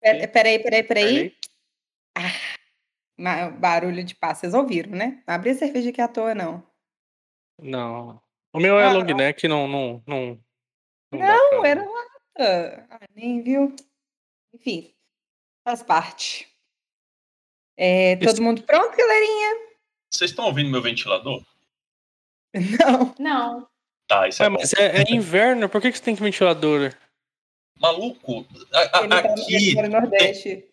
Peraí, peraí, peraí. peraí. Ah, barulho de passo, vocês ouviram, né? Não abri a cerveja aqui à toa, não. Não. O meu é ah, long neck, não. Não, não, não, não era lata. Ah, nem viu. Enfim, faz parte. É, todo Isso... mundo pronto, galerinha? Vocês estão ouvindo meu ventilador? Não. Não. Tá, isso é, é mas é, é, inverno, por que, que você tem que ventilador? Maluco, a, a, tá aqui. Tem,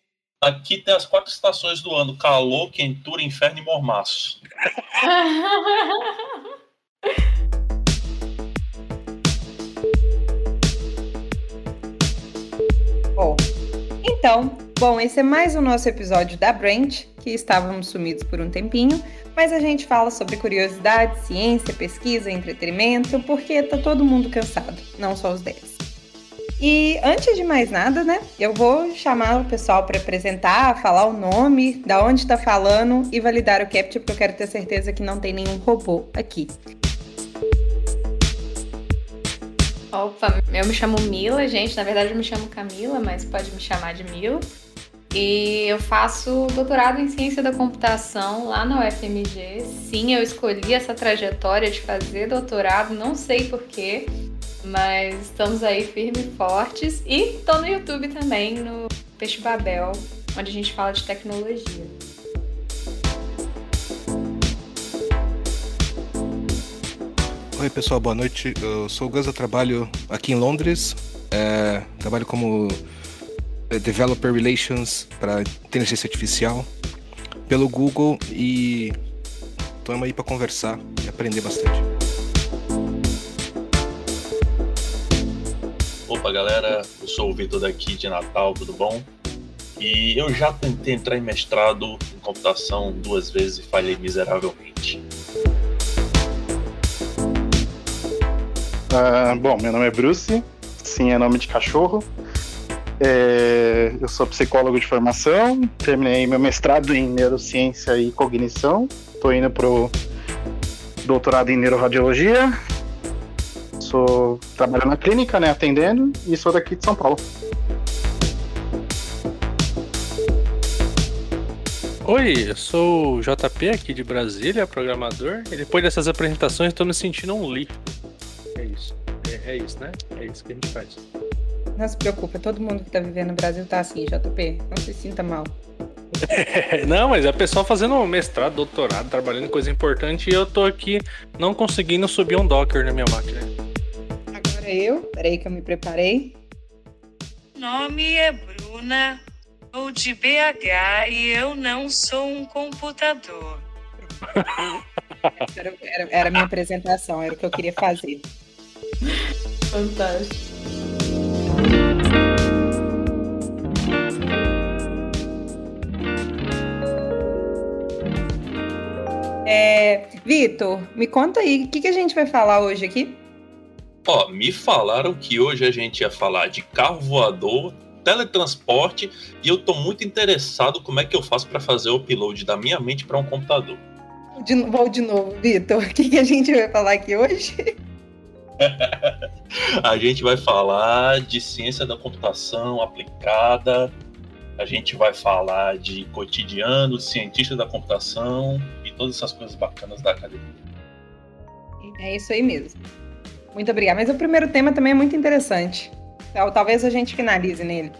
aqui tem as quatro estações do ano: calor, quentura, inferno e mormaço. Bom, então, bom, esse é mais o nosso episódio da Brand, que estávamos sumidos por um tempinho, mas a gente fala sobre curiosidade, ciência, pesquisa, entretenimento, porque tá todo mundo cansado, não só os 10. E antes de mais nada, né, eu vou chamar o pessoal para apresentar, falar o nome, da onde está falando e validar o capture, porque eu quero ter certeza que não tem nenhum robô aqui. Opa, eu me chamo Mila, gente. Na verdade, eu me chamo Camila, mas pode me chamar de Mila. E eu faço doutorado em ciência da computação lá na UFMG. Sim, eu escolhi essa trajetória de fazer doutorado, não sei porquê, mas estamos aí firmes e fortes. E tô no YouTube também, no Peixe Babel, onde a gente fala de tecnologia. Oi pessoal, boa noite. Eu sou o Gus, eu trabalho aqui em Londres. É, trabalho como Developer Relations para inteligência artificial pelo Google e estamos aí para conversar e aprender bastante. Opa galera, eu sou o Vitor daqui de Natal, tudo bom? E eu já tentei entrar em mestrado em computação duas vezes e falhei miseravelmente. Uh, bom, meu nome é Bruce, sim é nome de cachorro. É, eu sou psicólogo de formação, terminei meu mestrado em neurociência e cognição. Estou indo pro doutorado em neuroradiologia. Sou trabalho na clínica, né, atendendo e sou daqui de São Paulo. Oi, eu sou o JP aqui de Brasília, programador. E depois dessas apresentações estou me sentindo um lixo. É isso. É, é, isso, né? É isso que a gente faz. Não se preocupe, todo mundo que tá vivendo no Brasil tá assim, JP. Não se sinta mal. não, mas é pessoal fazendo mestrado, doutorado, trabalhando em coisa importante e eu tô aqui não conseguindo subir um Docker na minha máquina. Eu, peraí que eu me preparei. Nome é Bruna, sou de BH e eu não sou um computador. era, era, era a minha apresentação, era o que eu queria fazer. Fantástico. É, Vitor, me conta aí, o que, que a gente vai falar hoje aqui? Ó, me falaram que hoje a gente ia falar de carro voador, teletransporte, e eu tô muito interessado como é que eu faço para fazer o upload da minha mente para um computador. De, vou de novo, Vitor. O que, que a gente vai falar aqui hoje? a gente vai falar de ciência da computação aplicada, a gente vai falar de cotidiano, cientista da computação e todas essas coisas bacanas da academia. É isso aí mesmo. Muito obrigada. Mas o primeiro tema também é muito interessante. Então, talvez a gente finalize nele.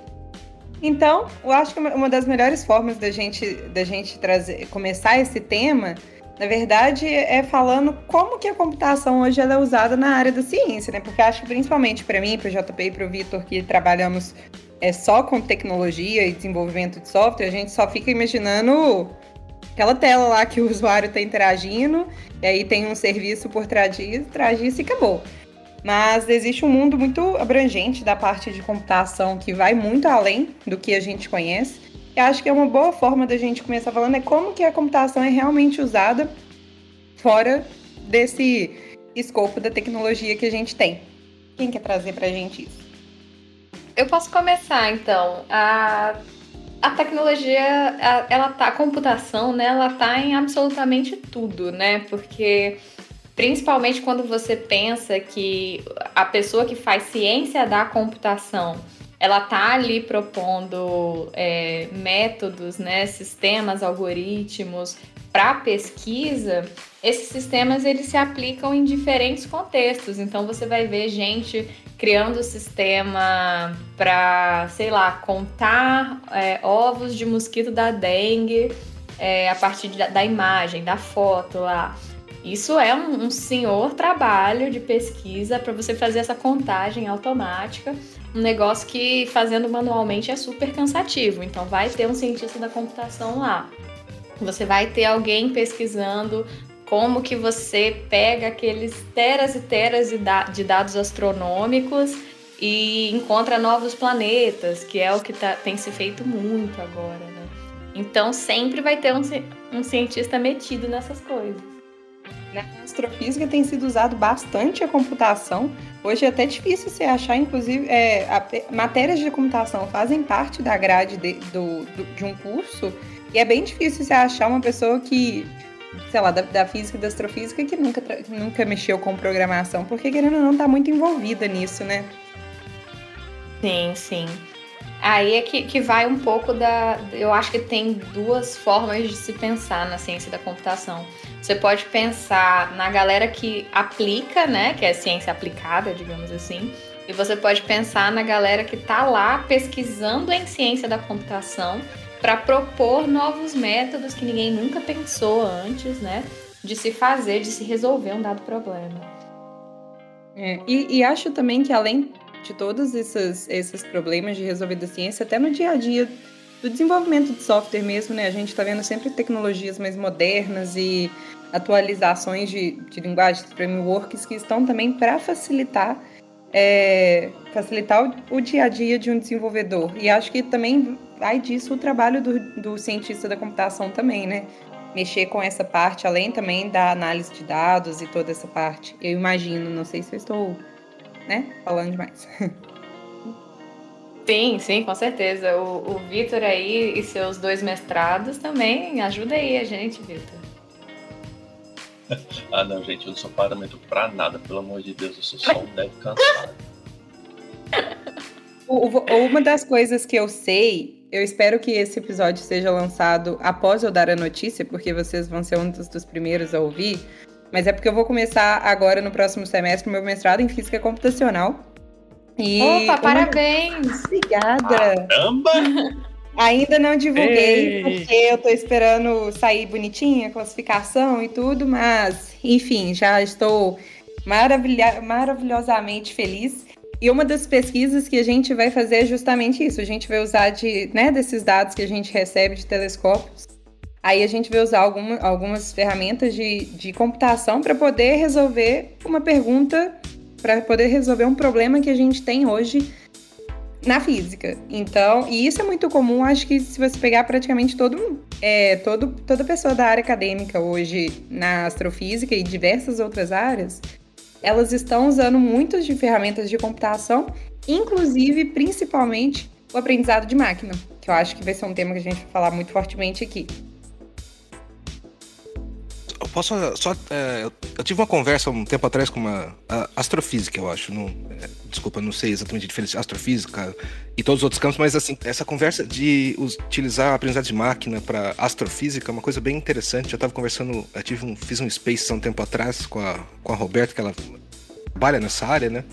Então, eu acho que uma das melhores formas da gente, da gente trazer, começar esse tema na verdade, é falando como que a computação hoje é usada na área da ciência, né? Porque acho que principalmente para mim, para o JP e para o Vitor, que trabalhamos é, só com tecnologia e desenvolvimento de software, a gente só fica imaginando aquela tela lá que o usuário está interagindo, e aí tem um serviço por trás disso, trás disso e acabou. Mas existe um mundo muito abrangente da parte de computação que vai muito além do que a gente conhece eu acho que é uma boa forma da gente começar falando é como que a computação é realmente usada fora desse escopo da tecnologia que a gente tem. Quem quer trazer para a gente isso? Eu posso começar então. A, a tecnologia, a, ela tá, a computação, né? Ela tá em absolutamente tudo, né? Porque principalmente quando você pensa que a pessoa que faz ciência da computação ela tá ali propondo é, métodos, né, sistemas, algoritmos para pesquisa, esses sistemas eles se aplicam em diferentes contextos. Então você vai ver gente criando sistema para, sei lá, contar é, ovos de mosquito da dengue é, a partir de, da imagem, da foto lá. Isso é um, um senhor trabalho de pesquisa para você fazer essa contagem automática, um negócio que fazendo manualmente é super cansativo. Então vai ter um cientista da computação lá. Você vai ter alguém pesquisando como que você pega aqueles teras e teras de dados astronômicos e encontra novos planetas, que é o que tá, tem se feito muito agora, né? Então sempre vai ter um, um cientista metido nessas coisas. Na astrofísica tem sido usado bastante a computação. Hoje é até difícil você achar, inclusive, é, a, matérias de computação fazem parte da grade de, do, do, de um curso, e é bem difícil você achar uma pessoa que sei lá, da, da física e da astrofísica que nunca, que nunca mexeu com programação, porque querendo ou não tá muito envolvida nisso, né? Sim, sim. Aí é que, que vai um pouco da. Eu acho que tem duas formas de se pensar na ciência da computação. Você pode pensar na galera que aplica, né? Que é ciência aplicada, digamos assim. E você pode pensar na galera que está lá pesquisando em ciência da computação para propor novos métodos que ninguém nunca pensou antes, né? De se fazer, de se resolver um dado problema. É, e, e, acho também que além de todos esses, esses problemas de resolver da ciência, até no dia a dia do desenvolvimento de software mesmo, né? A gente está vendo sempre tecnologias mais modernas e atualizações de, de linguagens, frameworks que estão também para facilitar é, facilitar o, o, dia a dia de um desenvolvedor. E acho que também vai disso o trabalho do, do cientista da computação também, né? Mexer com essa parte, além também da análise de dados e toda essa parte. Eu imagino, não sei se eu estou né, falando demais. Sim, sim, com certeza. O, o Vitor aí e seus dois mestrados também ajuda aí a gente, Vitor. ah, não, gente, eu não sou parâmetro pra nada, pelo amor de Deus, eu sou só um dev cansado. Uma das coisas que eu sei, eu espero que esse episódio seja lançado após eu dar a notícia, porque vocês vão ser um dos, dos primeiros a ouvir. Mas é porque eu vou começar agora no próximo semestre meu mestrado em física computacional. E Opa, uma... parabéns! Obrigada! Caramba! Ainda não divulguei, Ei. porque eu tô esperando sair bonitinha a classificação e tudo, mas, enfim, já estou maravilha maravilhosamente feliz. E uma das pesquisas que a gente vai fazer é justamente isso. A gente vai usar de, né, desses dados que a gente recebe de telescópios. Aí a gente vai usar alguma, algumas ferramentas de, de computação para poder resolver uma pergunta, para poder resolver um problema que a gente tem hoje na física. Então, e isso é muito comum, acho que se você pegar praticamente todo, é, todo, toda pessoa da área acadêmica hoje na astrofísica e diversas outras áreas, elas estão usando muitas de ferramentas de computação, inclusive, principalmente, o aprendizado de máquina, que eu acho que vai ser um tema que a gente vai falar muito fortemente aqui. Posso só. É, eu tive uma conversa um tempo atrás com uma astrofísica, eu acho. Não, é, desculpa, não sei exatamente a diferença astrofísica e todos os outros campos, mas assim, essa conversa de utilizar a aprendizagem de máquina para astrofísica é uma coisa bem interessante. Eu estava conversando, eu tive um, fiz um space há um tempo atrás com a, com a Roberta, que ela trabalha nessa área, né?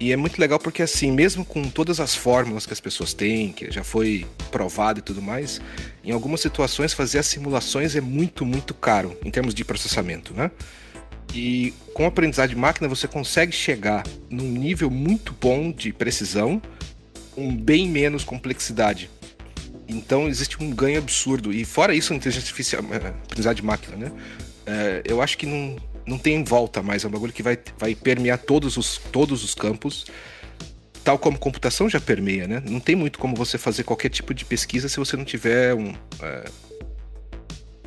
E é muito legal porque, assim, mesmo com todas as fórmulas que as pessoas têm, que já foi provado e tudo mais, em algumas situações fazer as simulações é muito, muito caro em termos de processamento, né? E com a aprendizagem de máquina você consegue chegar num nível muito bom de precisão, com bem menos complexidade. Então existe um ganho absurdo. E fora isso, a inteligência artificial, eh, aprendizagem de máquina, né? É, eu acho que não, não tem volta mais. É um bagulho que vai, vai permear todos os, todos os campos. Tal como computação já permeia, né? Não tem muito como você fazer qualquer tipo de pesquisa se você não tiver um. É,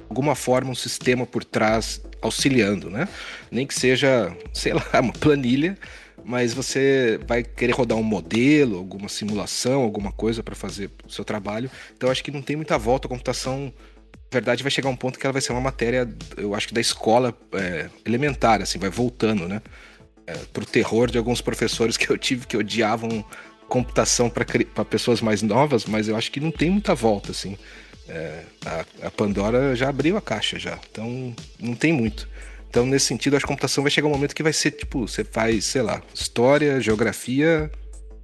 alguma forma, um sistema por trás auxiliando, né? Nem que seja, sei lá, uma planilha, mas você vai querer rodar um modelo, alguma simulação, alguma coisa para fazer o seu trabalho. Então acho que não tem muita volta. A computação verdade vai chegar um ponto que ela vai ser uma matéria, eu acho que da escola é, elementar, assim, vai voltando, né? É, pro terror de alguns professores que eu tive que odiavam computação para pessoas mais novas, mas eu acho que não tem muita volta, assim. É, a, a, Pandora já abriu a caixa já, então não tem muito. Então, nesse sentido, acho que a computação vai chegar um momento que vai ser tipo, você faz, sei lá, história, geografia,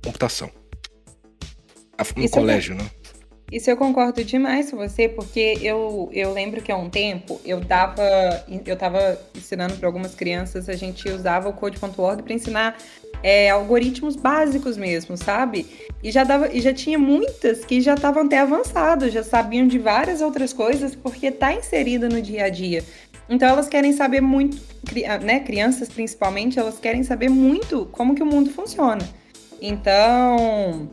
computação. No Isso colégio, né? Isso eu concordo demais com você, porque eu, eu lembro que há um tempo eu dava, eu estava ensinando para algumas crianças, a gente usava o code.org para ensinar é, algoritmos básicos mesmo, sabe? E já, dava, e já tinha muitas que já estavam até avançadas, já sabiam de várias outras coisas, porque está inserida no dia a dia. Então elas querem saber muito, né? Crianças principalmente, elas querem saber muito como que o mundo funciona. Então,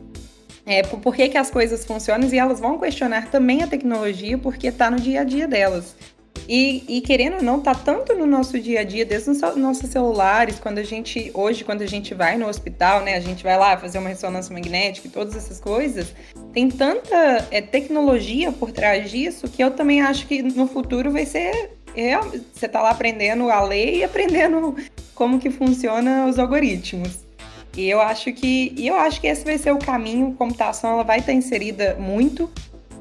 é, por que, que as coisas funcionam e elas vão questionar também a tecnologia porque está no dia a dia delas. E, e, querendo ou não, tá tanto no nosso dia a dia, desde os nossos celulares, quando a gente, hoje, quando a gente vai no hospital, né, a gente vai lá fazer uma ressonância magnética e todas essas coisas, tem tanta é, tecnologia por trás disso que eu também acho que no futuro vai ser. É, você tá lá aprendendo a ler e aprendendo como que funciona os algoritmos. E eu acho que, e eu acho que esse vai ser o caminho. Computação ela vai estar inserida muito,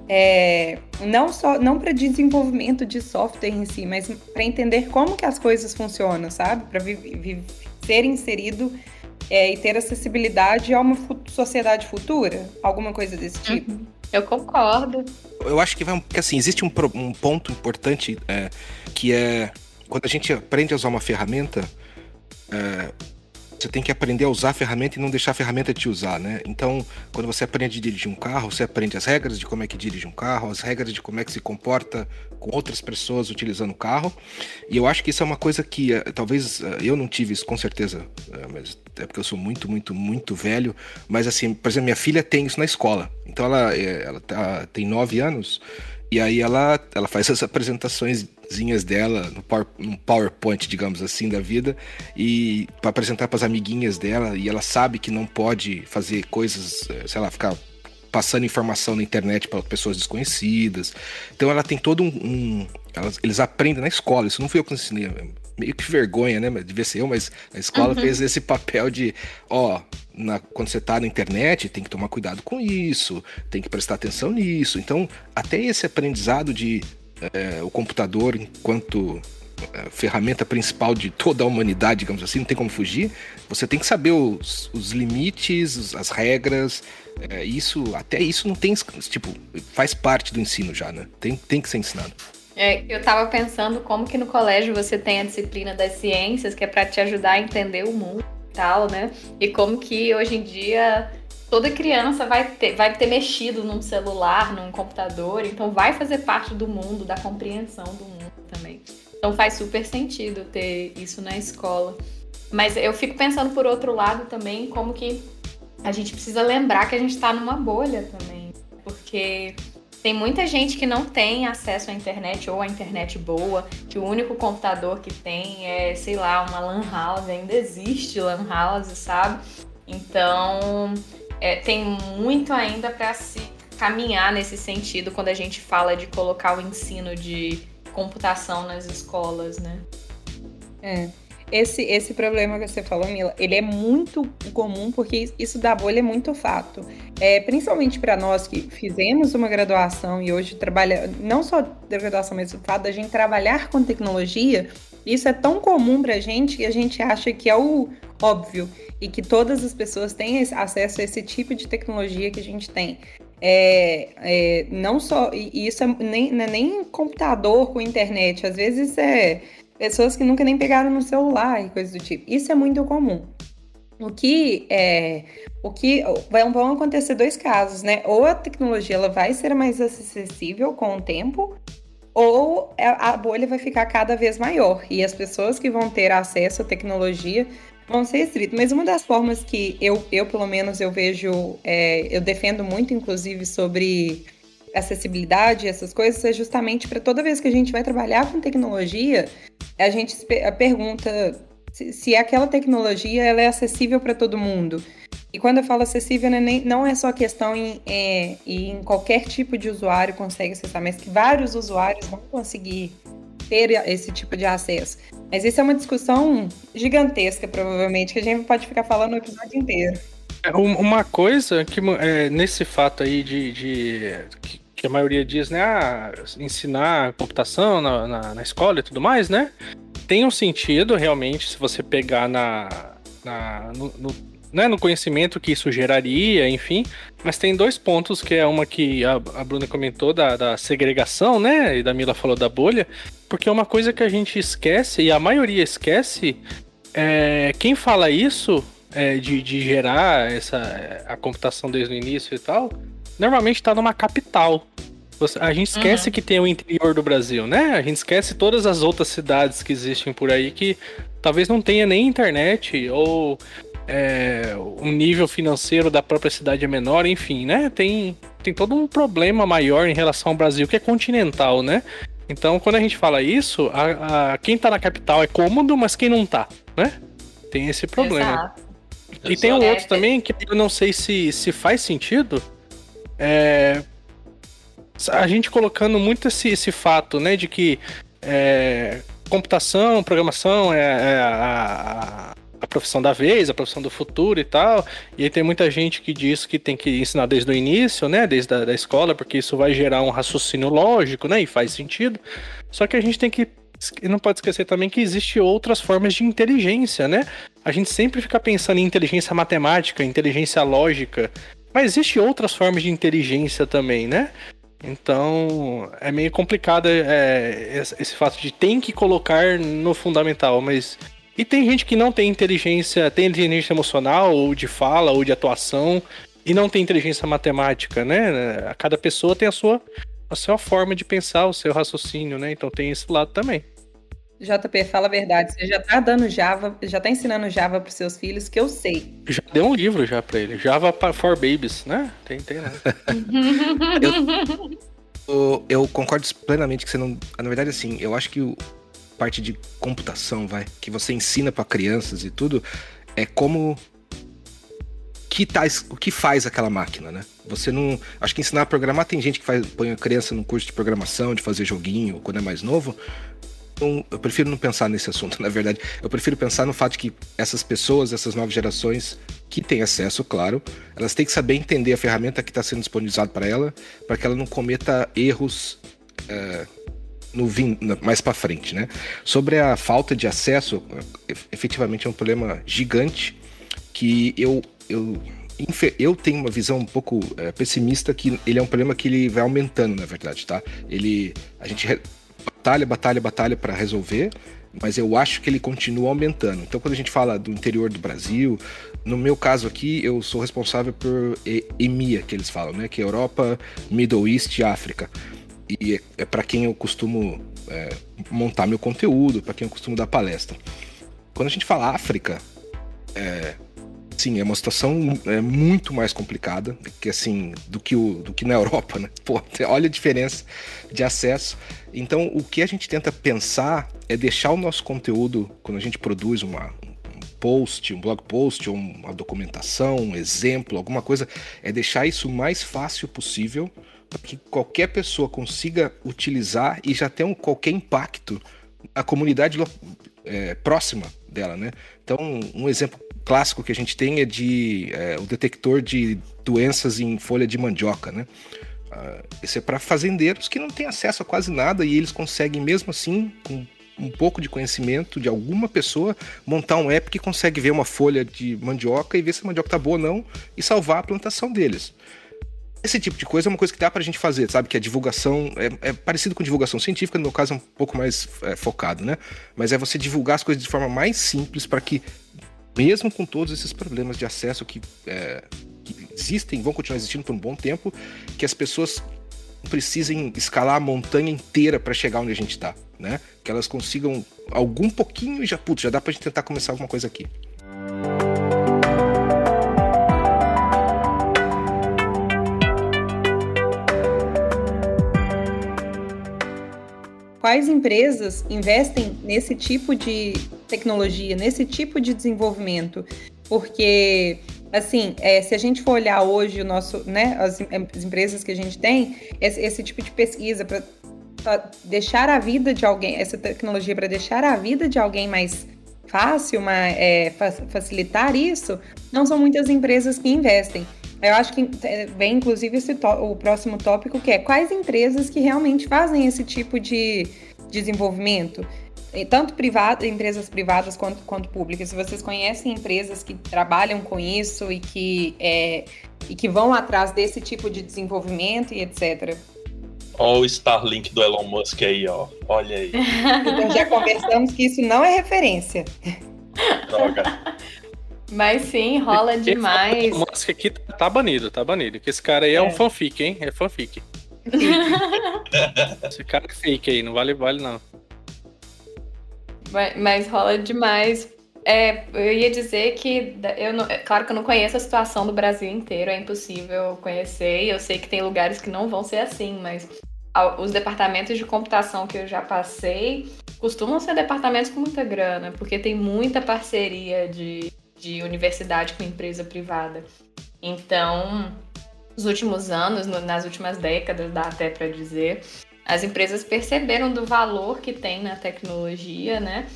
é, não só não para desenvolvimento de software em si, mas para entender como que as coisas funcionam, sabe? Para ser inserido é, e ter acessibilidade a uma sociedade futura, alguma coisa desse tipo. Uhum. Eu concordo. Eu acho que vai, que assim existe um, um ponto importante é, que é quando a gente aprende a usar uma ferramenta. Você tem que aprender a usar a ferramenta e não deixar a ferramenta te usar, né? Então, quando você aprende a dirigir um carro, você aprende as regras de como é que dirige um carro, as regras de como é que se comporta com outras pessoas utilizando o carro. E eu acho que isso é uma coisa que uh, talvez uh, eu não tive isso com certeza, uh, mas é porque eu sou muito, muito, muito velho. Mas assim, por exemplo, minha filha tem isso na escola. Então ela, ela tá, tem nove anos. E aí ela, ela faz as apresentações dela no, power, no PowerPoint, digamos assim, da vida, e para apresentar para as amiguinhas dela, e ela sabe que não pode fazer coisas, eh, sei lá, ficar passando informação na internet para pessoas desconhecidas. Então ela tem todo um. um elas, eles aprendem na escola, isso não fui eu que ensinei. Meio que vergonha, né? Devia ser eu, mas a escola uhum. fez esse papel de, ó, na, quando você está na internet, tem que tomar cuidado com isso, tem que prestar atenção nisso. Então, até esse aprendizado de é, o computador enquanto é, ferramenta principal de toda a humanidade, digamos assim, não tem como fugir. Você tem que saber os, os limites, as regras. É, isso, até isso não tem, tipo, faz parte do ensino já, né? Tem, tem que ser ensinado. É, eu estava pensando como que no colégio você tem a disciplina das ciências, que é para te ajudar a entender o mundo e tal, né? E como que hoje em dia toda criança vai ter, vai ter mexido num celular, num computador, então vai fazer parte do mundo, da compreensão do mundo também. Então faz super sentido ter isso na escola. Mas eu fico pensando por outro lado também como que a gente precisa lembrar que a gente está numa bolha também, porque tem muita gente que não tem acesso à internet ou à internet boa, que o único computador que tem é, sei lá, uma lan house, ainda existe lan house, sabe? Então, é, tem muito ainda para se caminhar nesse sentido quando a gente fala de colocar o ensino de computação nas escolas, né? É. Esse, esse problema que você falou, Mila, ele é muito comum porque isso da bolha é muito fato. É, principalmente para nós que fizemos uma graduação e hoje trabalha, não só da graduação, mas o fato da gente trabalhar com tecnologia, isso é tão comum para a gente que a gente acha que é o óbvio e que todas as pessoas têm acesso a esse tipo de tecnologia que a gente tem. É, é, não só e isso é nem, é nem computador com internet, às vezes é pessoas que nunca nem pegaram no celular e coisas do tipo. Isso é muito comum. O que é, o que vão acontecer dois casos, né? Ou a tecnologia ela vai ser mais acessível com o tempo, ou a bolha vai ficar cada vez maior e as pessoas que vão ter acesso à tecnologia vão ser restritos. Mas uma das formas que eu, eu pelo menos, eu vejo, é, eu defendo muito, inclusive, sobre acessibilidade, essas coisas, é justamente para toda vez que a gente vai trabalhar com tecnologia, a gente pergunta se, se aquela tecnologia ela é acessível para todo mundo. E quando eu falo acessível, não é, nem, não é só questão em, é, em qualquer tipo de usuário consegue acessar, mas que vários usuários vão conseguir ter esse tipo de acesso. Mas isso é uma discussão gigantesca, provavelmente, que a gente pode ficar falando o episódio inteiro. É, um- Uma coisa que é, nesse fato aí de, de- que, a maioria diz, né, ah, ensinar computação na, na, na escola e tudo mais, né? Tem um sentido realmente se você pegar na, na no- né, no conhecimento que isso geraria, enfim. Mas tem dois pontos que é uma que a, a Bruna comentou da, da segregação, né? E da Mila falou da bolha, porque é uma coisa que a gente esquece e a maioria esquece. É, quem fala isso é, de, de gerar essa a computação desde o início e tal, normalmente está numa capital. Você- A gente esquece que tem o interior do Brasil, né? A gente esquece todas as outras cidades que existem por aí que talvez não tenha nem internet ou é, o nível financeiro da própria cidade é menor, enfim, né? Tem, tem todo um problema maior em relação ao Brasil que é continental, né? Então, quando a gente fala isso, a, a- quem tá na capital é cômodo, mas quem não tá, né? Tem esse problema. Exato. E tem um outro também que eu não sei se, se faz sentido. É. A gente colocando muito esse, esse fato, né, de que é, computação, programação é, é a, a- profissão da vez, a profissão do futuro e tal. E aí tem muita gente que diz que tem que ensinar desde o início, né, desde a da escola, porque isso vai gerar um raciocínio lógico, né, e faz sentido. Só que a gente tem que não pode esquecer também que existe outras formas de inteligência, né? A gente sempre fica pensando em inteligência matemática, inteligência lógica, mas existe outras formas de inteligência também, né? Então é meio complicado é, esse fato de tem que colocar no fundamental, mas e tem gente que não tem inteligência, tem inteligência emocional ou de fala ou de atuação e não tem inteligência matemática, né? Cada pessoa tem a sua a sua forma de pensar, o seu raciocínio, né? Então tem esse lado também. JP, fala a verdade. Você já tá dando Java, já tá ensinando Java pros seus filhos, que eu sei. Já deu um livro já pra ele, Java for Babies, né? Tem, tem lá. Eu, eu concordo plenamente que você não. Na verdade, assim, eu acho que o parte de computação, vai, que você ensina pra crianças e tudo, é como que tá, o que faz aquela máquina, né? Você não. Acho que ensinar a programar tem gente que faz, põe a criança num curso de programação, de fazer joguinho quando é mais novo. Então, eu prefiro não pensar nesse assunto, na verdade. Eu prefiro pensar no fato de que essas pessoas, essas novas gerações, que têm acesso, claro, elas têm que saber entender a ferramenta que está sendo disponibilizada para ela, para que ela não cometa erros é, no vim, mais para frente, né? Sobre a falta de acesso, é, efetivamente é um problema gigante que eu eu eu tenho uma visão um pouco é, pessimista que ele é um problema que ele vai aumentando, na verdade, tá? Ele a gente batalha, batalha, batalha para resolver, mas eu acho que ele continua aumentando. Então, quando a gente fala do interior do Brasil, no meu caso aqui, eu sou responsável por EMEA, que eles falam, né? Que é Europa, Middle East e África. E é, é para quem eu costumo é, montar meu conteúdo, para quem eu costumo dar palestra. Quando a gente fala África, é, sim, é uma situação é, muito mais complicada que assim do que, o, do que na Europa, né? Pô, olha a diferença de acesso. Então, o que a gente tenta pensar é deixar o nosso conteúdo, quando a gente produz uma, um post, um blog post, ou uma documentação, um exemplo, alguma coisa, é deixar isso o mais fácil possível que qualquer pessoa consiga utilizar e já ter um, qualquer impacto na comunidade é, próxima dela, né? Então, um exemplo clássico que a gente tem é de é, o detector de doenças em folha de mandioca, né? Ah, esse é para fazendeiros que não têm acesso a quase nada e eles conseguem mesmo assim com um pouco de conhecimento de alguma pessoa montar um app que consegue ver uma folha de mandioca e ver se a mandioca tá boa ou não e salvar a plantação deles. Esse tipo de coisa é uma coisa que dá pra gente fazer, sabe? Que a divulgação é, é parecido com divulgação científica, no meu caso é um pouco mais é, focado, né? Mas é você divulgar as coisas de forma mais simples para que, mesmo com todos esses problemas de acesso que, é, que existem, vão continuar existindo por um bom tempo, que as pessoas precisem escalar a montanha inteira para chegar onde a gente tá, né? Que elas consigam algum pouquinho e já, putz, já dá pra gente tentar começar alguma coisa aqui. Quais empresas investem nesse tipo de tecnologia, nesse tipo de desenvolvimento? Porque, assim, é, se a gente for olhar hoje o nosso, né, as, as empresas que a gente tem, esse, esse tipo de pesquisa para deixar a vida de alguém, essa tecnologia para deixar a vida de alguém mais fácil mas, é, facilitar isso, não são muitas empresas que investem. Eu acho que é, vem inclusive esse o próximo tópico que é quais empresas que realmente fazem esse tipo de desenvolvimento tanto privado, empresas privadas quanto, quanto públicas. Se vocês conhecem empresas que trabalham com isso e que, é, e que vão atrás desse tipo de desenvolvimento e etc. Olha o Starlink do Elon Musk aí, ó. Olha aí. Então já conversamos que isso não é referência. Droga. Mas sim, rola demais. O Musk aqui tá banido, tá banido. Que esse cara aí é, é um fanfic, hein? É fanfic. esse cara é fake aí, não vale, vale não. Mas rola demais. É, eu ia dizer que eu não, é claro que eu não conheço a situação do Brasil inteiro, é impossível conhecer. Eu sei que tem lugares que não vão ser assim, mas os departamentos de computação que eu já passei costumam ser departamentos com muita grana, porque tem muita parceria de, de universidade com empresa privada. Então, nos últimos anos, nas últimas décadas, dá até para dizer, as empresas perceberam do valor que tem na tecnologia, né?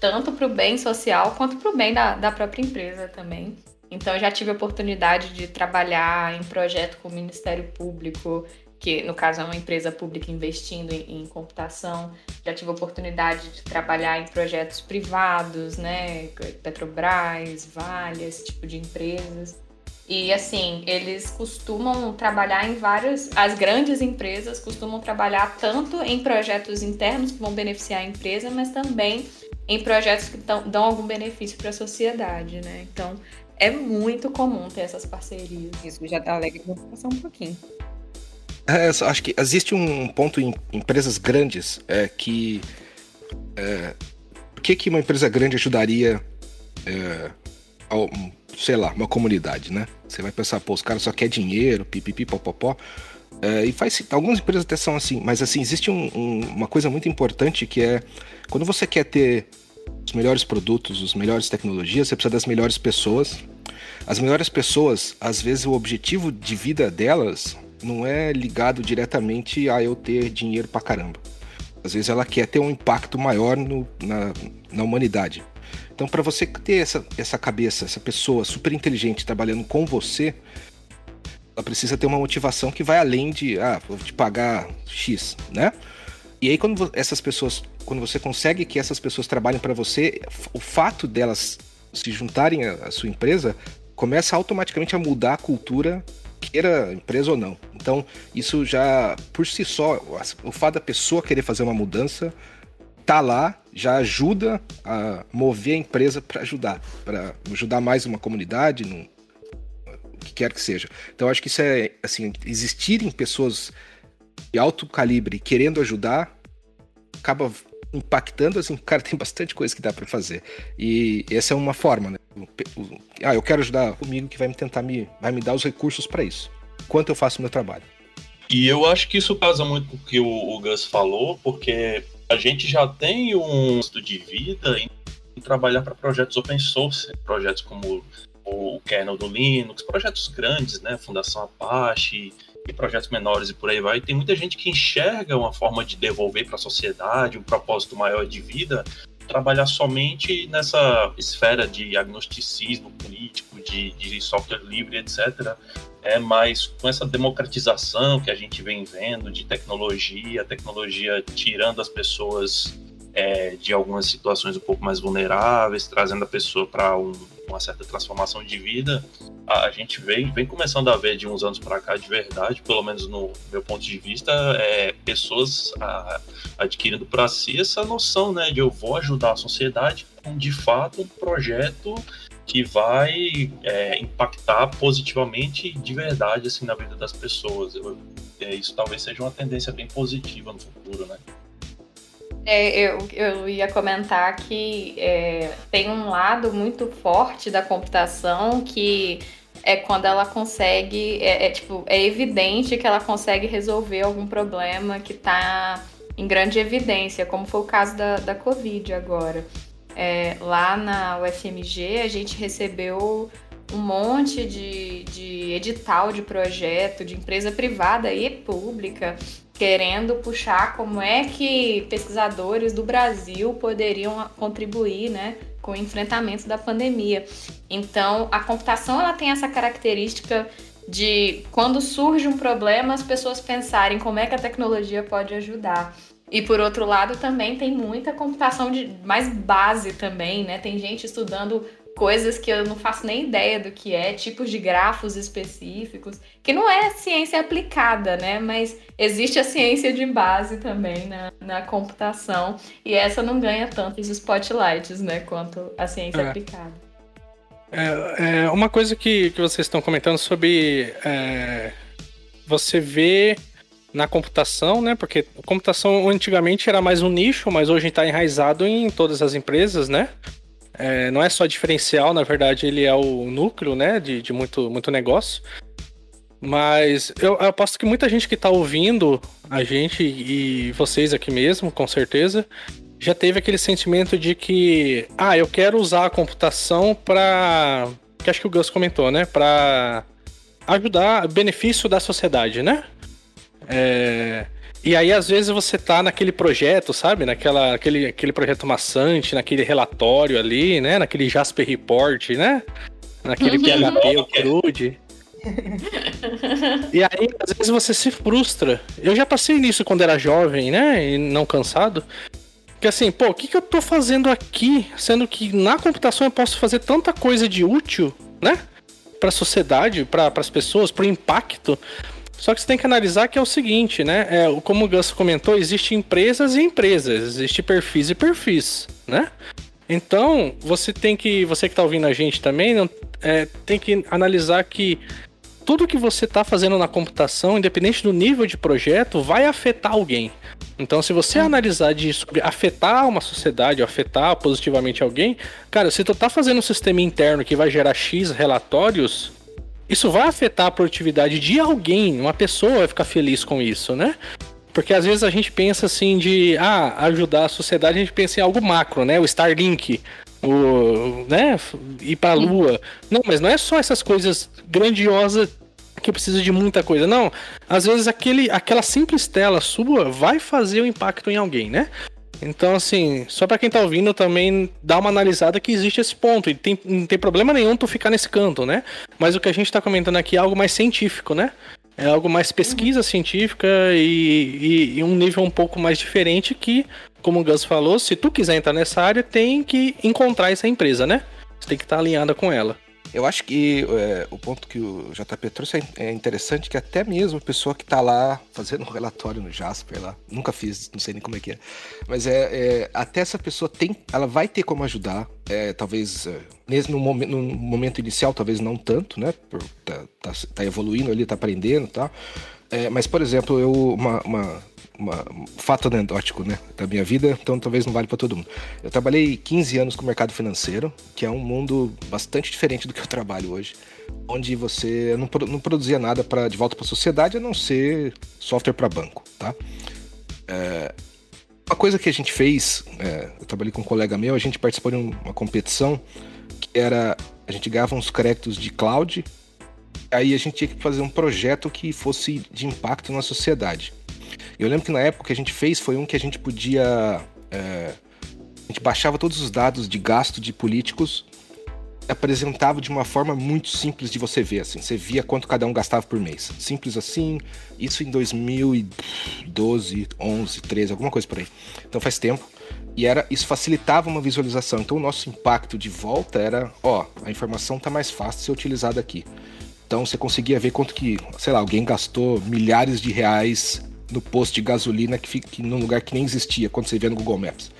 Tanto para o bem social quanto para o bem da, da própria empresa também. Então, eu já tive a oportunidade de trabalhar em projeto com o Ministério Público, que no caso é uma empresa pública investindo em, em, computação. Já tive a oportunidade de trabalhar em projetos privados, né? Petrobras, Vale, esse tipo de empresas. E assim, eles costumam trabalhar em várias. As grandes empresas costumam trabalhar tanto em projetos internos que vão beneficiar a empresa, mas também em projetos que tão, dão algum benefício para a sociedade, né? Então é muito comum ter essas parcerias. Isso já vou passar um pouquinho. É, acho que existe um ponto em empresas grandes é, que. É, por que, que uma empresa grande ajudaria é, ao, sei lá, uma comunidade, né? Você vai pensar, pô, os caras só querem dinheiro, pipipi, popopó. É, e faz algumas empresas até são assim, mas assim, existe um, um, uma coisa muito importante que é quando você quer ter os melhores produtos, as melhores tecnologias, você precisa das melhores pessoas. As melhores pessoas, às vezes, o objetivo de vida delas não é ligado diretamente a eu ter dinheiro pra caramba. Às vezes ela quer ter um impacto maior no, na, na humanidade. Então, para você ter essa, essa cabeça, essa pessoa super inteligente trabalhando com você, ela precisa ter uma motivação que vai além de, ah, vou te pagar X, né? E aí, quando essas pessoas, quando você consegue que essas pessoas trabalhem para você, o fato delas se juntarem à sua empresa começa automaticamente a mudar a cultura, queira empresa ou não. Então, isso já, por si só, o fato da pessoa querer fazer uma mudança tá lá já ajuda a mover a empresa para ajudar, para ajudar mais uma comunidade, num, o que quer que seja. Então acho que isso é assim, existirem pessoas de alto calibre querendo ajudar acaba impactando assim, cara, tem bastante coisa que dá para fazer. E essa é uma forma, né? Ah, eu quero ajudar comigo que vai me tentar me vai me dar os recursos para isso. Enquanto eu faço o meu trabalho. E eu acho que isso casa muito com o que o, Gus falou, porque a gente já tem um estudo de vida em trabalhar para projetos open source, projetos como o kernel do Linux, projetos grandes, né, Fundação Apache e projetos menores e por aí vai. Tem muita gente que enxerga uma forma de devolver para a sociedade um propósito maior de vida, trabalhar somente nessa esfera de agnosticismo político, de, de software livre, etc é mais com essa democratização que a gente vem vendo de tecnologia, tecnologia tirando as pessoas é, de algumas situações um pouco mais vulneráveis, trazendo a pessoa para um, uma certa transformação de vida, a, gente vem, vem começando a ver de uns anos para cá de verdade, pelo menos no meu ponto de vista, é, pessoas a, adquirindo para si essa noção né, de eu vou ajudar a sociedade com de fato um projeto que vai é, impactar positivamente de verdade assim na vida das pessoas. Eu, é, isso talvez seja uma tendência bem positiva no futuro, né? É, eu, eu ia comentar que é, tem um lado muito forte da computação que é quando ela consegue, é, é, tipo, é evidente que ela consegue resolver algum problema que está em grande evidência, como foi o caso da, da Covid agora. É, lá na UFMG, a gente recebeu um monte de, de edital de projeto de empresa privada e pública querendo puxar como é que pesquisadores do Brasil poderiam contribuir, né, com o enfrentamento da pandemia. Então, a computação ela tem essa característica de quando surge um problema, as pessoas pensarem como é que a tecnologia pode ajudar. E por outro lado, também tem muita computação de mais base também, né? Tem gente estudando coisas que eu não faço nem ideia do que é, tipos de grafos específicos, que não é ciência aplicada, né? Mas existe a ciência de base também na, na computação, e essa não ganha tantos spotlights, né? Quanto a ciência É. aplicada. É, é, uma coisa que, que vocês estão comentando sobre é, você vê na computação, né? Porque a computação antigamente era mais um nicho, mas hoje está enraizado em todas as empresas, né? É, não é só diferencial, na verdade, ele é o núcleo, né? De, de muito, muito negócio. Mas eu, eu aposto que muita gente que está ouvindo a gente e vocês aqui mesmo, com certeza, já teve aquele sentimento de que, ah, eu quero usar a computação para, que acho que o Gus comentou, né, para ajudar benefício da sociedade, né? É, e aí às vezes você tá naquele projeto, sabe, naquela aquele, aquele projeto maçante, naquele relatório ali, né, naquele Jasper Report, né? Naquele PHP, o CRUD. E aí, às vezes você se frustra. Eu já passei nisso quando era jovem, né? E não cansado. Que assim, pô, o que, que eu tô fazendo aqui? Sendo que na computação eu posso fazer tanta coisa de útil, né? Pra sociedade, para as pessoas, pro impacto. Só que você tem que analisar que é o seguinte, né? É, como o Gus comentou, existem empresas e empresas, existe perfis e perfis, né? Então, você tem que. Você que tá ouvindo a gente também, não, é, tem que analisar que tudo que você está fazendo na computação, independente do nível de projeto, vai afetar alguém. Então, se você analisar de sobre afetar uma sociedade, ou afetar positivamente alguém, cara, se tu tá fazendo um sistema interno que vai gerar X relatórios, isso vai afetar a produtividade de alguém, uma pessoa vai ficar feliz com isso, né? Porque às vezes a gente pensa assim de ah, ajudar a sociedade, a gente pensa em algo macro, né? O Starlink, o, né, ir pra lua. Não, mas não é só essas coisas grandiosas que precisa de muita coisa. Não, às vezes aquele, aquela simples tela sua vai fazer o impacto em alguém, né? Então, assim, só pra quem tá ouvindo também dá uma analisada que existe esse ponto. E tem, não tem problema nenhum tu ficar nesse canto, né? Mas o que a gente tá comentando aqui é algo mais científico, né? É algo mais pesquisa científica e, e- e um nível um pouco mais diferente que, como o Gus falou, se tu quiser entrar nessa área, tem que encontrar essa empresa, né? Você tem que estar alinhada com ela. Eu acho que é, o ponto que o JP trouxe é- é interessante que até mesmo a pessoa que tá lá fazendo um relatório no Jasper lá, nunca fiz, não sei nem como é que é, mas é, é, até essa pessoa tem, ela vai ter como ajudar, é, talvez é, mesmo no, momen- no momento inicial, talvez não tanto, né, por tá, tá, tá evoluindo ali, tá aprendendo tal, É, mas por exemplo, eu uma, uma, uma- um fato anedótico, né, da minha vida, então talvez não vale para todo mundo. Eu trabalhei 15 anos com o mercado financeiro, que é um mundo bastante diferente do que eu trabalho hoje, onde você não, não produzia nada para de volta para a sociedade a não ser software para banco, tá? É, uma coisa que a gente fez, é, eu trabalhei com um colega meu, a gente participou de um- uma competição que era a gente ganhava uns créditos de cloud, aí a gente tinha que fazer um projeto que fosse de impacto na sociedade. Eu lembro que na época que a gente fez foi um que a gente podia. é, a gente baixava todos os dados de gasto de políticos apresentava de uma forma muito simples de você ver. Assim, você via quanto cada um gastava por mês. Simples assim. Isso em 2012, 11, 13, alguma coisa por aí. Então faz tempo. E era, isso facilitava uma visualização. Então o nosso impacto de volta era, ó, a informação tá mais fácil de ser utilizada aqui. Então você conseguia ver quanto que, sei lá, alguém gastou milhares de reais no posto de gasolina que fica num lugar que nem existia quando você vê no Google Maps.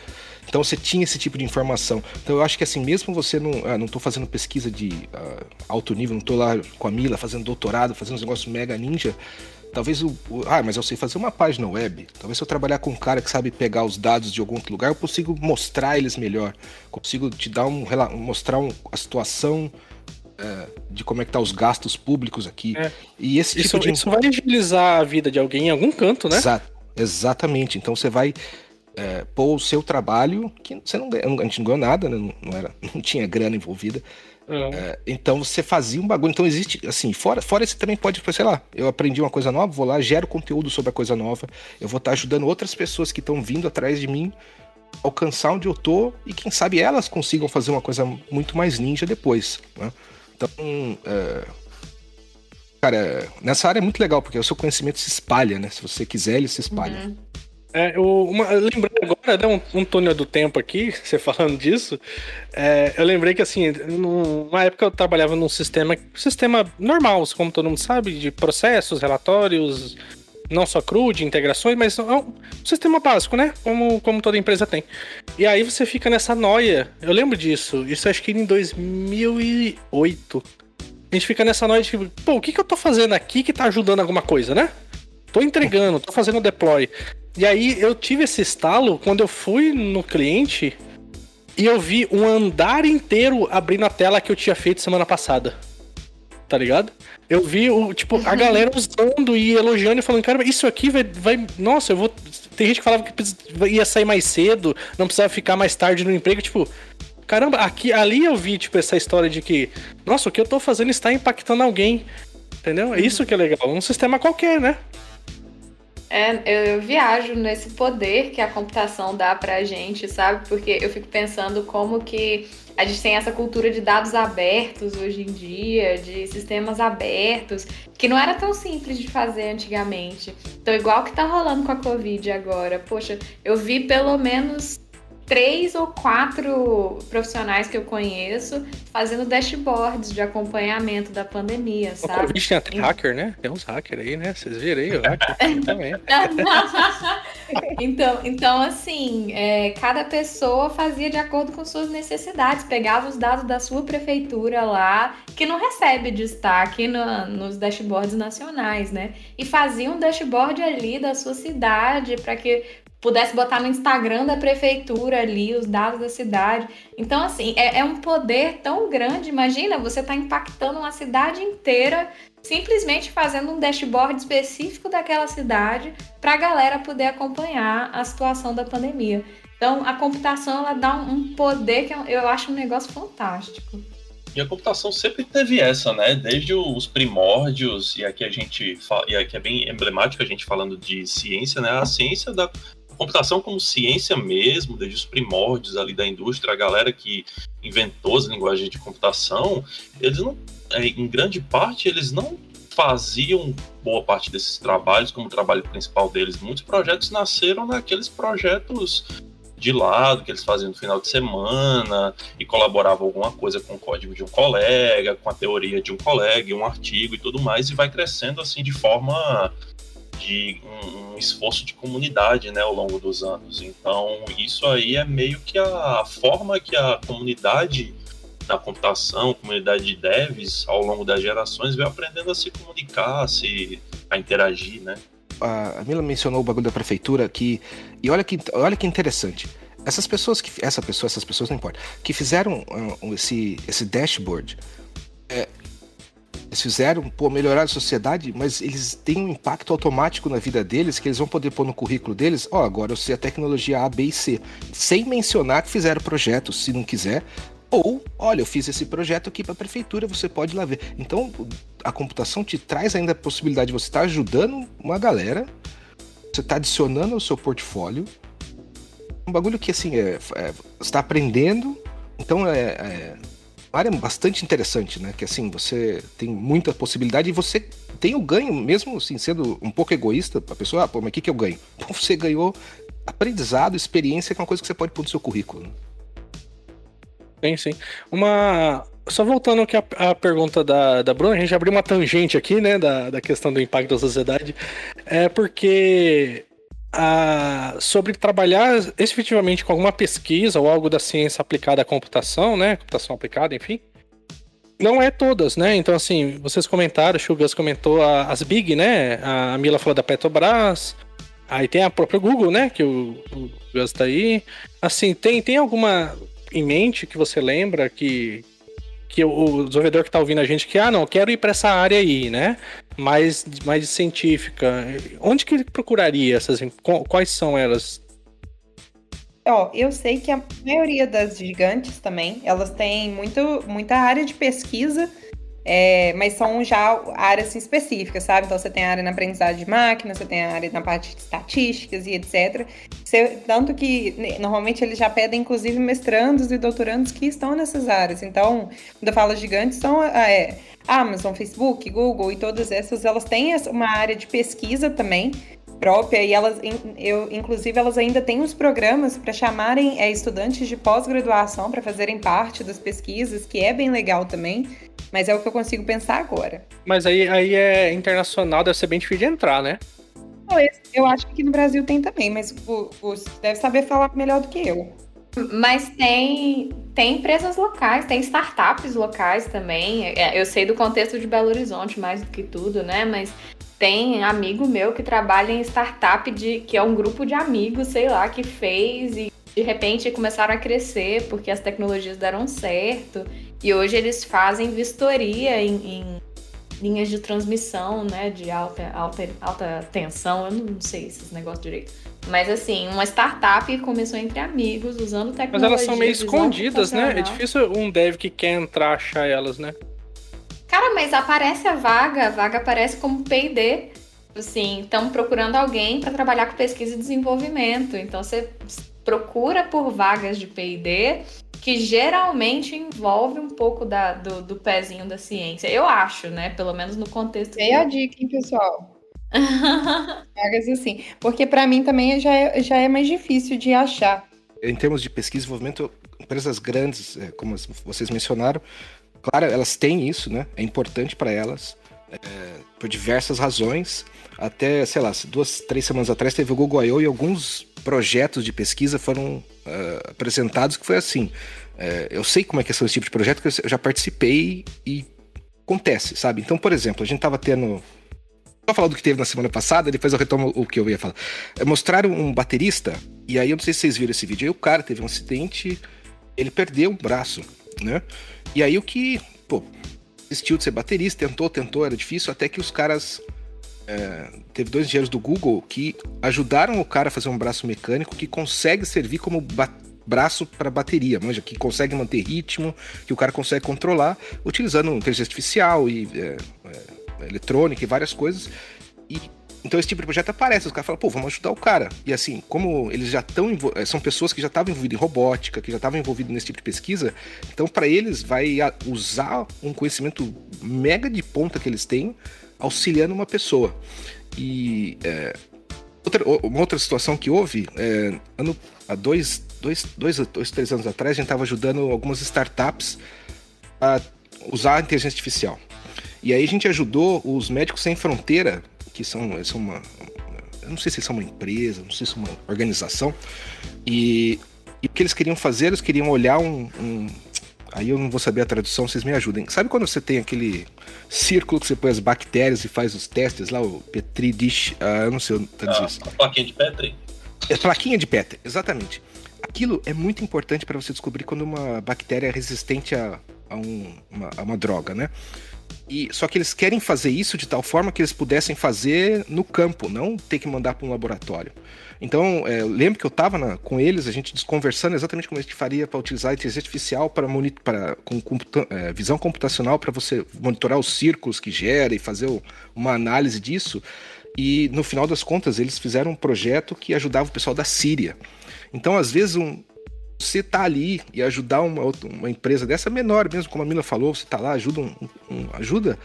Então você tinha esse tipo de informação. Então eu acho que assim, mesmo você não. Ah, não tô fazendo pesquisa de ah, alto nível, não tô lá com a Mila fazendo doutorado, fazendo uns negócios mega ninja. Talvez o, Ah, mas eu sei fazer uma página web. Talvez se eu trabalhar com um cara que sabe pegar os dados de algum outro lugar, eu consigo mostrar eles melhor. Consigo te dar um. mostrar um- a situação de como é que tá os gastos públicos aqui. É. E esse Isso, tipo de. isso vai agilizar a vida de alguém em algum canto, né? Exa- exatamente. Então você vai é, pôr o seu trabalho, que você não ganha, a gente não ganhou nada, né? não, não era, não tinha grana envolvida. É. É, então você fazia um bagulho. Então existe, assim, fora, fora esse também pode, sei lá, eu aprendi uma coisa nova, vou lá, gero conteúdo sobre a coisa nova, eu vou estar ajudando outras pessoas que estão vindo atrás de mim alcançar onde eu tô e quem sabe elas consigam fazer uma coisa muito mais ninja depois. Né? Então, é... cara, nessa área é muito legal porque o seu conhecimento se espalha, né? Se você quiser, ele se espalha. Uhum. É, eu, uma, lembrando agora, né, um, um túnel do tempo aqui, você falando disso, é, eu lembrei que assim, numa época eu trabalhava num sistema, sistema normal, como todo mundo sabe, de processos, relatórios, não só cru, de integrações, mas é um sistema básico, né? Como, como toda empresa tem. E aí você fica nessa noia. Eu lembro disso. Isso acho que em 2008. A gente fica nessa noia de tipo, pô, o que, que eu tô fazendo aqui que tá ajudando alguma coisa, né? Tô entregando, tô fazendo deploy. E aí eu tive esse estalo quando eu fui no cliente e eu vi um andar inteiro abrindo a tela que eu tinha feito semana passada. Tá ligado? Eu vi o, tipo, a galera usando e elogiando e falando, cara, isso aqui vai, vai. Nossa, eu vou. Tem gente que falava que ia sair mais cedo, não precisava ficar mais tarde no emprego, tipo. Caramba, aqui, ali eu vi, tipo, essa história de que, nossa, o que eu tô fazendo está impactando alguém. Entendeu? É isso que é legal. Um sistema qualquer, né? É, eu, eu, viajo nesse poder que a computação dá pra gente, sabe? Porque eu fico pensando como que a gente tem essa cultura de dados abertos hoje em dia, de sistemas abertos, que não era tão simples de fazer antigamente. Então, igual que tá rolando com a Covid agora. Poxa, eu vi pelo menos três ou quatro profissionais que eu conheço fazendo dashboards de acompanhamento da pandemia, sabe? O Covid tem até hacker, né? Tem uns hackers aí, né? Vocês viram aí o hacker também. então, então, assim, é, cada pessoa fazia de acordo com suas necessidades, pegava os dados da sua prefeitura lá, que não recebe destaque no, nos dashboards nacionais, né? E fazia um dashboard ali da sua cidade para que pudesse botar no Instagram da prefeitura ali os dados da cidade. Então, assim, é, é um poder tão grande. Imagina, você está impactando uma cidade inteira simplesmente fazendo um dashboard específico daquela cidade para a galera poder acompanhar a situação da pandemia. Então, a computação ela dá um poder que eu acho um negócio fantástico. E a computação sempre teve essa, né? Desde os primórdios, e aqui a gente fala, e aqui é bem emblemático a gente falando de ciência, né? A ciência da computação como ciência mesmo, desde os primórdios ali da indústria, a galera que inventou as linguagens de computação, eles não, é, em grande parte, eles não faziam boa parte desses trabalhos como trabalho principal deles. Muitos projetos nasceram naqueles projetos de lado que eles faziam no final de semana e colaboravam alguma coisa com o código de um colega, com a teoria de um colega, um artigo e tudo mais, e vai crescendo assim de forma de um, um, esforço de comunidade né, ao longo dos anos. Então, isso aí é meio que a forma que a comunidade da computação, comunidade de devs, ao longo das gerações, veio aprendendo a se comunicar, a, se, a interagir, né? A Mila mencionou o bagulho da prefeitura aqui, e olha que, olha que interessante. Essas pessoas que. Essa pessoa, essas pessoas não importa. Que fizeram uh, esse, esse dashboard. É, fizeram, pô, melhorar a sociedade, mas eles têm um impacto automático na vida deles que eles vão poder pôr no currículo deles. Ó, oh, agora eu sei a tecnologia A, B e C. Sem mencionar que fizeram projetos, se não quiser. Ou, olha, eu fiz esse projeto aqui para a prefeitura, você pode ir lá ver. Então, a computação te traz ainda a possibilidade de você estar tá ajudando uma galera, você está adicionando ao seu portfólio. Um bagulho que, assim, é, é, você está aprendendo, então é, é área bastante interessante, né? Que assim, você tem muita possibilidade e você tem o ganho, mesmo assim, sendo um pouco egoísta, a pessoa, ah, pô, mas o que, que eu ganho? Pô, você ganhou aprendizado, experiência, que é uma coisa que você pode pôr no seu currículo. Né? Sim, sim. Uma. Só voltando aqui à, pergunta da, da Bruna, a gente abriu uma tangente aqui, né, da, da questão do impacto da sociedade. É porque a, sobre trabalhar efetivamente com alguma pesquisa ou algo da ciência aplicada à computação, né? Computação aplicada, enfim. Não é todas, né? Então, assim, vocês comentaram, o Gus comentou a, as Big, né? A Mila falou da Petrobras. Aí tem a própria Google, né? Que o, o Gus tá aí. Assim, tem, tem alguma em mente que você lembra que, que o, desenvolvedor que está ouvindo a gente que, ah, não, quero ir para essa área aí, né? Mais, mais científica. Onde que ele procuraria essas? Quais são elas? Ó, eu sei que a maioria das gigantes também, elas têm muito, muita área de pesquisa É, mas são já áreas específicas, sabe? Então você tem a área na aprendizagem de máquina, você tem a área na parte de estatísticas e etc. Você, tanto que né, normalmente eles já pedem, inclusive, mestrandos e doutorandos que estão nessas áreas. Então, quando eu falo gigantes, são é, Amazon, Facebook, Google e todas essas, elas têm uma área de pesquisa também própria e elas, eu, inclusive, elas ainda têm uns programas para chamarem é, estudantes de pós-graduação para fazerem parte das pesquisas, que é bem legal também. Mas é o que eu consigo pensar agora. Mas aí, aí é internacional, deve ser bem difícil de entrar, né? Eu acho que aqui no Brasil tem também, mas o, o deve saber falar melhor do que eu. Mas tem, tem empresas locais, tem startups locais também. É, eu sei do contexto de Belo Horizonte mais do que tudo, né? Mas tem amigo meu que trabalha em startup de que é um grupo de amigos, sei lá, que fez e de repente começaram a crescer porque as tecnologias deram certo. E hoje eles fazem vistoria em, em linhas de transmissão, né, de alta, alta, alta tensão, eu não sei esses negócios direito. Mas assim, uma startup começou entre amigos, usando tecnologia. Mas elas são meio escondidas, né? É difícil um dev que quer entrar achar elas, né? Cara, mas aparece a vaga, a vaga aparece como P&D. Assim, estão procurando alguém para trabalhar com pesquisa e desenvolvimento. Então você procura por vagas de P&D que geralmente envolve um pouco da, do, do pezinho da ciência. Eu acho, né? Pelo menos no contexto. É a dica, hein, pessoal? Vagas assim. Porque para mim também já é, já é mais difícil de achar. Em termos de pesquisa e desenvolvimento, empresas grandes, é, como vocês mencionaram, claro, elas têm isso, né? É importante para elas, é, por diversas razões. Até, sei lá, duas, três semanas atrás teve o Google I.O. e alguns projetos de pesquisa foram uh, apresentados que foi assim. Uh, eu sei como é que são esse tipo de projeto, porque eu já participei e acontece, sabe? Então, por exemplo, a gente tava tendo. Vou falar do que teve na semana passada, depois eu retomo o que eu ia falar. É, mostraram um baterista, e aí eu não sei se vocês viram esse vídeo. Aí o cara teve um acidente, ele perdeu o braço, né? E aí o que, pô, desistiu de ser baterista, tentou, tentou, era difícil, até que os caras é, teve dois engenheiros do Google que ajudaram o cara a fazer um braço mecânico que consegue servir como braço para bateria, manja, que consegue manter ritmo, que o cara consegue controlar, utilizando inteligência artificial e é, é, eletrônica e várias coisas. E então esse tipo de projeto aparece, os caras falam, pô, vamos ajudar o cara. E assim, como eles já estão é, são pessoas que já estavam envolvidas em robótica, que já estavam envolvidas nesse tipo de pesquisa, então para eles vai usar um conhecimento mega de ponta que eles têm auxiliando uma pessoa. E é, outra, uma outra situação que houve, é, ano, há dois, dois, dois, dois, três anos atrás, a gente estava ajudando algumas startups a usar a inteligência artificial. E aí a gente ajudou os Médicos Sem Fronteira, que são, são uma. Eu não sei se são uma empresa, não sei se é uma organização. E, e o que eles queriam fazer, eles queriam olhar um, um Aí eu não vou saber a tradução, vocês me ajudem. Sabe quando você tem aquele círculo que você põe as bactérias e faz os testes lá, o Petri dish, ah, eu não sei traduzir isso. A plaquinha de Petri? É plaquinha de Petri, exatamente. Aquilo é muito importante para você descobrir quando uma bactéria é resistente a, a, um, uma, a uma droga, né? E, só que eles querem fazer isso de tal forma que eles pudessem fazer no campo, não ter que mandar para um laboratório. Então, é, lembro que eu estava com eles, a gente conversando exatamente como a gente faria para utilizar a inteligência artificial para, com computa é, visão computacional para você monitorar os círculos que gera e fazer o, uma análise disso. E no final das contas, eles fizeram um projeto que ajudava o pessoal da Síria. Então, às vezes, um, você tá ali e ajudar uma, uma empresa dessa menor mesmo, como a Mila falou, você tá lá, ajuda um, um ajuda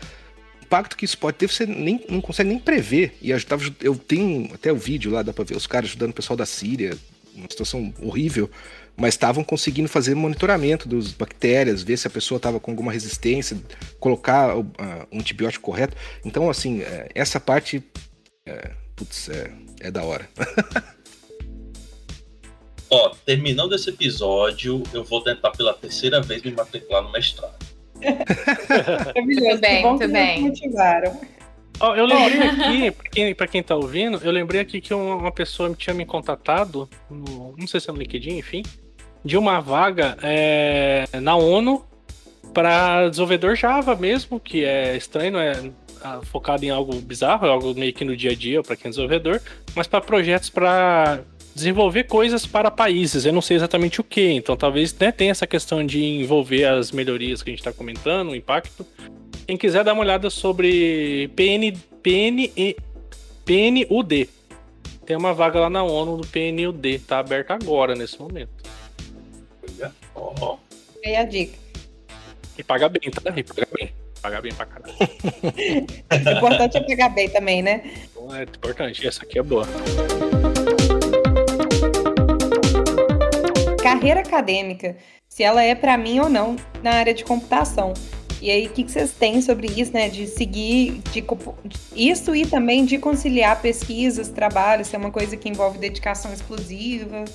impacto que isso pode ter, você nem, não consegue nem prever. E eu, eu tenho até o vídeo lá, dá pra ver os caras ajudando o pessoal da Síria, uma situação horrível, mas estavam conseguindo fazer monitoramento das bactérias, ver se a pessoa estava com alguma resistência, colocar o, uh, um antibiótico correto. Então, assim, é, essa parte, é, putz, é, é da hora. Ó, terminando esse episódio, eu vou tentar pela terceira vez me matricular no mestrado. Muito bem, muito bem. Motivaram. Oh, eu lembrei aqui, pra quem, pra quem tá ouvindo, eu lembrei aqui que uma, pessoa tinha me contatado, no, não sei se é no LinkedIn, enfim, de uma vaga é, na ONU para desenvolvedor Java mesmo, que é estranho, é focado em algo bizarro, é algo meio que no dia a dia para quem é desenvolvedor, mas para projetos para desenvolver coisas para países. Eu não sei exatamente o que, então talvez né, tenha essa questão de envolver as melhorias que a gente está comentando, o impacto. Quem quiser dar uma olhada sobre PN, PN, PNUD. Tem uma vaga lá na ONU do PNUD, tá aberta agora, nesse momento. Olha, ó. Aí a dica. E paga bem, tá? E paga bem. Paga bem pra caralho. O importante é pegar bem também, né? Então é importante. Essa aqui é boa. Carreira acadêmica, se ela é para mim ou não na área de computação. E aí, o que, vocês têm sobre isso, né? De seguir de, isso e também de conciliar pesquisas, trabalho, se é uma coisa que envolve dedicação exclusiva.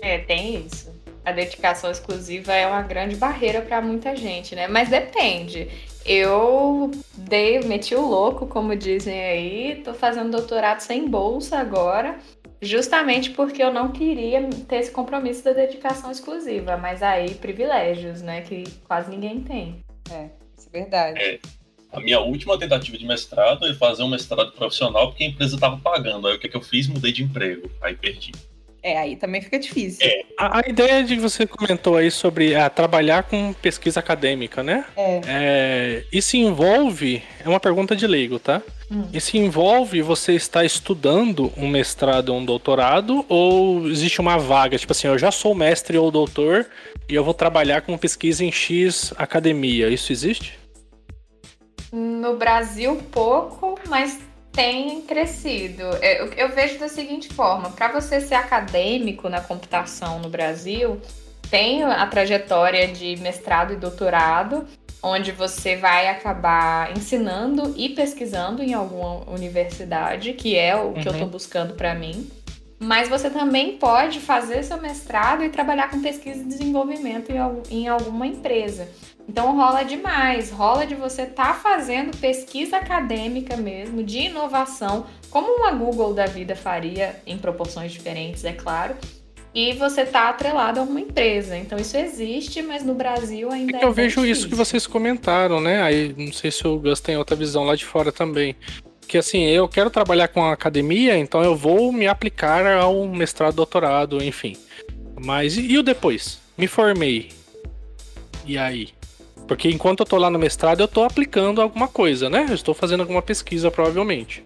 É, tem isso. A dedicação exclusiva é uma grande barreira para muita gente, né? Mas depende. Eu dei, meti o louco, como dizem aí, tô fazendo doutorado sem bolsa agora, justamente porque eu não queria ter esse compromisso da dedicação exclusiva, mas aí privilégios, né, que quase ninguém tem. É, isso é verdade. A minha última tentativa de mestrado foi fazer um mestrado profissional porque a empresa estava pagando. Aí o que, que eu fiz? Mudei de emprego. Aí perdi. É, aí também fica difícil. A, a ideia de que você comentou aí sobre ah, trabalhar com pesquisa acadêmica, né? É. É, isso envolve. É uma pergunta de leigo, tá? Hum. Isso envolve você estar estudando um mestrado ou um doutorado? Ou existe uma vaga? Tipo assim, eu já sou mestre ou doutor e eu vou trabalhar com pesquisa em X academia. Isso existe? No Brasil, pouco, mas tem crescido. Eu, eu vejo da seguinte forma: para você ser acadêmico na computação no Brasil, tem a trajetória de mestrado e doutorado, onde você vai acabar ensinando e pesquisando em alguma universidade, que é o que eu estou buscando para mim. Mas você também pode fazer seu mestrado e trabalhar com pesquisa e desenvolvimento em, em alguma empresa. Então rola demais, rola de você estar fazendo pesquisa acadêmica mesmo, de inovação, como uma Google da vida faria, em proporções diferentes, é claro. E você tá atrelado a uma empresa. Então isso existe, mas no Brasil É ainda que eu bem vejo isso que difícil. vocês comentaram, né? Aí não sei se o Gus tem outra visão lá de fora também. Que assim, eu quero trabalhar com a academia, então eu vou me aplicar ao mestrado, doutorado, enfim. Mas e o depois? Me formei. E aí? Porque enquanto eu tô lá no mestrado, eu tô aplicando alguma coisa, né? Eu estou fazendo alguma pesquisa, provavelmente.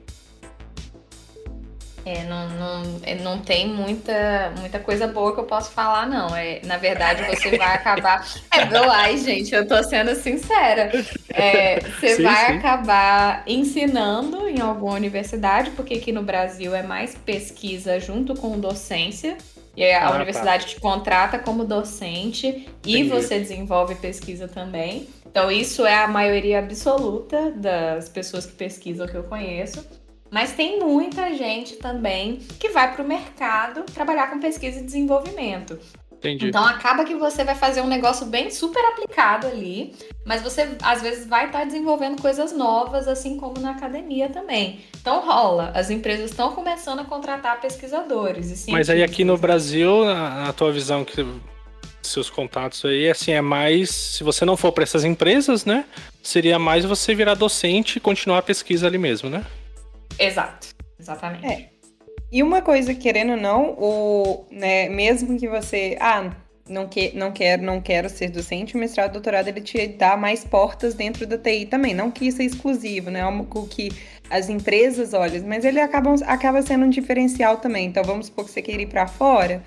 É, não, não, é, não tem muita, muita coisa boa que eu posso falar, não. É, na verdade, você vai acabar. É, meu, ai, gente, eu tô sendo sincera. É, você Sim, vai sim. acabar ensinando em alguma universidade, porque aqui no Brasil é mais pesquisa junto com docência. E aí a Ah, tá. universidade te contrata como docente e Entendi. você desenvolve pesquisa também. Então, isso é a maioria absoluta das pessoas que pesquisam que eu conheço. Mas tem muita gente também que vai para o mercado trabalhar com pesquisa e desenvolvimento. Entendi. Então acaba que você vai fazer um negócio bem super aplicado ali, mas você às vezes vai estar desenvolvendo coisas novas, assim como na academia também. Então rola, as empresas estão começando a contratar pesquisadores. E Mas aí aqui no. Brasil, na, na tua visão, que seus contatos aí, assim, é mais. Se você não for para essas empresas, né? Seria mais você virar docente e continuar a pesquisa ali mesmo, né? Exato, exatamente. É. E uma coisa, querendo ou não, o, né, mesmo que você, ah, não, que, não, quero, não quero ser docente, o mestrado, doutorado, ele te dá mais portas dentro da TI também. Não que isso é exclusivo, né? É algo que as empresas olham, mas ele acaba, acaba sendo um diferencial também. Então, vamos supor que você queira ir para fora.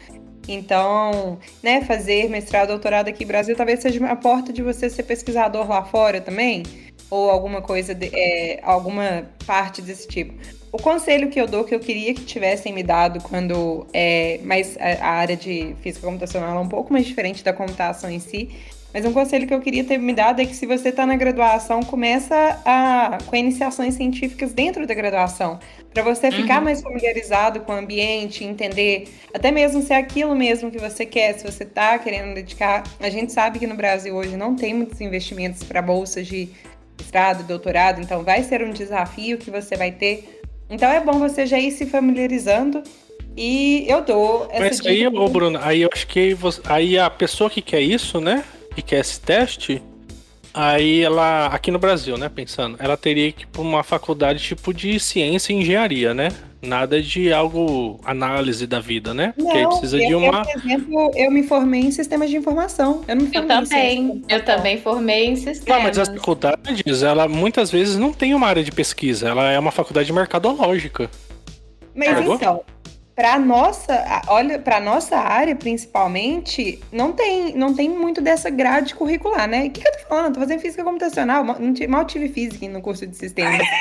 Então, né, fazer mestrado, doutorado aqui no Brasil talvez seja uma porta de você ser pesquisador lá fora também, ou alguma coisa, de, é, alguma parte desse tipo. O conselho que eu dou, que eu queria que tivessem me dado quando. É, mas a, a área de física computacional é um pouco mais diferente da computação em si. Mas um conselho que eu queria ter me dado é que se você está na graduação, começa a, com iniciações científicas dentro da graduação. Para você ficar Uhum. mais familiarizado com o ambiente, entender até mesmo se é aquilo mesmo que você quer, se você está querendo dedicar. A gente sabe que no Brasil hoje não tem muitos investimentos para bolsas de mestrado, doutorado, então vai ser um desafio que você vai ter. Então é bom você já ir se familiarizando. E eu dou essa Mas aí, ô Bruno, aí eu acho que você- aí a pessoa que quer isso, né? Que quer esse teste, aí ela, aqui no Brasil, né? Pensando, ela teria que ir pra uma faculdade tipo de ciência e engenharia, né? Nada de algo análise da vida, né? Porque aí Não, precisa eu, de eu, uma. por exemplo, eu me formei em sistemas de informação. Eu não me Eu formei da também. Eu também formei em Não, sistemas. mas as faculdades, ela muitas vezes não tem uma área de pesquisa, ela é uma faculdade mercadológica. Mas Pegou? então, para nossa, a- olha, para nossa área principalmente, não tem, não tem muito dessa grade curricular, né? O que, que eu tô falando? Eu tô fazendo física computacional, mal, mal tive física no curso de sistemas.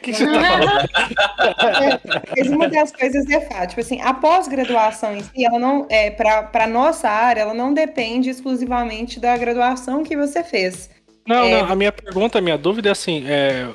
O que, que você tá falando? Mas uma das coisas é fato, tipo assim, a pós-graduação em si, ela não é para para nossa área, ela não depende exclusivamente da graduação que você fez. Não, É. não, a minha pergunta, a minha dúvida é assim, é,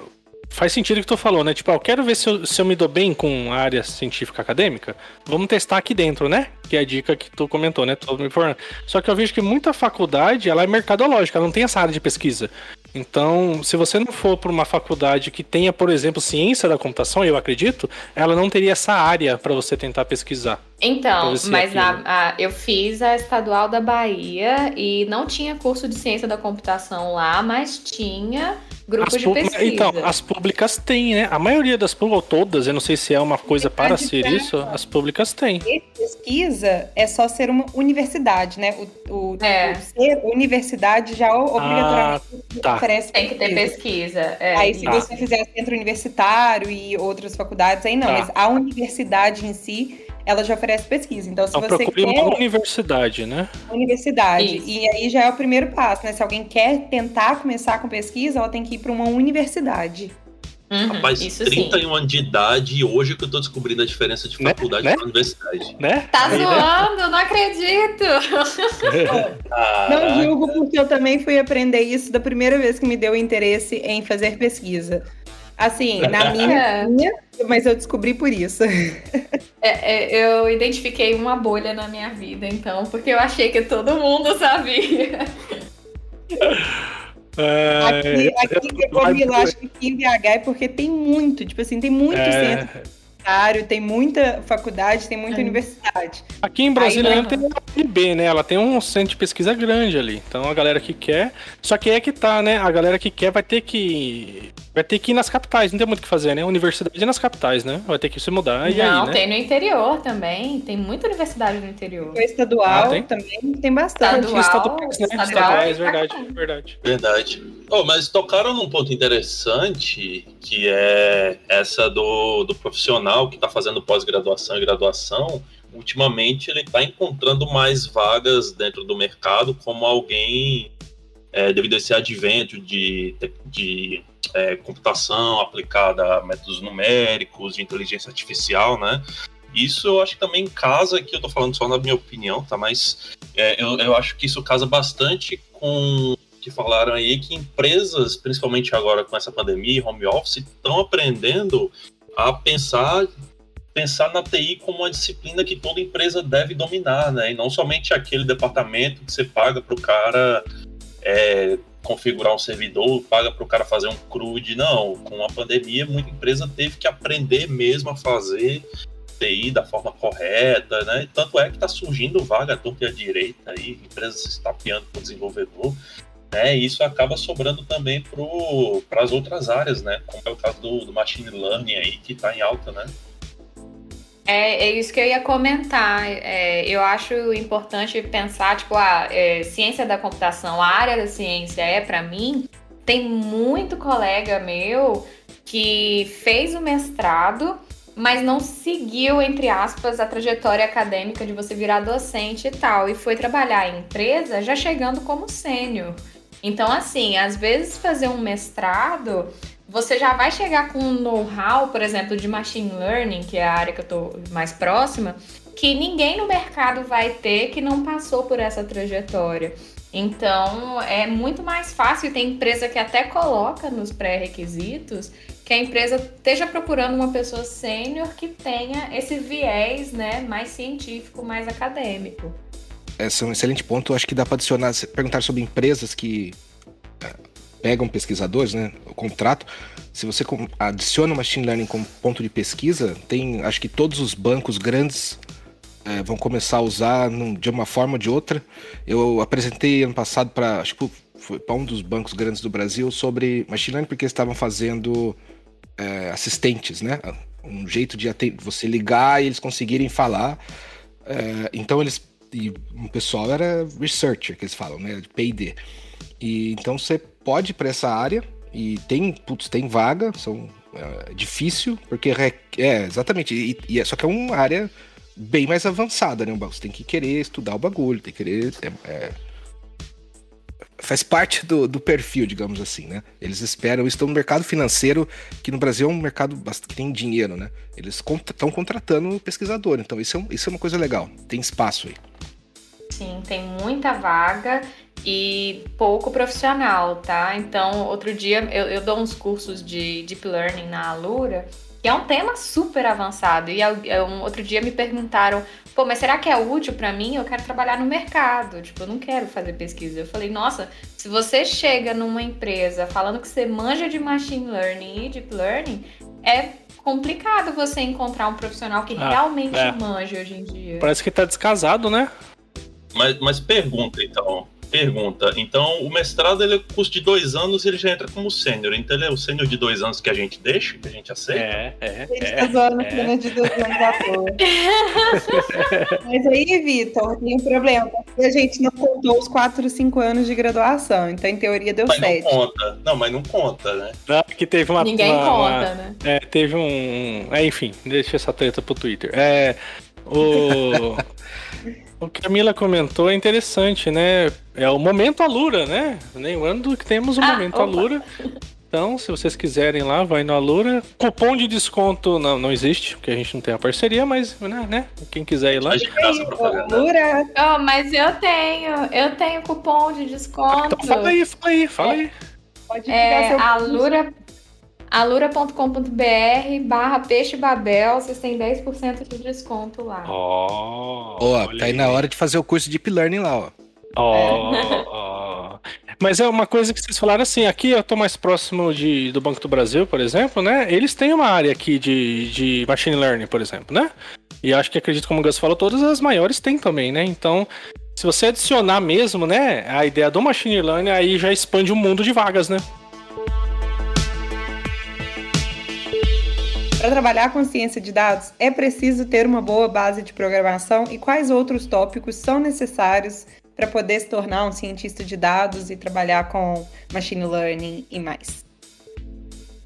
faz sentido o que tu falou, né? Tipo, ah, eu quero ver se eu, se eu me dou bem com a área científica acadêmica, vamos testar aqui dentro, né? Que é a dica que tu comentou, né? Tô me informando. Só que eu vejo que muita faculdade, ela é mercadológica, ela não tem essa área de pesquisa. Então, se você não for para uma faculdade que tenha, por exemplo, ciência da computação, eu acredito, ela não teria essa área para você tentar pesquisar. Então, mas a- eu fiz a estadual da Bahia e não tinha curso de ciência da computação lá, mas tinha grupo As de pesquisa. Então, as públicas têm, né? A maioria das públicas, ou todas, eu não sei se é uma coisa para ser isso, as públicas têm. E pesquisa é só ser uma universidade, né? O, o, É. o ser universidade já obrigatoriamente tá. oferece Tem que ter pesquisa. pesquisa. é, Aí, se Tá. você fizer centro universitário e outras faculdades, aí não. Tá. Mas a universidade em si, ela já oferece pesquisa. Então, se Então você quer uma universidade, né? universidade, Isso. e aí já é o primeiro passo, né? Se alguém quer tentar começar com pesquisa, ela tem que ir para uma universidade. Uhum, Rapaz, isso sim. 31 anos de idade e hoje que eu tô descobrindo a diferença de Né? faculdade Né? pra universidade. Né? Tá Aí, né? zoando, não acredito. Não julgo porque eu também fui aprender isso da primeira vez que me deu interesse em fazer pesquisa. Assim, na minha, É. minha, mas eu descobri por isso. É, é, eu identifiquei uma bolha na minha vida, então, porque eu achei que todo mundo sabia. É, Aqui, aqui eu acho que aqui em BH é porque tem muito, tipo assim, tem muito É. centro universitário, tem muita faculdade, tem muita É. universidade. Aqui em Brasília Aí, tem a UNB, né? Ela tem um centro de pesquisa grande ali. Então a galera que quer. Só que aí é que tá, né? A galera que quer vai ter que. Vai ter que ir nas capitais, não tem muito o que fazer, né? Universidade é nas capitais, né? Vai ter que se mudar e não, aí, né? tem no interior também. Tem muita universidade no interior. O estadual Ah, tem? também tem bastante. Estadual, Estaduais, né? estadual, Estaduais, é verdade, verdade. Verdade. Oh, mas tocaram num ponto interessante, que é essa do, do profissional que está fazendo pós-graduação e graduação. Ultimamente, ele está encontrando mais vagas dentro do mercado como alguém, é, devido a esse advento de, de é, computação aplicada a métodos numéricos, de inteligência artificial, né? Isso eu acho que também casa, aqui eu tô falando só na minha opinião, tá? Mas é, eu, eu acho que isso casa bastante com que falaram aí que empresas, principalmente agora com essa pandemia e home office, estão aprendendo a pensar pensar na TI como uma disciplina que toda empresa deve dominar, né? E não somente aquele departamento que você paga para o cara é, configurar um servidor, paga para o cara fazer um CRUD, não. Com a pandemia, muita empresa teve que aprender mesmo a fazer TI da forma correta, né? Tanto é que está surgindo vaga à torta e à direita aí, empresas se estapeando com o desenvolvedor, né? E isso acaba sobrando também para as outras áreas, né? Como é o caso do, do machine learning aí, que está em alta, né? É, é isso que eu ia comentar. É, eu acho importante pensar, tipo, a ciência da computação, a área da ciência é para mim. Tem muito colega meu que fez o mestrado, mas não seguiu, entre aspas, a trajetória acadêmica de você virar docente e tal, e foi trabalhar em empresa já chegando como sênior. Então, assim, às vezes fazer um mestrado você já vai chegar com um know-how, por exemplo, de machine learning, que é a área que eu estou mais próxima, que ninguém no mercado vai ter que não passou por essa trajetória. Então, é muito mais fácil. Tem empresa que até coloca nos pré-requisitos que a empresa esteja procurando uma pessoa sênior que tenha esse viés né, mais científico, mais acadêmico. Esse é um excelente ponto. Acho que dá para adicionar, perguntar sobre empresas que pegam pesquisadores, né, o contrato, se você adiciona o machine learning como ponto de pesquisa, tem, acho que todos os bancos grandes é, vão começar a usar num, de uma forma ou de outra. Eu apresentei ano passado para, acho que foi para um dos bancos grandes do Brasil sobre machine learning porque estavam fazendo é, assistentes, né, um jeito de você ligar e eles conseguirem falar. É, então eles. E o pessoal era researcher, que eles falam, né? De PD. E então você pode ir para essa área e tem, putz, tem vaga, são é, difícil, porque é exatamente, e, e é, só que é uma área bem mais avançada, né? Você tem que querer estudar o bagulho, tem que querer. é- é, faz parte do, do perfil, digamos assim, né? Eles esperam, estão no mercado financeiro, que no Brasil é um mercado que tem dinheiro, né? Eles estão contratando pesquisador, então isso é, um- isso é uma coisa legal, tem espaço aí. Sim, tem muita vaga e pouco profissional, tá? Então, outro dia eu, eu dou uns cursos de Deep Learning na Alura, que é um tema super avançado. E é um, outro dia me perguntaram, pô, mas será que é útil pra mim? Eu quero trabalhar no mercado, tipo, eu não quero fazer pesquisa. Eu falei, nossa, se você chega numa empresa falando que você manja de Machine Learning e Deep Learning, é complicado você encontrar um profissional que Ah, realmente é. manja hoje em dia. Parece que tá descasado, né? Mas, mas pergunta, então. Pergunta. Então, o mestrado ele é curso de dois anos e ele já entra como sênior. Então, ele é o sênior de dois anos que a gente deixa, que a gente aceita? É, é, A gente tá zoando é. cena de dois anos à toa. Mas aí, Vitor, tem um problema. porque A gente não contou os 4, 5 anos de graduação. Então, em teoria, deu Mas não 7. conta. Não, mas não conta, né? Não, que teve uma. Ninguém uma- conta, uma- né? É, teve um. É, enfim, deixa essa treta pro Twitter. É. O. O que a Mila comentou é interessante, né? É o momento Alura, né? Lembrando que temos o Ah, momento opa. Alura. Então, se vocês quiserem lá, vai no Alura. Cupom de desconto não, não existe, porque a gente não tem a parceria, mas, né? né? Quem quiser ir lá. Mas de graça Ô, propaganda. Lura, Oh, mas eu tenho, eu tenho cupom de desconto. Então fala aí, fala aí, fala aí. pode É seu alura, alura.com.br barra peixe babel, vocês têm 10% de desconto lá. Ó, Ó, olha tá aí na hora de fazer o curso de Deep Learning lá, ó. Ó, ó. Mas é uma coisa que vocês falaram assim, aqui eu tô mais próximo de, do Banco do Brasil, por exemplo, né? Eles têm uma área aqui de, de machine learning, por exemplo, né? E acho que acredito, como o Gus falou, todas as maiores têm também, né? Então, se você adicionar mesmo, né, a ideia do machine learning, aí já expande o mundo de vagas, né? Para trabalhar com ciência de dados, é preciso ter uma boa base de programação e quais outros tópicos são necessários para poder se tornar um cientista de dados e trabalhar com machine learning e mais.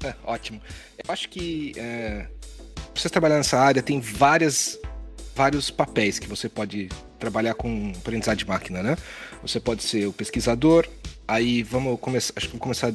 É, ótimo. Eu acho que é, pra você trabalhar nessa área tem várias, vários papéis que você pode trabalhar com aprendizado de máquina, né? Você pode ser o pesquisador, aí vamos começar, acho que vou começar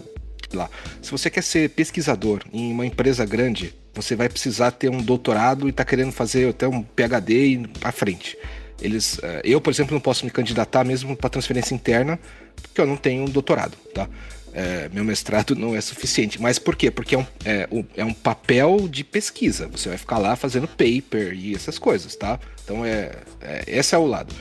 lá. Se você quer ser pesquisador em uma empresa grande, você vai precisar ter um doutorado e tá querendo fazer até um PhD pra frente. Eles, eh, eu, por exemplo, não posso me candidatar mesmo para transferência interna, porque eu não tenho um doutorado, tá? É, meu mestrado não é suficiente. Mas por quê? Porque é um, é, um- é um papel de pesquisa. Você vai ficar lá fazendo paper e essas coisas, tá? Então é, é esse é o lado.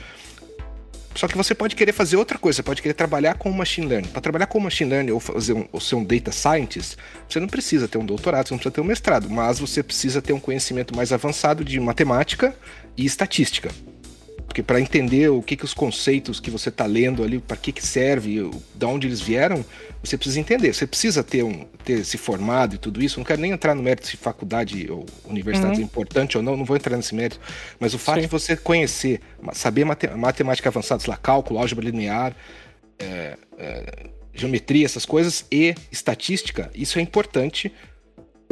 Só que você pode querer fazer outra coisa, você pode querer trabalhar com machine learning. Para trabalhar com machine learning ou fazer um, ou ser um data scientist, você não precisa ter um doutorado, você não precisa ter um mestrado, mas você precisa ter um conhecimento mais avançado de matemática e estatística. Porque para entender o que, que os conceitos que você está lendo ali, para que, que serve, de onde eles vieram, você precisa entender. Você precisa ter, um, ter se formado e tudo isso. Não quero nem entrar no mérito se faculdade ou universidade é importante ou não, não vou entrar nesse mérito. Mas o fato Sim. de você conhecer, saber mate- matemática avançada, sei lá, cálculo, álgebra linear, é, é, geometria, essas coisas, e estatística, isso é importante.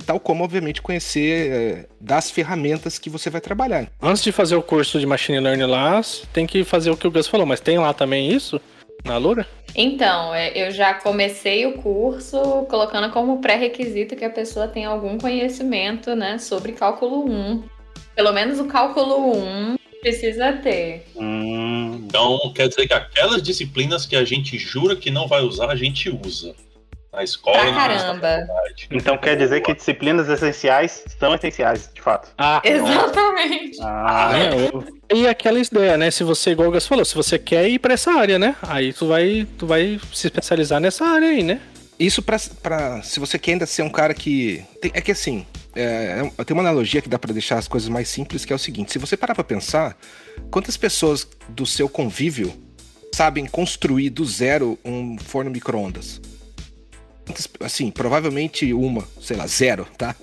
Tal como, obviamente, conhecer é, das ferramentas que você vai trabalhar. Antes de fazer o curso de machine learning lá, tem que fazer o que o Gus falou, mas tem lá também isso? Na Lura? Então, é, eu já comecei o curso colocando como pré-requisito que a pessoa tenha algum conhecimento, né, sobre cálculo 1. Pelo menos o cálculo 1 precisa ter. Hum, Então, quer dizer que aquelas disciplinas que a gente jura que não vai usar, a gente usa. Na escola, Pra caramba. então quer dizer que disciplinas essenciais são essenciais, de fato. Ah, Exatamente. Ah, É, o- e aquela ideia, né? Se você, igual o Gus falou, se você quer ir pra essa área, né? Aí tu vai, tu vai se especializar nessa área aí, né? Isso pra, pra- se você quer ainda ser um cara que. tem- é que assim, é, é- tem uma analogia que dá pra deixar as coisas mais simples, que é o seguinte: se você parar pra pensar, quantas pessoas do seu convívio sabem construir do zero um forno micro-ondas? Assim, provavelmente uma, sei lá, zero, tá?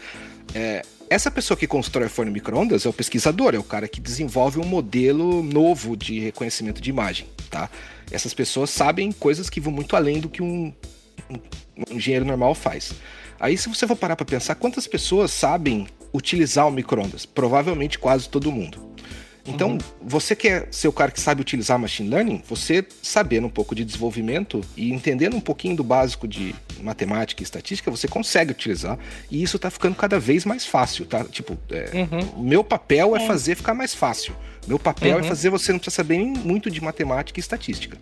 É, essa pessoa que constrói o forno micro-ondas é o pesquisador, é o cara que desenvolve um modelo novo de reconhecimento de imagem, tá? Essas pessoas sabem coisas que vão muito além do que um, um engenheiro normal faz. Aí, se você for parar para pensar, quantas pessoas sabem utilizar o micro-ondas? Provavelmente quase todo mundo. Então, uhum. você quer ser o cara que sabe utilizar machine learning, você sabendo um pouco de desenvolvimento e entendendo um pouquinho do básico de matemática e estatística, você consegue utilizar. E isso tá ficando cada vez mais fácil, tá? Tipo, é, uhum. meu papel é, é, fazer ficar mais fácil. Meu papel é uhum. é fazer você não precisa saber nem muito de matemática e estatística.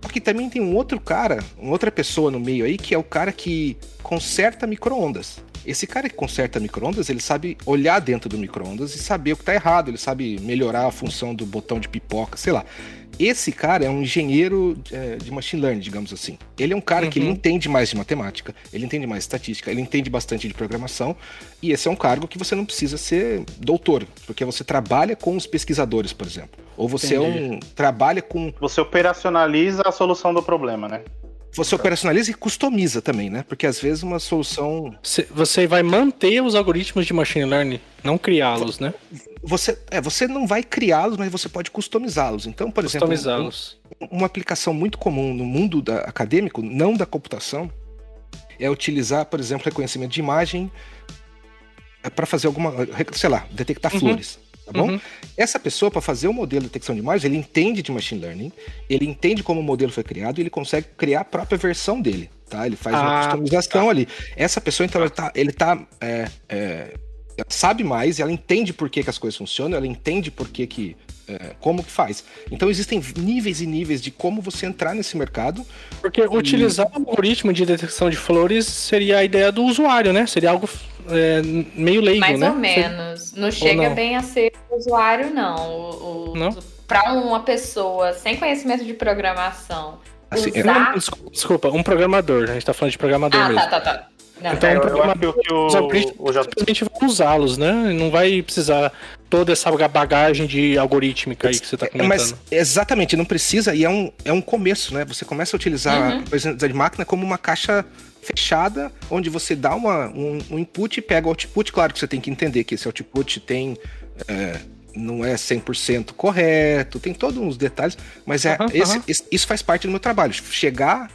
Porque também tem um outro cara, uma outra pessoa no meio aí, que é o cara que conserta micro-ondas. Esse cara que conserta micro-ondas, ele sabe olhar dentro do micro-ondas e saber o que está errado, ele sabe melhorar a função do botão de pipoca, sei lá. Esse cara é um engenheiro é, de machine learning, digamos assim. Ele é um cara uhum. que ele uhum. entende mais de matemática, ele entende mais de estatística, ele entende bastante de programação, e esse é um cargo que você não precisa ser doutor, porque você trabalha com os pesquisadores, por exemplo. Ou você Entendi. é um. trabalha com. Você operacionaliza a solução do problema, né? Você operacionaliza e customiza também, né? Porque às vezes uma solução. Você vai manter os algoritmos de machine learning, não criá-los, né? Você, é, você não vai criá-los, mas você pode customizá-los. Então, por exemplo, um, uma aplicação muito comum no mundo da, acadêmico, não da computação, é utilizar, por exemplo, reconhecimento de imagem é, para fazer alguma, sei lá, detectar uhum. flores tá bom? Uhum. Essa pessoa, para fazer o modelo de detecção de imagens, ele entende de machine learning, ele entende como o modelo foi criado e ele consegue criar a própria versão dele, tá? Ele faz ah, uma customização tá. ali. Essa pessoa, então, ele tá, ele tá é, é, sabe mais, ela entende por que, que as coisas funcionam, ela entende por que, que como que faz. Então existem níveis e níveis de como você entrar nesse mercado. Porque e... utilizar o algoritmo de detecção de flores seria a ideia do usuário, né? Seria algo é, meio leigo, Mais né? ou menos. Não chega não? bem a ser usuário, não. O, o, não? Para uma pessoa sem conhecimento de programação. Assim, usar... Desculpa, um programador. A gente tá falando de programador ah, mesmo. Tá, tá, tá. Não, então, é, eu, eu acho que o, o, o simplesmente vai usá-los, né? Não vai precisar toda essa bagagem de algorítmica aí que você está comentando. Mas exatamente, não precisa e é um, é um começo, né? Você começa a utilizar uhum. a de máquina como uma caixa fechada, onde você dá uma, um, um input e pega o output. Claro que você tem que entender que esse output tem. É, não é 100% correto, tem todos uns detalhes, mas é, uhum, esse, uhum. Esse, isso faz parte do meu trabalho. Chegar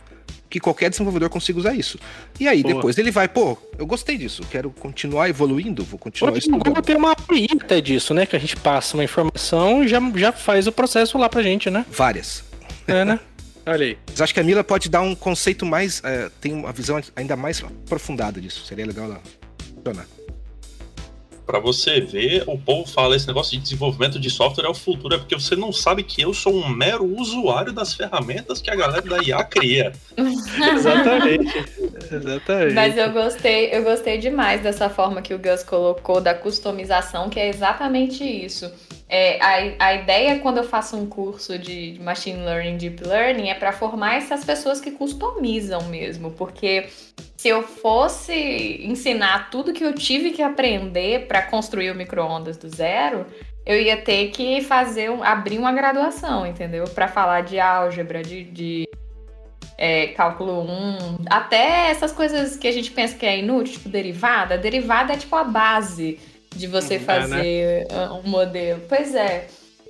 que qualquer desenvolvedor consiga usar isso. E aí, Boa. depois ele vai, pô, eu gostei disso, quero continuar evoluindo, vou continuar Porque estudando. Google tem uma API até disso, né? Que a gente passa uma informação e já, já faz o processo lá pra gente, né? Várias. É, né? Olha aí. Mas acho que a Mila pode dar um conceito mais. É, tem uma visão ainda mais aprofundada disso. Seria legal ela funcionar para você ver, o povo fala esse negócio de desenvolvimento de software é o futuro, é porque você não sabe que eu sou um mero usuário das ferramentas que a galera da IA cria. Exatamente. Exatamente. Mas eu gostei, eu gostei demais dessa forma que o Gus colocou da customização, que é exatamente isso. É, a, a ideia quando eu faço um curso de Machine Learning, Deep Learning, é para formar essas pessoas que customizam mesmo, porque se eu fosse ensinar tudo que eu tive que aprender para construir o micro-ondas do zero, eu ia ter que fazer um, abrir uma graduação, entendeu? Para falar de álgebra, de, de é, cálculo 1, até essas coisas que a gente pensa que é inútil, tipo derivada. Derivada é tipo a base de você fazer é, né? um modelo. Pois é.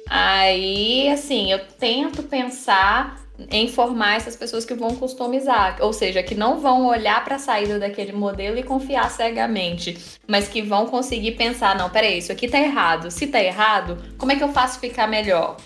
Aí, assim, eu tento pensar em formar essas pessoas que vão customizar, ou seja, que não vão olhar para a saída daquele modelo e confiar cegamente, mas que vão conseguir pensar, não, peraí, isso aqui tá errado. Se tá errado, como é que eu faço ficar melhor?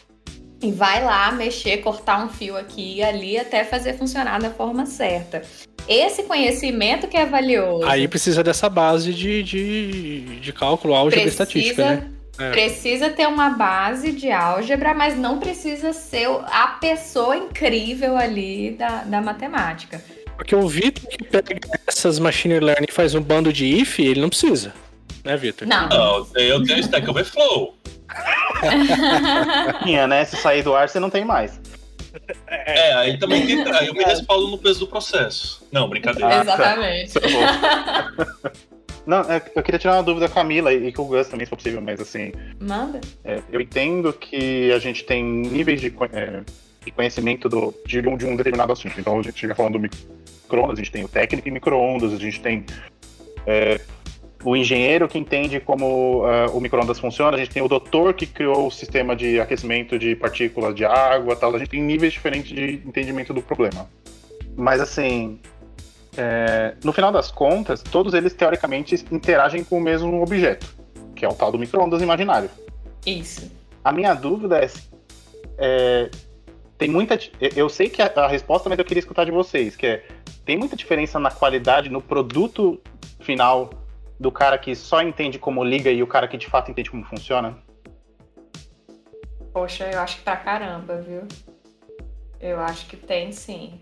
E vai lá mexer, cortar um fio aqui e ali até fazer funcionar da forma certa. Esse conhecimento que é valioso. Aí precisa dessa base de, de, de cálculo, álgebra precisa... estatística, né? É. Precisa ter uma base de álgebra, mas não precisa ser a pessoa incrível ali da, da matemática. Porque o Vitor que pega essas machine learning e faz um bando de if, ele não precisa. Né, Vitor? Não. Não, eu tenho Stack Overflow. Tinha, né? Se sair do ar, você não tem mais. É, aí também tem, aí eu me respaldo no peso do processo. Não, brincadeira. Exatamente. Não, é, eu queria tirar uma dúvida com a Camila e com o Gus também, se for possível, mas assim. Manda. É, eu entendo que a gente tem níveis de, é, de conhecimento do, de, um, de um determinado assunto. Então a gente já falando do micro-ondas, a gente tem o técnico em micro-ondas, a gente tem é, o engenheiro que entende como uh, o microondas funciona, a gente tem o doutor que criou o sistema de aquecimento de partículas de água, tal. A gente tem níveis diferentes de entendimento do problema. Mas assim, é, no final das contas, todos eles teoricamente interagem com o mesmo objeto, que é o tal do microondas imaginário. Isso. A minha dúvida é, é tem muita. Eu sei que a, a resposta, mas eu queria escutar de vocês, que é tem muita diferença na qualidade, no produto final do cara que só entende como liga e o cara que de fato entende como funciona? Poxa, eu acho que pra caramba, viu? Eu acho que tem sim.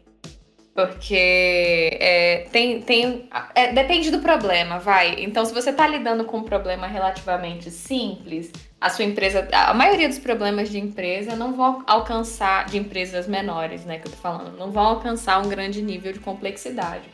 Porque é, tem. tem é, depende do problema, vai. Então, se você está lidando com um problema relativamente simples, a sua empresa. A maioria dos problemas de empresa não vão alcançar. De empresas menores, né? Que eu tô falando, não vão alcançar um grande nível de complexidade.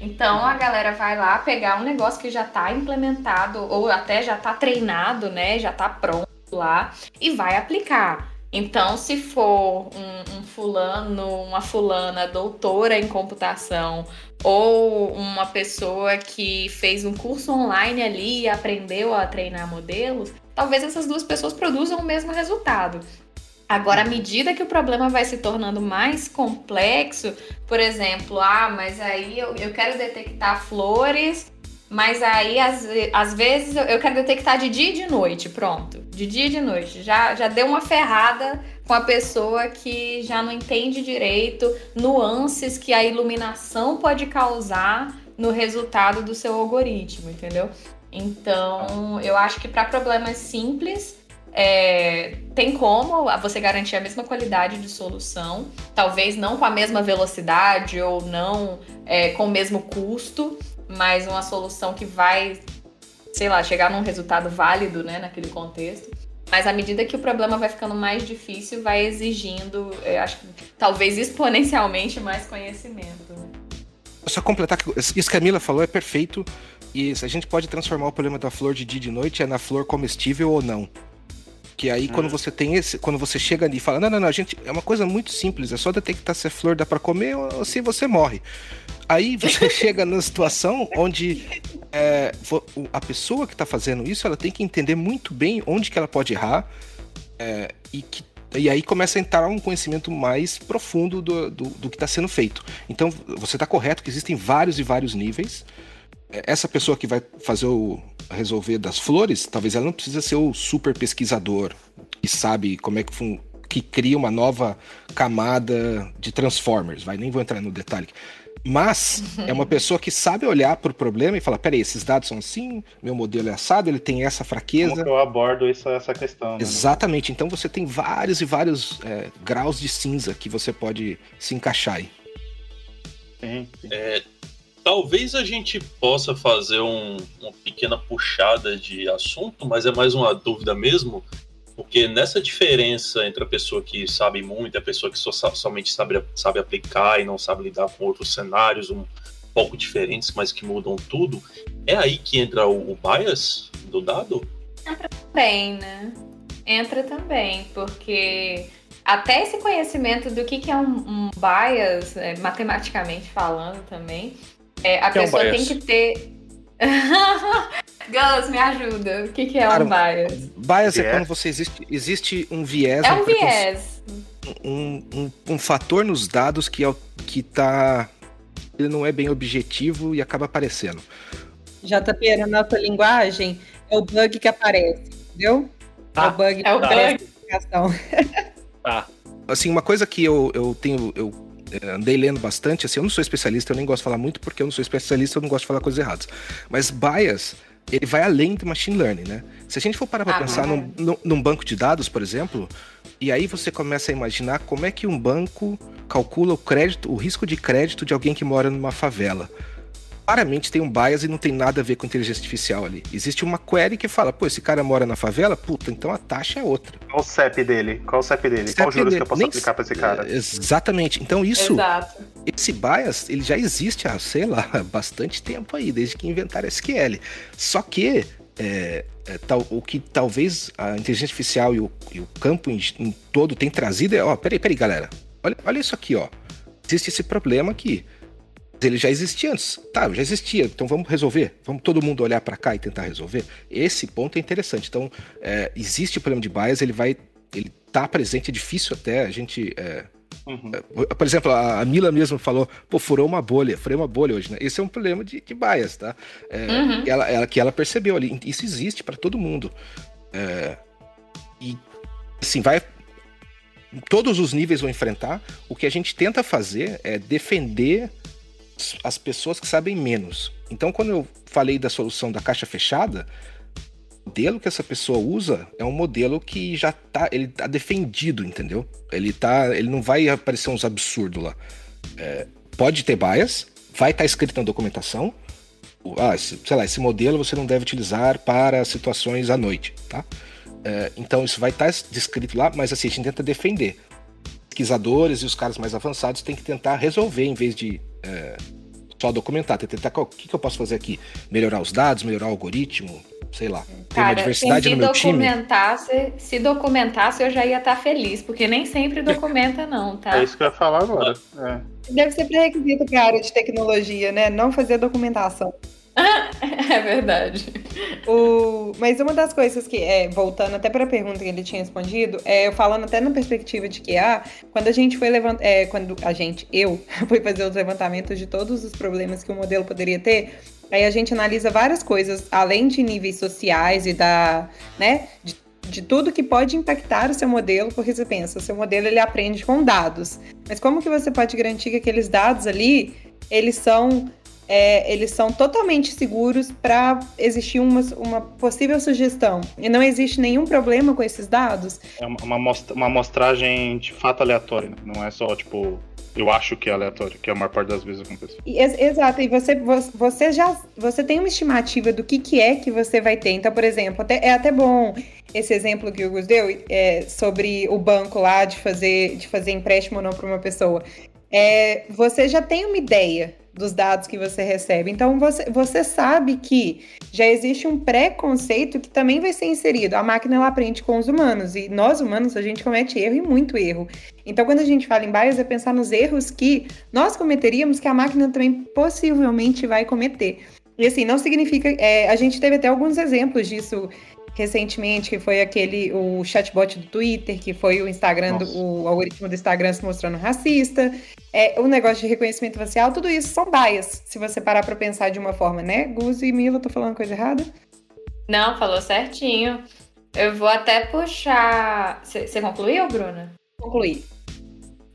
Então a galera vai lá pegar um negócio que já está implementado ou até já está treinado, né? Já está pronto lá e vai aplicar. Então, se for um, um, fulano, uma fulana doutora em computação, ou uma pessoa que fez um curso online ali e aprendeu a treinar modelos, talvez essas duas pessoas produzam o mesmo resultado. Agora, à medida que o problema vai se tornando mais complexo, por exemplo, ah, mas aí eu, eu quero detectar flores, mas aí às, às vezes eu quero detectar de dia e de noite, pronto. De dia e de noite. Já, já deu uma ferrada com a pessoa que já não entende direito nuances que a iluminação pode causar no resultado do seu algoritmo, entendeu? Então, eu acho que para problemas simples, é, tem como você garantir a mesma qualidade de solução, talvez não com a mesma velocidade ou não é, com o mesmo custo, mas uma solução que vai, sei lá, chegar num resultado válido né, naquele contexto. Mas à medida que o problema vai ficando mais difícil, vai exigindo, acho que talvez exponencialmente mais conhecimento. Né? Só completar que isso que a Mila falou é perfeito. E a gente pode transformar o problema da flor de dia e de noite é na flor comestível ou não. Que aí quando hum. você tem esse, quando você chega ali e fala, não, não, não, gente, é uma coisa muito simples, é só detectar se a flor dá para comer ou se você morre. Aí você chega na situação onde é, a pessoa que está fazendo isso, ela tem que entender muito bem onde que ela pode errar é, e que e aí começa a entrar um conhecimento mais profundo do, do, do que está sendo feito. Então, você está correto que existem vários e vários níveis essa pessoa que vai fazer o resolver das flores, talvez ela não precisa ser o super pesquisador que sabe como é que que cria uma nova camada de Transformers, vai, nem vou entrar no detalhe. Mas é uma pessoa que sabe olhar para o problema e falar: peraí, esses dados são assim, meu modelo é assado, ele tem essa fraqueza. Como que eu abordo isso, essa questão? Né? Exatamente. Então você tem vários e vários é, graus de cinza que você pode se encaixar aí. Sim, sim. É, Talvez a gente possa fazer um, uma pequena puxada de assunto, mas é mais uma dúvida mesmo, porque nessa diferença entre a pessoa que sabe muito e a pessoa que só, somente sabe, sabe aplicar e não sabe lidar com outros cenários um pouco diferentes, mas que mudam tudo, é aí que entra o, o bias do dado? Entra também, né? Entra também, porque até esse conhecimento do que, que é um, um bias, é, matematicamente falando também, é, a que pessoa é um tem que ter. Gus, me ajuda. O que, que é Cara, um bias? Bias é quando você existe, existe um viés. É um viés. Um, um, um, fator nos dados que, é, que tá. Ele não é bem objetivo e acaba aparecendo. JP, na nossa linguagem, é o bug que aparece, entendeu? é o bug que é o aparece bug. Tá. Assim, uma coisa que eu, eu tenho. Eu é, andei lendo bastante, assim, eu não sou especialista, eu nem gosto de falar muito porque eu não sou especialista, eu não gosto de falar coisas erradas. Mas bias, ele vai além do machine learning, né? Se a gente for parar para ah, pensar num, num, banco de dados, por exemplo, e aí você começa a imaginar como é que um banco calcula o crédito, o risco de crédito de alguém que mora numa favela claramente tem um bias e não tem nada a ver com inteligência artificial ali. Existe uma query que fala, pô, esse cara mora na favela, puta, então a taxa é outra. Qual o CEP dele? Qual o CEP dele? CEP Qual juros dele? que eu posso Nem... aplicar pra esse cara? É, exatamente. Então isso, Exato. esse bias, ele já existe há, sei lá, bastante tempo aí, desde que inventaram SQL. Só que é, é, tal, o que talvez a inteligência artificial e o, e o campo em, em, todo tem trazido é, ó, peraí, peraí, galera, olha, olha isso aqui, ó. Existe esse problema aqui ele já existia antes. Tá, já existia. Então vamos resolver. Vamos todo mundo olhar para cá e tentar resolver. Esse ponto é interessante. Então é, existe o problema de bias, ele vai, ele tá presente. É difícil até a gente. É, uhum. é, por exemplo, a Mila mesmo falou, pô, furou uma bolha, furei uma bolha hoje, né? Esse é um problema de, de bias, tá? É, uhum. ela, ela, que ela percebeu ali. Isso existe para todo mundo. É, e assim, vai todos os níveis vão enfrentar. O que a gente tenta fazer é defender as pessoas que sabem menos. Então, quando eu falei da solução da caixa fechada, o modelo que essa pessoa usa é um modelo que já tá, ele tá defendido, entendeu? Ele tá, ele não vai aparecer uns absurdos lá. É, pode ter bias, vai estar tá escrito na documentação. Ah, sei lá, esse modelo você não deve utilizar para situações à noite, tá? É, então isso vai estar tá descrito lá, mas assim, a gente tenta defender. Pesquisadores e os caras mais avançados têm que tentar resolver em vez de é, só documentar, tentar o que, que eu posso fazer aqui? Melhorar os dados, melhorar o algoritmo, sei lá. Tem uma diversidade no meu time. Se documentasse, eu já ia estar feliz, porque nem sempre documenta, não, tá? É isso que eu ia falar agora. É. Deve ser pré-requisito para a área de tecnologia, né? Não fazer documentação. é verdade. O... Mas uma das coisas que, é, voltando até para a pergunta que ele tinha respondido, é, eu falando até na perspectiva de que, ah, quando a gente foi levantar, é, quando a gente, eu, fui fazer os levantamentos de todos os problemas que o modelo poderia ter, aí a gente analisa várias coisas, além de níveis sociais e da, né, de, de tudo que pode impactar o seu modelo, porque você pensa, o seu modelo ele aprende com dados, mas como que você pode garantir que aqueles dados ali, eles são é, eles são totalmente seguros para existir uma, uma possível sugestão. E não existe nenhum problema com esses dados. É uma, mostra, uma amostragem de fato aleatória, né? não é só tipo. Eu acho que é aleatório, que é a maior parte das vezes acontece. Exato, e você, você já você tem uma estimativa do que, que é que você vai ter. Então, por exemplo, até, é até bom esse exemplo que o Gus deu é, sobre o banco lá de fazer, de fazer empréstimo ou não para uma pessoa. É, você já tem uma ideia dos dados que você recebe. Então, você, você sabe que já existe um preconceito que também vai ser inserido. A máquina ela aprende com os humanos e nós humanos a gente comete erro e muito erro. Então, quando a gente fala em bias, é pensar nos erros que nós cometeríamos que a máquina também possivelmente vai cometer. E assim, não significa. É, a gente teve até alguns exemplos disso recentemente, que foi aquele o chatbot do Twitter, que foi o Instagram, do, o algoritmo do Instagram se mostrando racista, é, o negócio de reconhecimento facial, tudo isso são bias, se você parar para pensar de uma forma, né? Gus e Mila, tô falando coisa errada? Não, falou certinho. Eu vou até puxar. Você concluiu, Bruna? Concluí.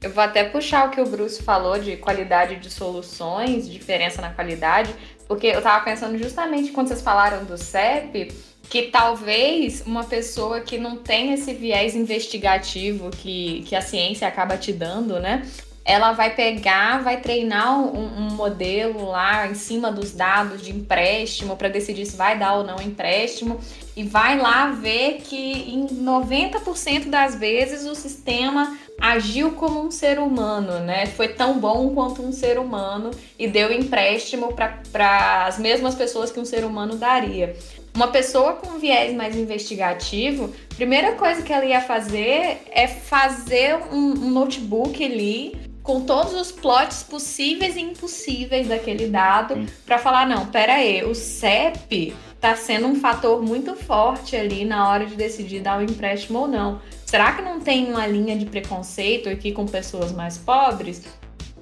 Eu vou até puxar o que o Bruce falou de qualidade de soluções, diferença na qualidade, porque eu tava pensando justamente quando vocês falaram do CEP, que talvez uma pessoa que não tem esse viés investigativo que, que a ciência acaba te dando, né? Ela vai pegar, vai treinar um, um modelo lá em cima dos dados de empréstimo para decidir se vai dar ou não empréstimo e vai lá ver que em 90% das vezes o sistema agiu como um ser humano, né? Foi tão bom quanto um ser humano e deu empréstimo para as mesmas pessoas que um ser humano daria. Uma pessoa com viés mais investigativo, primeira coisa que ela ia fazer é fazer um, um notebook ali com todos os plots possíveis e impossíveis daquele dado para falar não, pera aí, o CEP está sendo um fator muito forte ali na hora de decidir dar o empréstimo ou não. Será que não tem uma linha de preconceito aqui com pessoas mais pobres?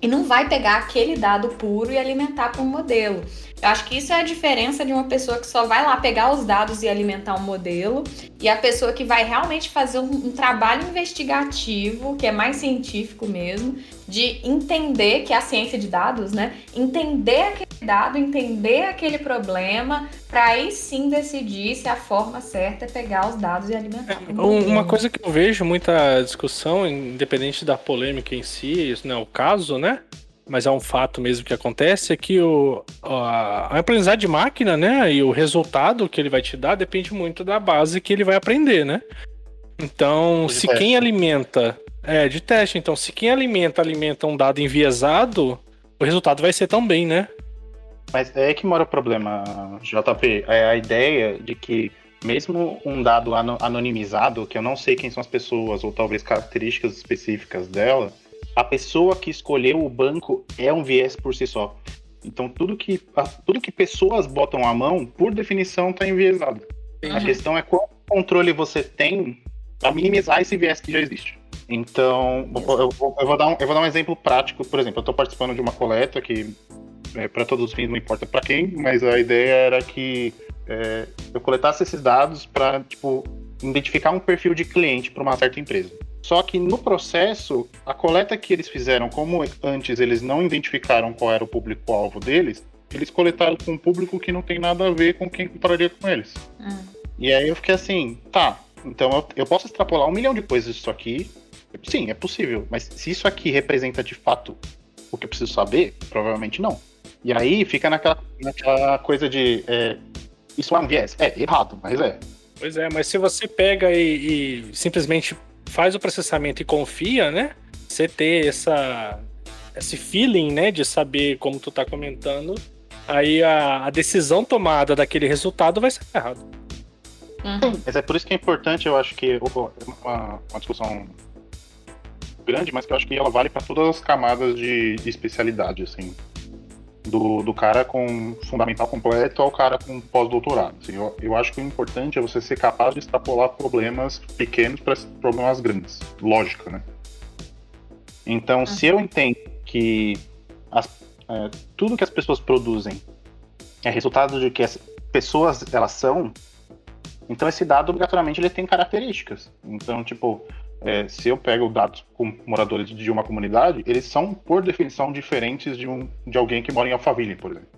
E não vai pegar aquele dado puro e alimentar para um modelo. Eu acho que isso é a diferença de uma pessoa que só vai lá pegar os dados e alimentar um modelo e a pessoa que vai realmente fazer um, um trabalho investigativo, que é mais científico mesmo, de entender que é a ciência de dados, né? Entender aquele dado, entender aquele problema, para aí sim decidir se a forma certa é pegar os dados e alimentar. É, uma coisa que eu vejo muita discussão, independente da polêmica em si, isso não é o caso, né? Mas é um fato mesmo que acontece, é que o, a, a aprendizagem de máquina, né, e o resultado que ele vai te dar depende muito da base que ele vai aprender, né? Então, de se teste. quem alimenta. É, de teste. Então, se quem alimenta, alimenta um dado enviesado, o resultado vai ser também, né? Mas é que mora o problema, JP. É a ideia de que, mesmo um dado anonimizado, que eu não sei quem são as pessoas, ou talvez características específicas dela, a pessoa que escolheu o banco é um viés por si só. Então tudo que, tudo que pessoas botam a mão, por definição, está enviesado. A questão é qual controle você tem para minimizar esse viés que já existe. Então, eu, eu vou- dar um, eu vou dar um exemplo prático. Por exemplo, eu estou participando de uma coleta que, para todos os fins, não importa para quem, mas a ideia era que é, eu coletasse esses dados para tipo, identificar um perfil de cliente para uma certa empresa. Só que no processo, a coleta que eles fizeram, como antes eles não identificaram qual era o público-alvo deles, eles coletaram com um público que não tem nada a ver com quem compraria com eles. Hum. E aí eu fiquei assim, tá, então eu, eu posso extrapolar um milhão de coisas disso aqui. Sim, é possível, mas se isso aqui representa de fato o que eu preciso saber, provavelmente não. E aí fica naquela, naquela coisa de. é, isso é um viés? É, errado, mas é. Pois é, mas se você pega e, e simplesmente faz o processamento e confia, né? Você ter essa, esse feeling, né, de saber como tu tá comentando, aí a, a decisão tomada daquele resultado vai ser errada. Uhum. Mas é por isso que é importante, eu acho que é uma, uma discussão grande, mas que eu acho que ela vale para todas as camadas de, de especialidade, assim. Do, do cara com fundamental completo ao cara com pós-doutorado. Assim, eu, eu acho que o importante é você ser capaz de extrapolar problemas pequenos para problemas grandes. Lógica, né? Então, se eu entendo que as- é, tudo que as pessoas produzem é resultado de que as pessoas elas são, então esse dado obrigatoriamente ele tem características. Então, tipo, é, se eu pego dados com moradores de uma comunidade, eles são, por definição, diferentes de, um, de alguém que mora em Alphaville, por exemplo.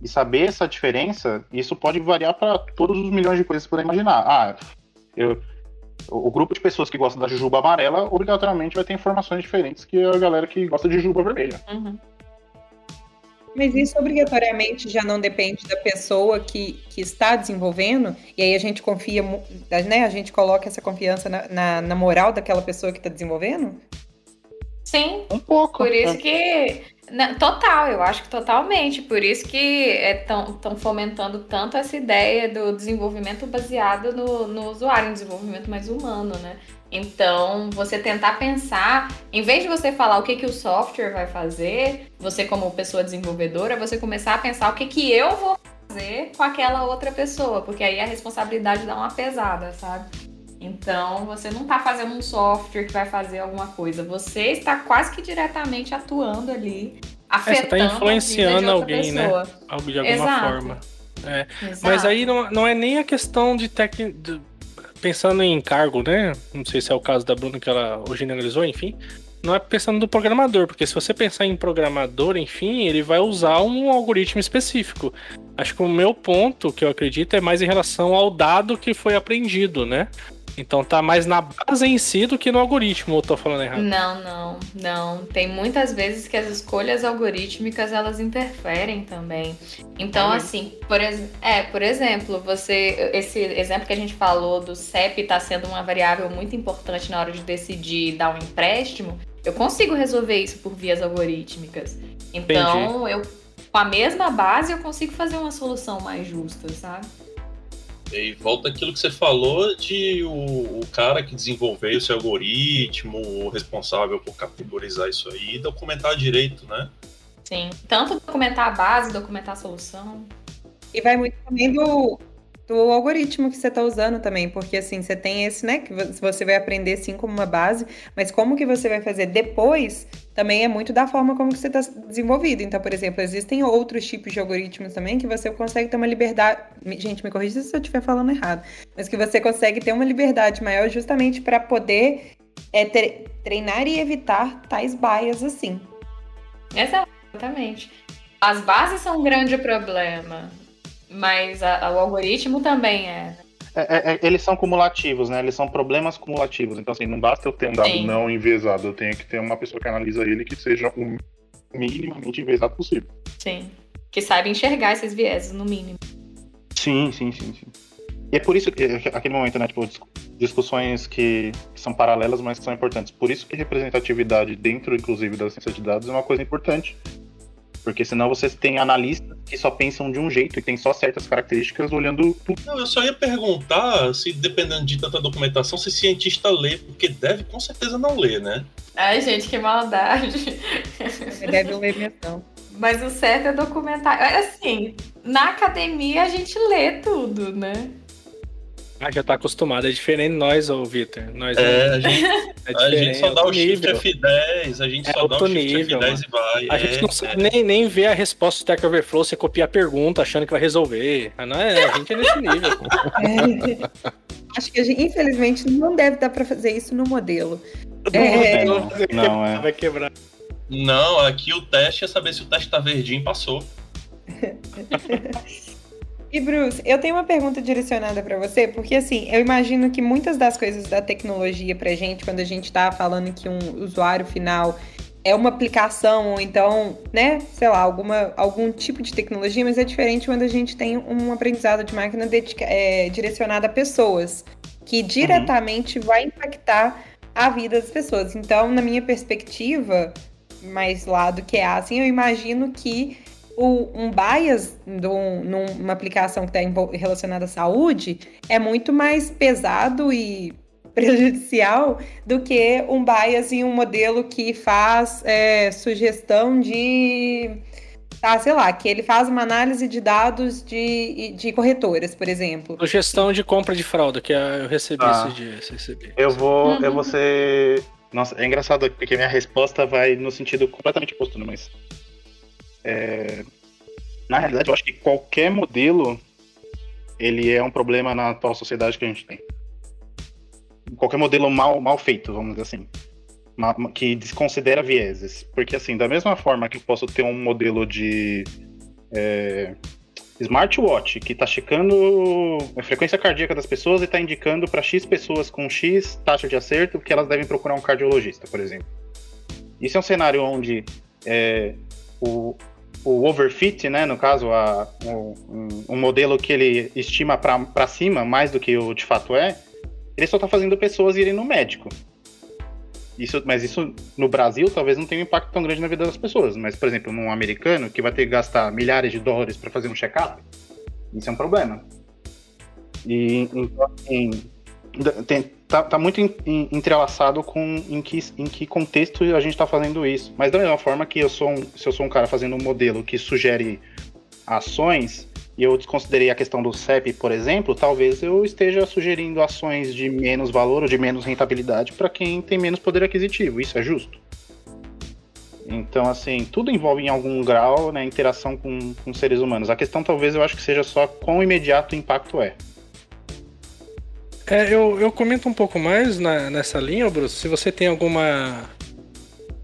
E saber essa diferença, isso pode variar para todos os milhões de coisas que você puder imaginar. Ah, eu, o grupo de pessoas que gosta da jujuba amarela, obrigatoriamente vai ter informações diferentes que a galera que gosta de jujuba vermelha. Uhum. Mas isso obrigatoriamente já não depende da pessoa que, que está desenvolvendo, e aí a gente confia, mu- né? A gente coloca essa confiança na, na, na moral daquela pessoa que está desenvolvendo? Sim, Um pouco. Por isso né? que. na- Total, eu acho que totalmente. Por isso que estão fomentando tanto essa ideia do desenvolvimento baseado no, no usuário, um desenvolvimento mais humano, né? Então, você tentar pensar, em vez de você falar o que, que o software vai fazer, você como pessoa desenvolvedora, você começar a pensar o que, que eu vou fazer com aquela outra pessoa, porque aí a responsabilidade dá uma pesada, sabe? Então, você não está fazendo um software que vai fazer alguma coisa. Você está quase que diretamente atuando ali, você afetando tá a vida de influenciando outra alguém, né? pessoa. Algo de alguma Exato. forma. Mas Exato. aí não, não é nem a questão de tec... Pensando em cargo, né? Não sei se é o caso da Bruna que ela generalizou, enfim. Não é pensando no programador, porque se você pensar em programador, enfim, ele vai usar um algoritmo específico. Acho que o meu ponto, que eu acredito, é mais em relação ao dado que foi aprendido, né? Então tá mais na base em si do que no algoritmo, ou eu tô falando errado? Não, não, não. Tem muitas vezes que as escolhas algorítmicas elas interferem também. Então, assim, por, é, por exemplo, você. Esse exemplo que a gente falou do CEP está sendo uma variável muito importante na hora de decidir dar um empréstimo, eu consigo resolver isso por vias algorítmicas. Então, eu. Com a mesma base, eu consigo fazer uma solução mais justa, sabe? E volta aquilo que você falou de o, o cara que desenvolveu esse algoritmo, o responsável por categorizar isso aí, documentar direito, né? Sim. Tanto documentar a base, documentar a solução. E vai muito também do, do algoritmo que você está usando também, porque assim, você tem esse, né, que vo- você vai aprender sim como uma base, mas como que você vai fazer depois também é muito da forma como você está desenvolvido. Então, por exemplo, existem outros tipos de algoritmos também que você consegue ter uma liberdade. Gente, me corrija se eu estiver falando errado, mas que você consegue ter uma liberdade maior justamente para poder é, tre- treinar e evitar tais baias assim. Exatamente. As bases são um grande problema, mas a- o algoritmo também é. É, é, é, eles são cumulativos, né? Eles são problemas cumulativos. Então, assim, não basta eu ter um dado Sim. não enviesado, eu tenho que ter uma pessoa que analisa ele que seja o minimamente enviesado possível. Sim. Que saiba enxergar esses vieses, no mínimo. Sim, sim, sim, sim. E é por isso que aquele momento, né, tipo, dis- discussões que, que são paralelas, mas que são importantes. Por isso que representatividade dentro, inclusive, da ciência de dados é uma coisa importante. Porque senão você tem analistas que só pensam de um jeito e tem só certas características olhando tudo. Não, eu só ia perguntar se, dependendo de tanta documentação, se cientista lê, porque deve com certeza não ler, né? Ai, gente, que maldade. Você deve ler mesmo. não. Mas o certo é documentar. Assim, na academia a gente lê tudo, né? Ah, já tá acostumado. É diferente de nós, ô Vitor. Nós É, a gente, é a gente só é dá o shift nível. F10, a gente É só dá o shift nível, F10 e vai. A é, gente não sabe nem, nem ver a resposta do Stack Overflow, você copia a pergunta achando que vai resolver. Ah, Não é, a gente é nesse nível. É. Acho que a gente, infelizmente, não deve dar pra fazer isso no modelo. É, não, vai quebrar, não, é. vai quebrar. Não, aqui o teste é saber se o teste tá verdinho passou. E Bruce, eu tenho uma pergunta direcionada pra você, porque assim, eu imagino que muitas das coisas da tecnologia pra gente, quando a gente tá falando que um usuário final é uma aplicação, ou então, né, sei lá, alguma, algum tipo de tecnologia, mas é diferente quando a gente tem um aprendizado de máquina dedica- é, direcionado a pessoas, que diretamente vai impactar a vida das pessoas. Então, na minha perspectiva, mais lá do que é assim, eu imagino que o, um bias do- numa aplicação que está relacionada à saúde é muito mais pesado e prejudicial do que um bias em um modelo que faz é, sugestão de. Tá, sei lá, que ele faz uma análise de dados de, de corretoras, por exemplo. Sugestão de compra de fralda, que eu recebi Ah. esses dias. Recebi. Eu vou, Uhum. eu vou ser. Nossa, é engraçado porque minha resposta vai no sentido completamente oposto, né, mas. É, Na realidade, eu acho que qualquer modelo ele é um problema na atual sociedade que a gente tem. Qualquer modelo mal, mal feito, vamos dizer assim. Que desconsidera vieses. Porque, assim, da mesma forma que eu posso ter um modelo de é, smartwatch que está checando a frequência cardíaca das pessoas e está indicando para X pessoas com X taxa de acerto que elas devem procurar um cardiologista, por exemplo. Isso é um cenário onde é, o, o overfit, né, no caso, a, um, um modelo que ele estima para cima mais do que o de fato é, ele só está fazendo pessoas irem no médico. Isso, mas isso no Brasil talvez não tenha um impacto tão grande na vida das pessoas. Mas, por exemplo, num americano que vai ter que gastar milhares de dólares para fazer um check-up, isso é um problema. E então, assim, tem- tá, tá muito en- en- entrelaçado com em que, em que contexto a gente está fazendo isso. Mas da mesma forma que eu sou um, se eu sou um cara fazendo um modelo que sugere ações e eu desconsiderei a questão do CEP, por exemplo, talvez eu esteja sugerindo ações de menos valor ou de menos rentabilidade para quem tem menos poder aquisitivo. Isso é justo? Então, assim, tudo envolve em algum grau né, interação com, com seres humanos. A questão talvez eu acho que seja só quão imediato o impacto é. É, eu, eu comento um pouco mais na- nessa linha, Bruce. Se você tem alguma.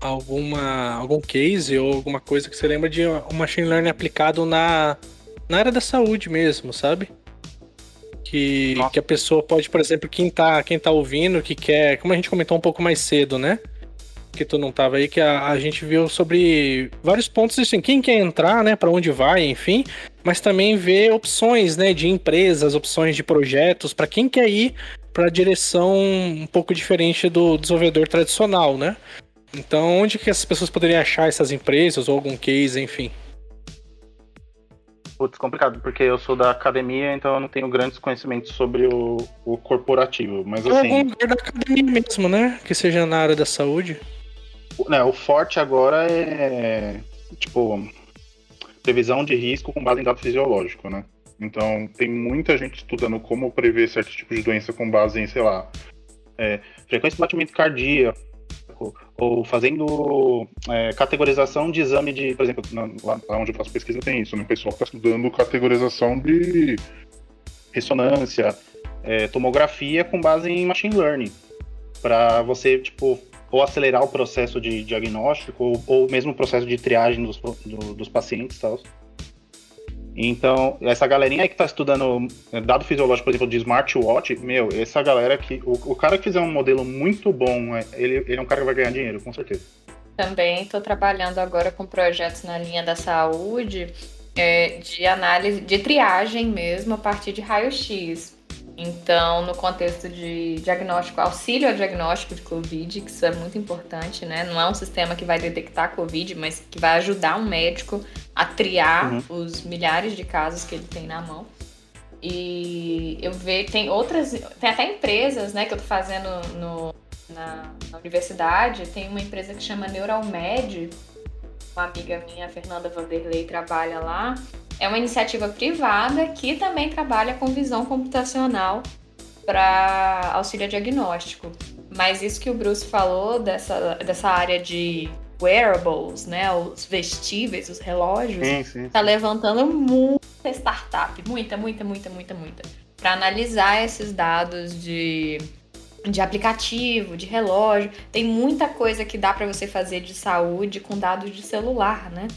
alguma. algum case ou alguma coisa que você lembra de um machine learning aplicado na, na área da saúde mesmo, sabe? Que, Nossa. que a pessoa pode, por exemplo, quem tá, quem tá ouvindo, que quer. Como a gente comentou um pouco mais cedo, né? Que tu não tava aí, que a, a gente viu sobre vários pontos assim, quem quer entrar, né? Pra onde vai, enfim mas também ver opções, né, de empresas, opções de projetos para quem quer ir para a direção um pouco diferente do desenvolvedor tradicional, né? Então, onde que essas pessoas poderiam achar essas empresas ou algum case, enfim? Putz, complicado, porque eu sou da academia, então eu não tenho grandes conhecimentos sobre o, o corporativo. Mas Ou algum assim, lugar da academia mesmo, né? Que seja na área da saúde. O- né, o forte agora é tipo previsão de risco com base em dado fisiológico, né? Então tem muita gente estudando como prever certos tipos de doença com base em, sei lá, é, frequência de batimento cardíaco, ou fazendo é, categorização de exame de, por exemplo, na- lá, lá onde eu faço pesquisa tem isso, né? O pessoal está estudando categorização de ressonância, é, tomografia com base em machine learning, para você, tipo, ou acelerar o processo de diagnóstico, ou, ou mesmo o processo de triagem dos, do- dos pacientes tal. Então, essa galerinha aí que tá estudando é, dado fisiológico, por exemplo, de smartwatch, meu, essa galera que. O, o cara que fizer um modelo muito bom, é, ele, ele é um cara que vai ganhar dinheiro, com certeza. Também estou trabalhando agora com projetos na linha da saúde, é, de análise, de triagem mesmo, a partir de raio-x. Então, no contexto de diagnóstico, auxílio ao diagnóstico de Covid, que isso é muito importante, né? Não é um sistema que vai detectar Covid, mas que vai ajudar um médico a triar Uhum. os milhares de casos que ele tem na mão. E eu vejo, tem outras, tem até empresas, né, que eu tô fazendo no, na, na universidade, tem uma empresa que chama Neuralmed, uma amiga minha, a Fernanda Vanderlei, trabalha lá. É uma iniciativa privada que também trabalha com visão computacional para auxílio diagnóstico. Mas isso que o Bruce falou dessa, dessa área de wearables, né, os vestíveis, os relógios, Sim, sim. tá levantando muita startup, muita, muita, muita, muita, muita, para analisar esses dados de de aplicativo, de relógio. Tem muita coisa que dá para você fazer de saúde com dados de celular, né?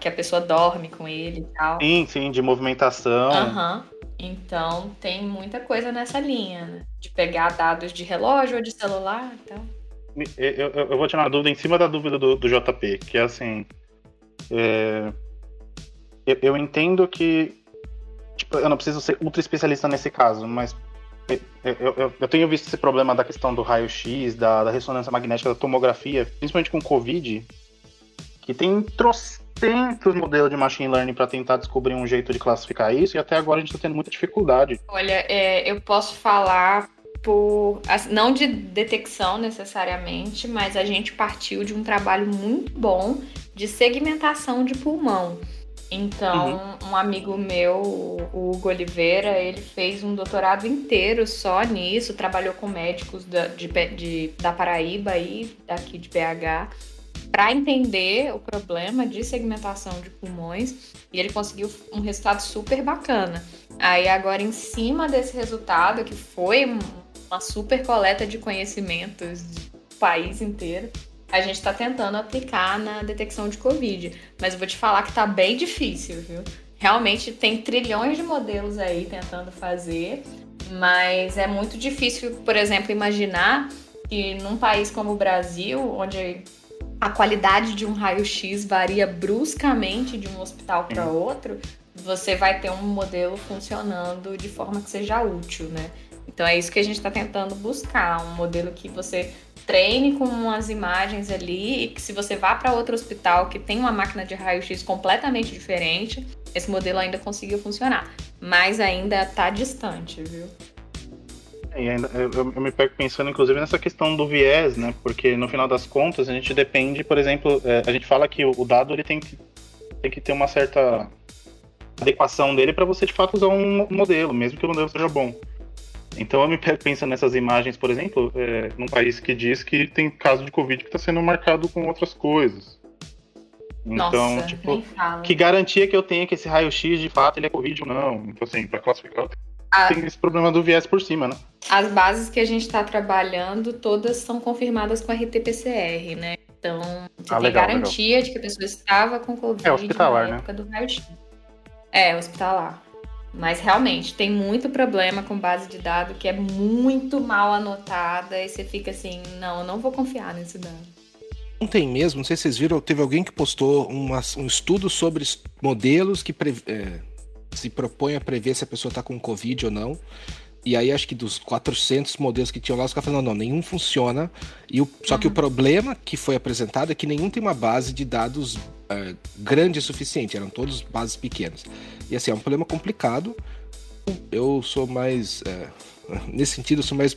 Que a pessoa dorme com ele e tal. Sim, sim, de movimentação. Aham. Então tem muita coisa nessa linha, né? De pegar dados de relógio ou de celular e tal. Eu, eu- eu vou tirar uma dúvida em cima da dúvida do, do JP, que é assim. é, eu, eu entendo que. Tipo, eu não preciso ser ultra especialista nesse caso, mas eu, eu- eu- eu tenho visto esse problema da questão do raio-x, da, da ressonância magnética, da tomografia, principalmente com Covid, que tem trocentos modelos de machine learning para tentar descobrir um jeito de classificar isso, e até agora a gente está tendo muita dificuldade. Olha, é, eu posso falar por. Não de detecção necessariamente, mas a gente partiu de um trabalho muito bom de segmentação de pulmão. Então, um amigo meu, o Hugo Oliveira, ele fez um doutorado inteiro só nisso, trabalhou com médicos da, de, de- da Paraíba e daqui de BH, para entender o problema de segmentação de pulmões, e ele conseguiu um resultado super bacana. Aí agora, em cima desse resultado, que foi um- uma super coleta de conhecimentos do país inteiro, a gente está tentando aplicar na detecção de Covid. Mas eu vou te falar que tá bem difícil, viu? Realmente tem trilhões de modelos aí tentando fazer, mas é muito difícil, por exemplo, imaginar que num país como o Brasil, onde a qualidade de um raio-x varia bruscamente de um hospital para outro, você vai ter um modelo funcionando de forma que seja útil, né? Então é isso que a gente está tentando buscar, um modelo que você treine com umas imagens ali e que se você vá para outro hospital que tem uma máquina de raio-x completamente diferente, esse modelo ainda conseguiu funcionar, mas ainda está distante, viu? E ainda, eu, eu- eu me pego pensando, inclusive, nessa questão do viés, né? Porque no final das contas a gente depende, por exemplo, é, a gente fala que o, o dado ele tem que, tem que ter uma certa adequação dele para você de fato usar um modelo, mesmo que o modelo seja bom. Então eu me pego pensando nessas imagens, por exemplo, é, num país que diz que tem caso de Covid que está sendo marcado com outras coisas. Então, Nossa, tipo, que garantia que eu tenho que esse raio-x de fato ele é Covid ou não? Então, assim, para classificar, Ah. tem esse problema do viés por cima, né? As bases que a gente está trabalhando, todas são confirmadas com RT-PCR, né? Então, você Ah, tem legal, garantia de que a pessoa estava com Covid É, hospitalar, na né? época do raio-x. É, hospitalar. Mas realmente, tem muito problema com base de dados que é muito mal anotada e você fica assim, não, eu não vou confiar nesse dado. Ontem mesmo, não sei se vocês viram, teve alguém que postou uma- um estudo sobre modelos que pre- é, se propõe a prever se a pessoa está com Covid ou não. E aí, acho que dos 400 modelos que tinham lá, os caras falaram, não, não, nenhum funciona. E o- só que o problema que foi apresentado é que nenhum tem uma base de dados é, grande o suficiente, eram todos bases pequenas. E assim, é um problema complicado. Eu sou mais, é, nesse sentido, eu sou mais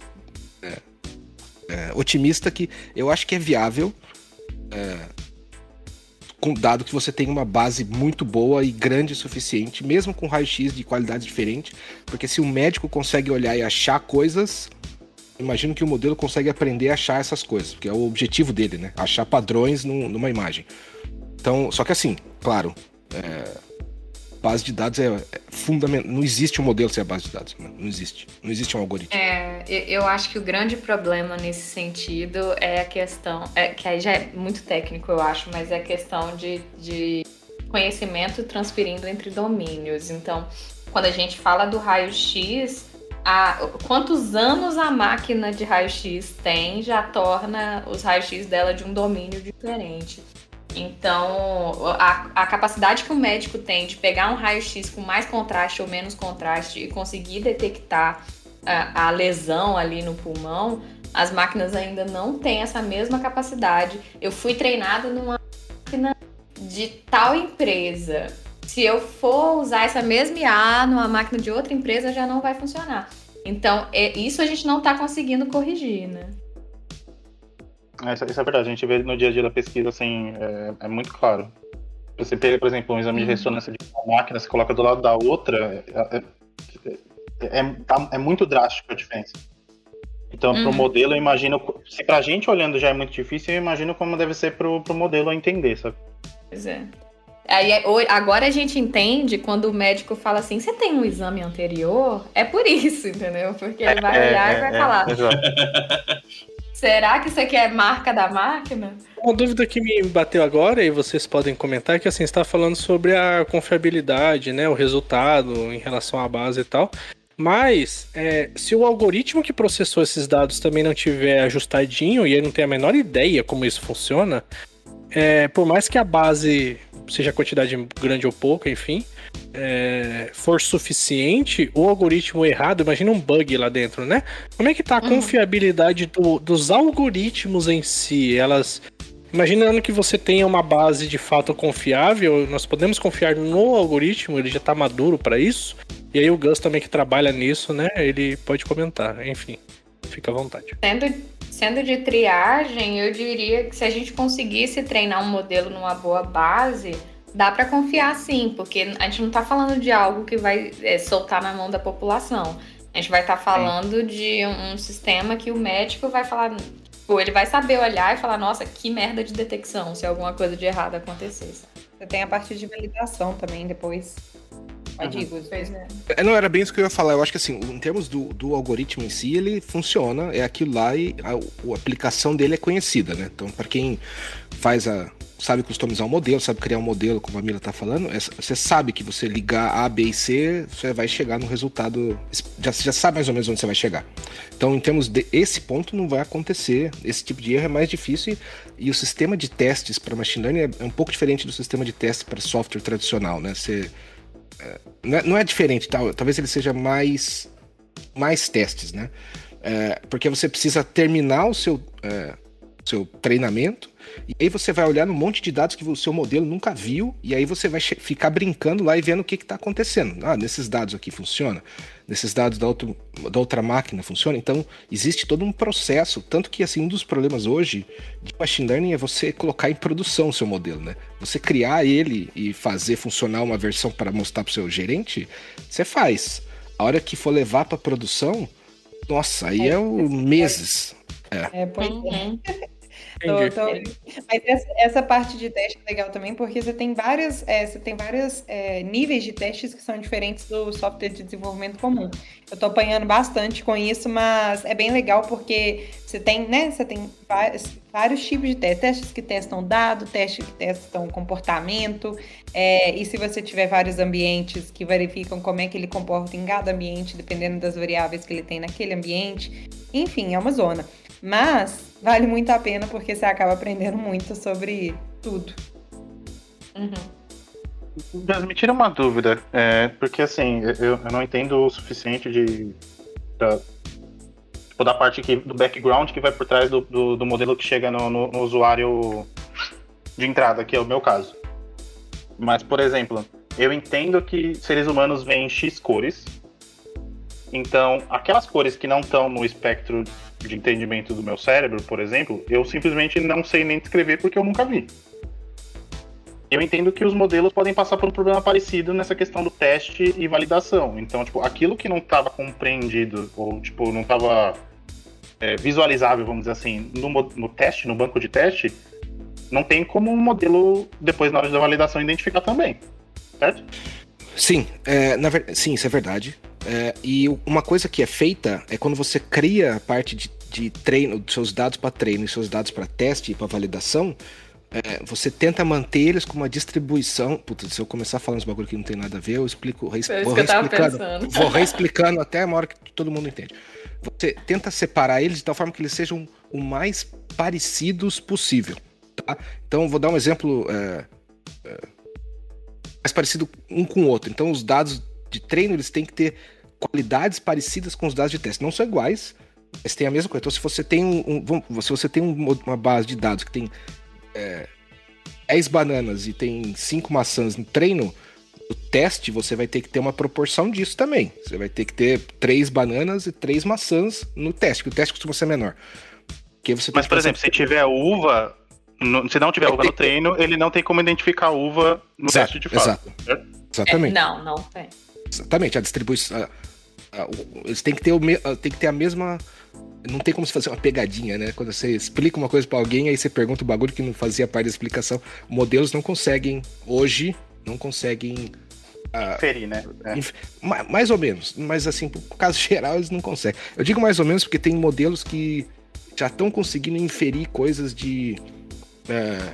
é, otimista que eu acho que é viável com dado que você tem uma base muito boa e grande o suficiente, mesmo com raio-x de qualidade diferente, porque se um médico consegue olhar e achar coisas, imagino que o modelo consegue aprender a achar essas coisas, porque é o objetivo dele, né? Achar padrões num- numa imagem. Então, só que assim, claro, é, base de dados é, é fundamental. Não existe um modelo sem a base de dados, não existe. Não existe um algoritmo. É, eu- eu acho que o grande problema nesse sentido é a questão, é, que aí já é muito técnico, eu acho, mas é a questão de, de conhecimento transferindo entre domínios. Então, quando a gente fala do raio-x, a- quantos anos a máquina de raio-x tem já torna os raios-x dela de um domínio diferente. Então, a, a capacidade que o médico tem de pegar um raio-x com mais contraste ou menos contraste e conseguir detectar a, a lesão ali no pulmão, as máquinas ainda não têm essa mesma capacidade. Eu fui treinada numa máquina de tal empresa. Se eu for usar essa mesma IA numa máquina de outra empresa, já não vai funcionar. Então, é- isso a gente não está conseguindo corrigir, né? Isso, isso é verdade, a gente vê no dia a dia da pesquisa, assim, é, é muito claro. Você pega, por exemplo, um exame de ressonância de uma máquina, você coloca do lado da outra, é, é, é, tá- é muito drástico a diferença. Então, pro Uhum. modelo, eu imagino. Se pra gente olhando já é muito difícil, eu imagino como deve ser pro, pro modelo entender, sabe? Pois é. Aí, é- agora a gente entende quando o médico fala assim: você tem um exame anterior? É por isso, entendeu? Porque ele vai olhar e vai falar: exato. será que isso aqui é marca da máquina? Uma dúvida que me bateu agora, e vocês podem comentar, é que assim, está falando sobre a confiabilidade, né? O resultado em relação à base e tal. Mas, é, se o algoritmo que processou esses dados também não tiver ajustadinho e ele não tem a menor ideia como isso funciona, é, por mais que a base seja quantidade grande ou pouca, enfim, é, for suficiente, o algoritmo errado, imagina um bug lá dentro, né? Como é que tá a Uhum. confiabilidade do- dos algoritmos em si? Elas. Imaginando que você tenha uma base de fato confiável, nós podemos confiar no algoritmo, ele já tá maduro para isso. E aí o Gus também que trabalha nisso, né? Ele pode comentar, enfim. Fica à vontade. Sendo, sendo de triagem, eu diria que se a gente conseguisse treinar um modelo numa boa base, dá para confiar sim, porque a gente não tá falando de algo que vai é, soltar na mão da população. A gente vai estar falando de um, um sistema que o médico vai falar. Ou ele vai saber olhar e falar, nossa, que merda de detecção, se alguma coisa de errado acontecesse. Você tem a parte de validação também depois. Gus. Pois é. Não, era bem isso que eu ia falar. Eu acho que assim, em termos do, do algoritmo em si, ele funciona, é aquilo lá e a, a aplicação dele é conhecida, né? Então, para quem faz a. sabe customizar um modelo, sabe criar um modelo, como a Mila tá falando, é- você sabe que você ligar A, B e C, você vai chegar no resultado. Já, já sabe mais ou menos onde você vai chegar. Então, em termos de esse ponto, não vai acontecer. Esse tipo de erro é mais difícil e, e o sistema de testes para machine learning é, é um pouco diferente do sistema de testes para software tradicional, né? Você não é, não é diferente, tal, talvez ele seja mais mais testes, né? É, porque você precisa terminar o seu, é, seu treinamento e aí você vai olhar no monte de dados que o seu modelo nunca viu e aí você vai ficar brincando lá e vendo o que está acontecendo. Ah, nesses dados aqui funciona, nesses dados da, outro, da outra máquina funciona. Então existe todo um processo, tanto que assim um dos problemas hoje de machine learning é você colocar em produção o seu modelo, né? Você criar ele e fazer funcionar uma versão para mostrar para o seu gerente, você faz. A hora que for levar para produção, nossa, aí é o meses. É, pois é. Tô- tô- Mas essa, essa parte de teste é legal também, porque você tem várias, é, você tem vários é, níveis de testes que são diferentes do software de desenvolvimento comum. Eu tô apanhando bastante com isso, mas é bem legal porque você tem, né? Você tem vários, vários tipos de testes, testes que testam dado, testes que testam comportamento, é, e se você tiver vários ambientes que verificam como é que ele comporta em cada ambiente, dependendo das variáveis que ele tem naquele ambiente. Enfim, é uma zona. Mas vale muito a pena porque você acaba aprendendo muito sobre tudo. Uhum. Me tira uma dúvida, é, porque assim, eu, eu não entendo o suficiente de. Da, tipo, da parte que, do background que vai por trás do, do, do modelo que chega no, no- no usuário de entrada, que é o meu caso. Mas, por exemplo, eu entendo que seres humanos veem X cores. Então, aquelas cores que não estão no espectro de entendimento do meu cérebro, por exemplo, eu simplesmente não sei nem descrever porque eu nunca vi. Eu entendo que os modelos podem passar por um problema parecido nessa questão do teste e validação. Então, tipo, aquilo que não estava compreendido ou tipo não estava visualizável, vamos dizer assim, no, no teste, no banco de teste, não tem como o modelo depois na hora da validação identificar também, certo? Sim, é, na ver- sim, isso é verdade. É, e uma coisa que é feita é quando você cria a parte de, de treino, dos seus dados para treino e seus dados para teste e para validação, é, você tenta manter eles com uma distribuição. Puta, se eu começar falando uns bagulho que não tem nada a ver, eu explico. reis- isso vou reexplicando. Vou reexplicando até uma hora que todo mundo entende. Você tenta separar eles de tal forma que eles sejam o mais parecidos possível. Tá? Então, vou dar um exemplo. é, é, mais parecido um com o outro. Então, os dados de treino eles têm que ter qualidades parecidas com os dados de teste. Não são iguais, mas tem a mesma coisa. Então, se você tem um, um- se você tem um uma base de dados que tem é, 10 bananas e tem 5 maçãs no treino, no teste você vai ter que ter uma proporção disso também. Você vai ter que ter 3 bananas e 3 maçãs no teste, que o teste costuma ser menor. Que você Mas, por exemplo, se tiver uva, no- se não tiver uva no treino, ele não tem como identificar a uva no Exato, teste de fato. exato. certo? Exatamente. É, não, não tem. Exatamente, a distribuição. a- a- o- eles têm que, ter o me- a- tem que ter a mesma. Não tem como se fazer uma pegadinha, né? Quando você explica uma coisa pra alguém, aí você pergunta o bagulho que não fazia parte da explicação. Modelos não conseguem, hoje, não conseguem. ah, Ferir, né? É. inf- ma- mais ou menos, mas assim, por caso geral, eles não conseguem. Eu digo mais ou menos porque tem modelos que já estão conseguindo inferir coisas de. é,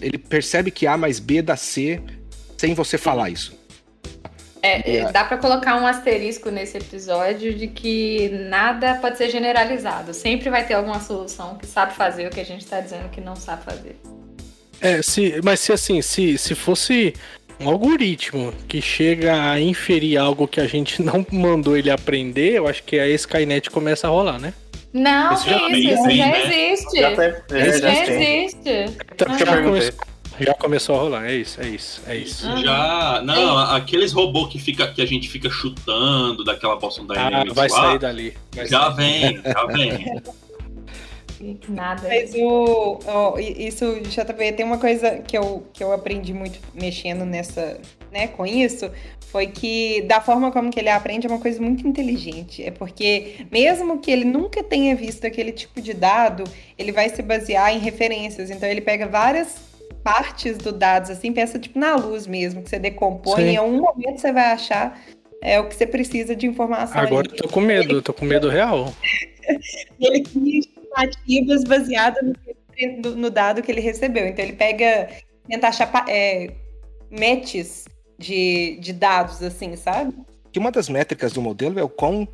ele percebe que A mais B dá C sem você falar isso. É. Dá pra colocar um asterisco nesse episódio de que nada pode ser generalizado. Sempre vai ter alguma solução que sabe fazer o que a gente tá dizendo que não sabe fazer. É, se, mas se assim, se, se fosse um algoritmo que chega a inferir algo que a gente não mandou ele aprender, eu acho que a Skynet começa a rolar, né? Não, Isso que já isso, isso sim, já existe. Já tem. Isso já já tem. existe. Então, já, já começou a rolar, é isso, é isso, é isso. Ah. Já. Não, aqueles robôs que, fica, que a gente fica chutando daquela Boston Ah, Dynamics vai lá, sair dali. vai Já sair. vem, já vem. Nada. Mas o, o- isso, JP, tem uma coisa que eu, que eu aprendi muito mexendo nessa, né, com isso, foi que da forma como que ele aprende é uma coisa muito inteligente. É porque mesmo que ele nunca tenha visto aquele tipo de dado, ele vai se basear em referências. Então ele pega várias partes do dados, assim, pensa tipo na luz mesmo, que você decompõe Sim. e em algum momento você vai achar é, o que você precisa de informação. Agora ali. eu tô com medo, eu tô com medo real. Ele cria estimativas baseadas no, no- no dado que ele recebeu. Então ele pega, tenta achar é, matches de, de dados, assim, sabe? Que uma das métricas do modelo é o quão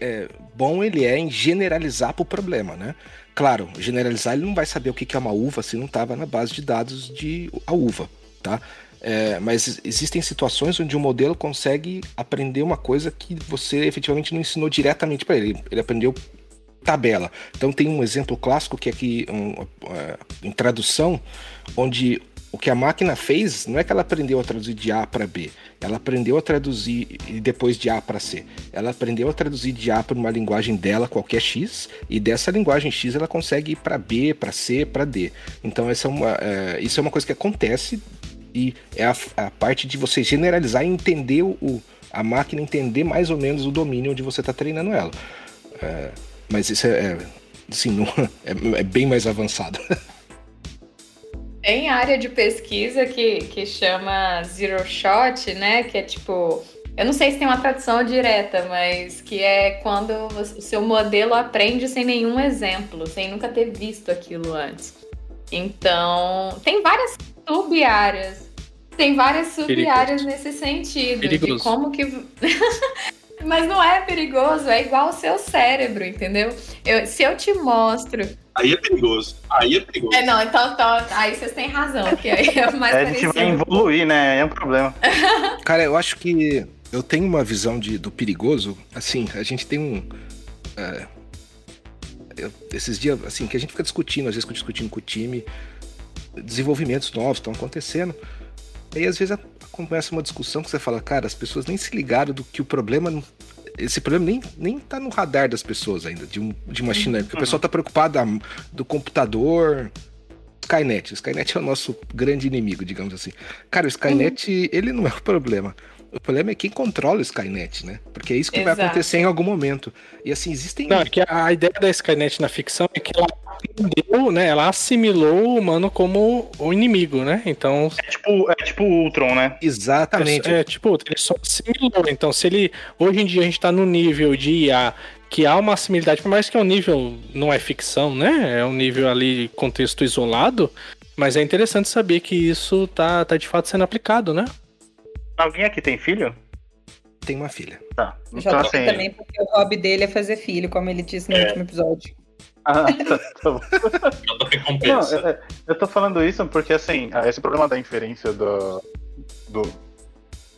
é, bom ele é em generalizar para o problema, né? Claro, generalizar ele não vai saber o que que é uma uva se não estava na base de dados de a uva, tá? É, mas existem situações onde o modelo consegue aprender uma coisa que você efetivamente não ensinou diretamente para ele. Ele aprendeu tabela. Então tem um exemplo clássico que é aqui um, é, em tradução, onde o que a máquina fez não é que ela aprendeu a traduzir de A para B, ela aprendeu a traduzir e depois de A para C. Ela aprendeu a traduzir de A para uma linguagem dela, qualquer X, e dessa linguagem X ela consegue ir para B, para C, para D. Então essa é uma, é, isso é uma coisa que acontece e é a, a parte de você generalizar e entender o- a máquina entender mais ou menos o domínio onde você está treinando ela. É, mas isso é, é, assim, não- é- é bem mais avançado. Tem área de pesquisa que, que chama Zero Shot, né? Que é tipo. Eu não sei se tem uma tradução direta, mas que é quando você- o seu modelo aprende sem nenhum exemplo, sem nunca ter visto aquilo antes. Então, tem várias sub-áreas. Tem várias sub-áreas nesse sentido. De Perigoso. como que. Mas não é perigoso, é igual o seu cérebro, entendeu? Eu- se eu te mostro Aí é perigoso. Aí é perigoso. é, não, então, então aí vocês têm razão, que aí é mais É, a gente vai evoluir, né? É um problema. Cara, eu acho que eu tenho uma visão de, do perigoso. Assim, a gente tem um. é, eu- esses dias, assim, que a gente fica discutindo, às vezes discutindo com o time, desenvolvimentos novos estão acontecendo. E aí, às vezes, a- começa uma discussão que você fala, cara, as pessoas nem se ligaram do que o problema. Esse problema nem, nem tá no radar das pessoas ainda, de, um, de machine learning. Porque o pessoal tá preocupado ah, do computador. Skynet. O Skynet é o nosso grande inimigo, digamos assim. Cara, o Skynet, ele não é o problema. O problema é quem controla o Skynet, né? Porque é isso que vai Exato. acontecer em algum momento. E assim, existem. Não, é que a ideia da Skynet na ficção é que ela aprendeu, né? Ela assimilou o humano como o inimigo, né? Então, É tipo, é tipo o Ultron, né? Exatamente. É, tipo, ele só assimilou. Então, se ele. Hoje em dia a gente tá no nível de IA que há uma similaridade, por mais que é um nível. Não é ficção, né? É um nível ali, contexto isolado. Mas é interessante saber que isso tá, tá de fato sendo aplicado, né? Alguém aqui tem filho? Tem uma filha. Tá. Então, JP assim. também, porque o hobby dele é fazer filho, como ele disse no último episódio. Ah, tá, tá bom. Não, eu, eu tô falando isso porque, assim, esse problema da inferência do, do,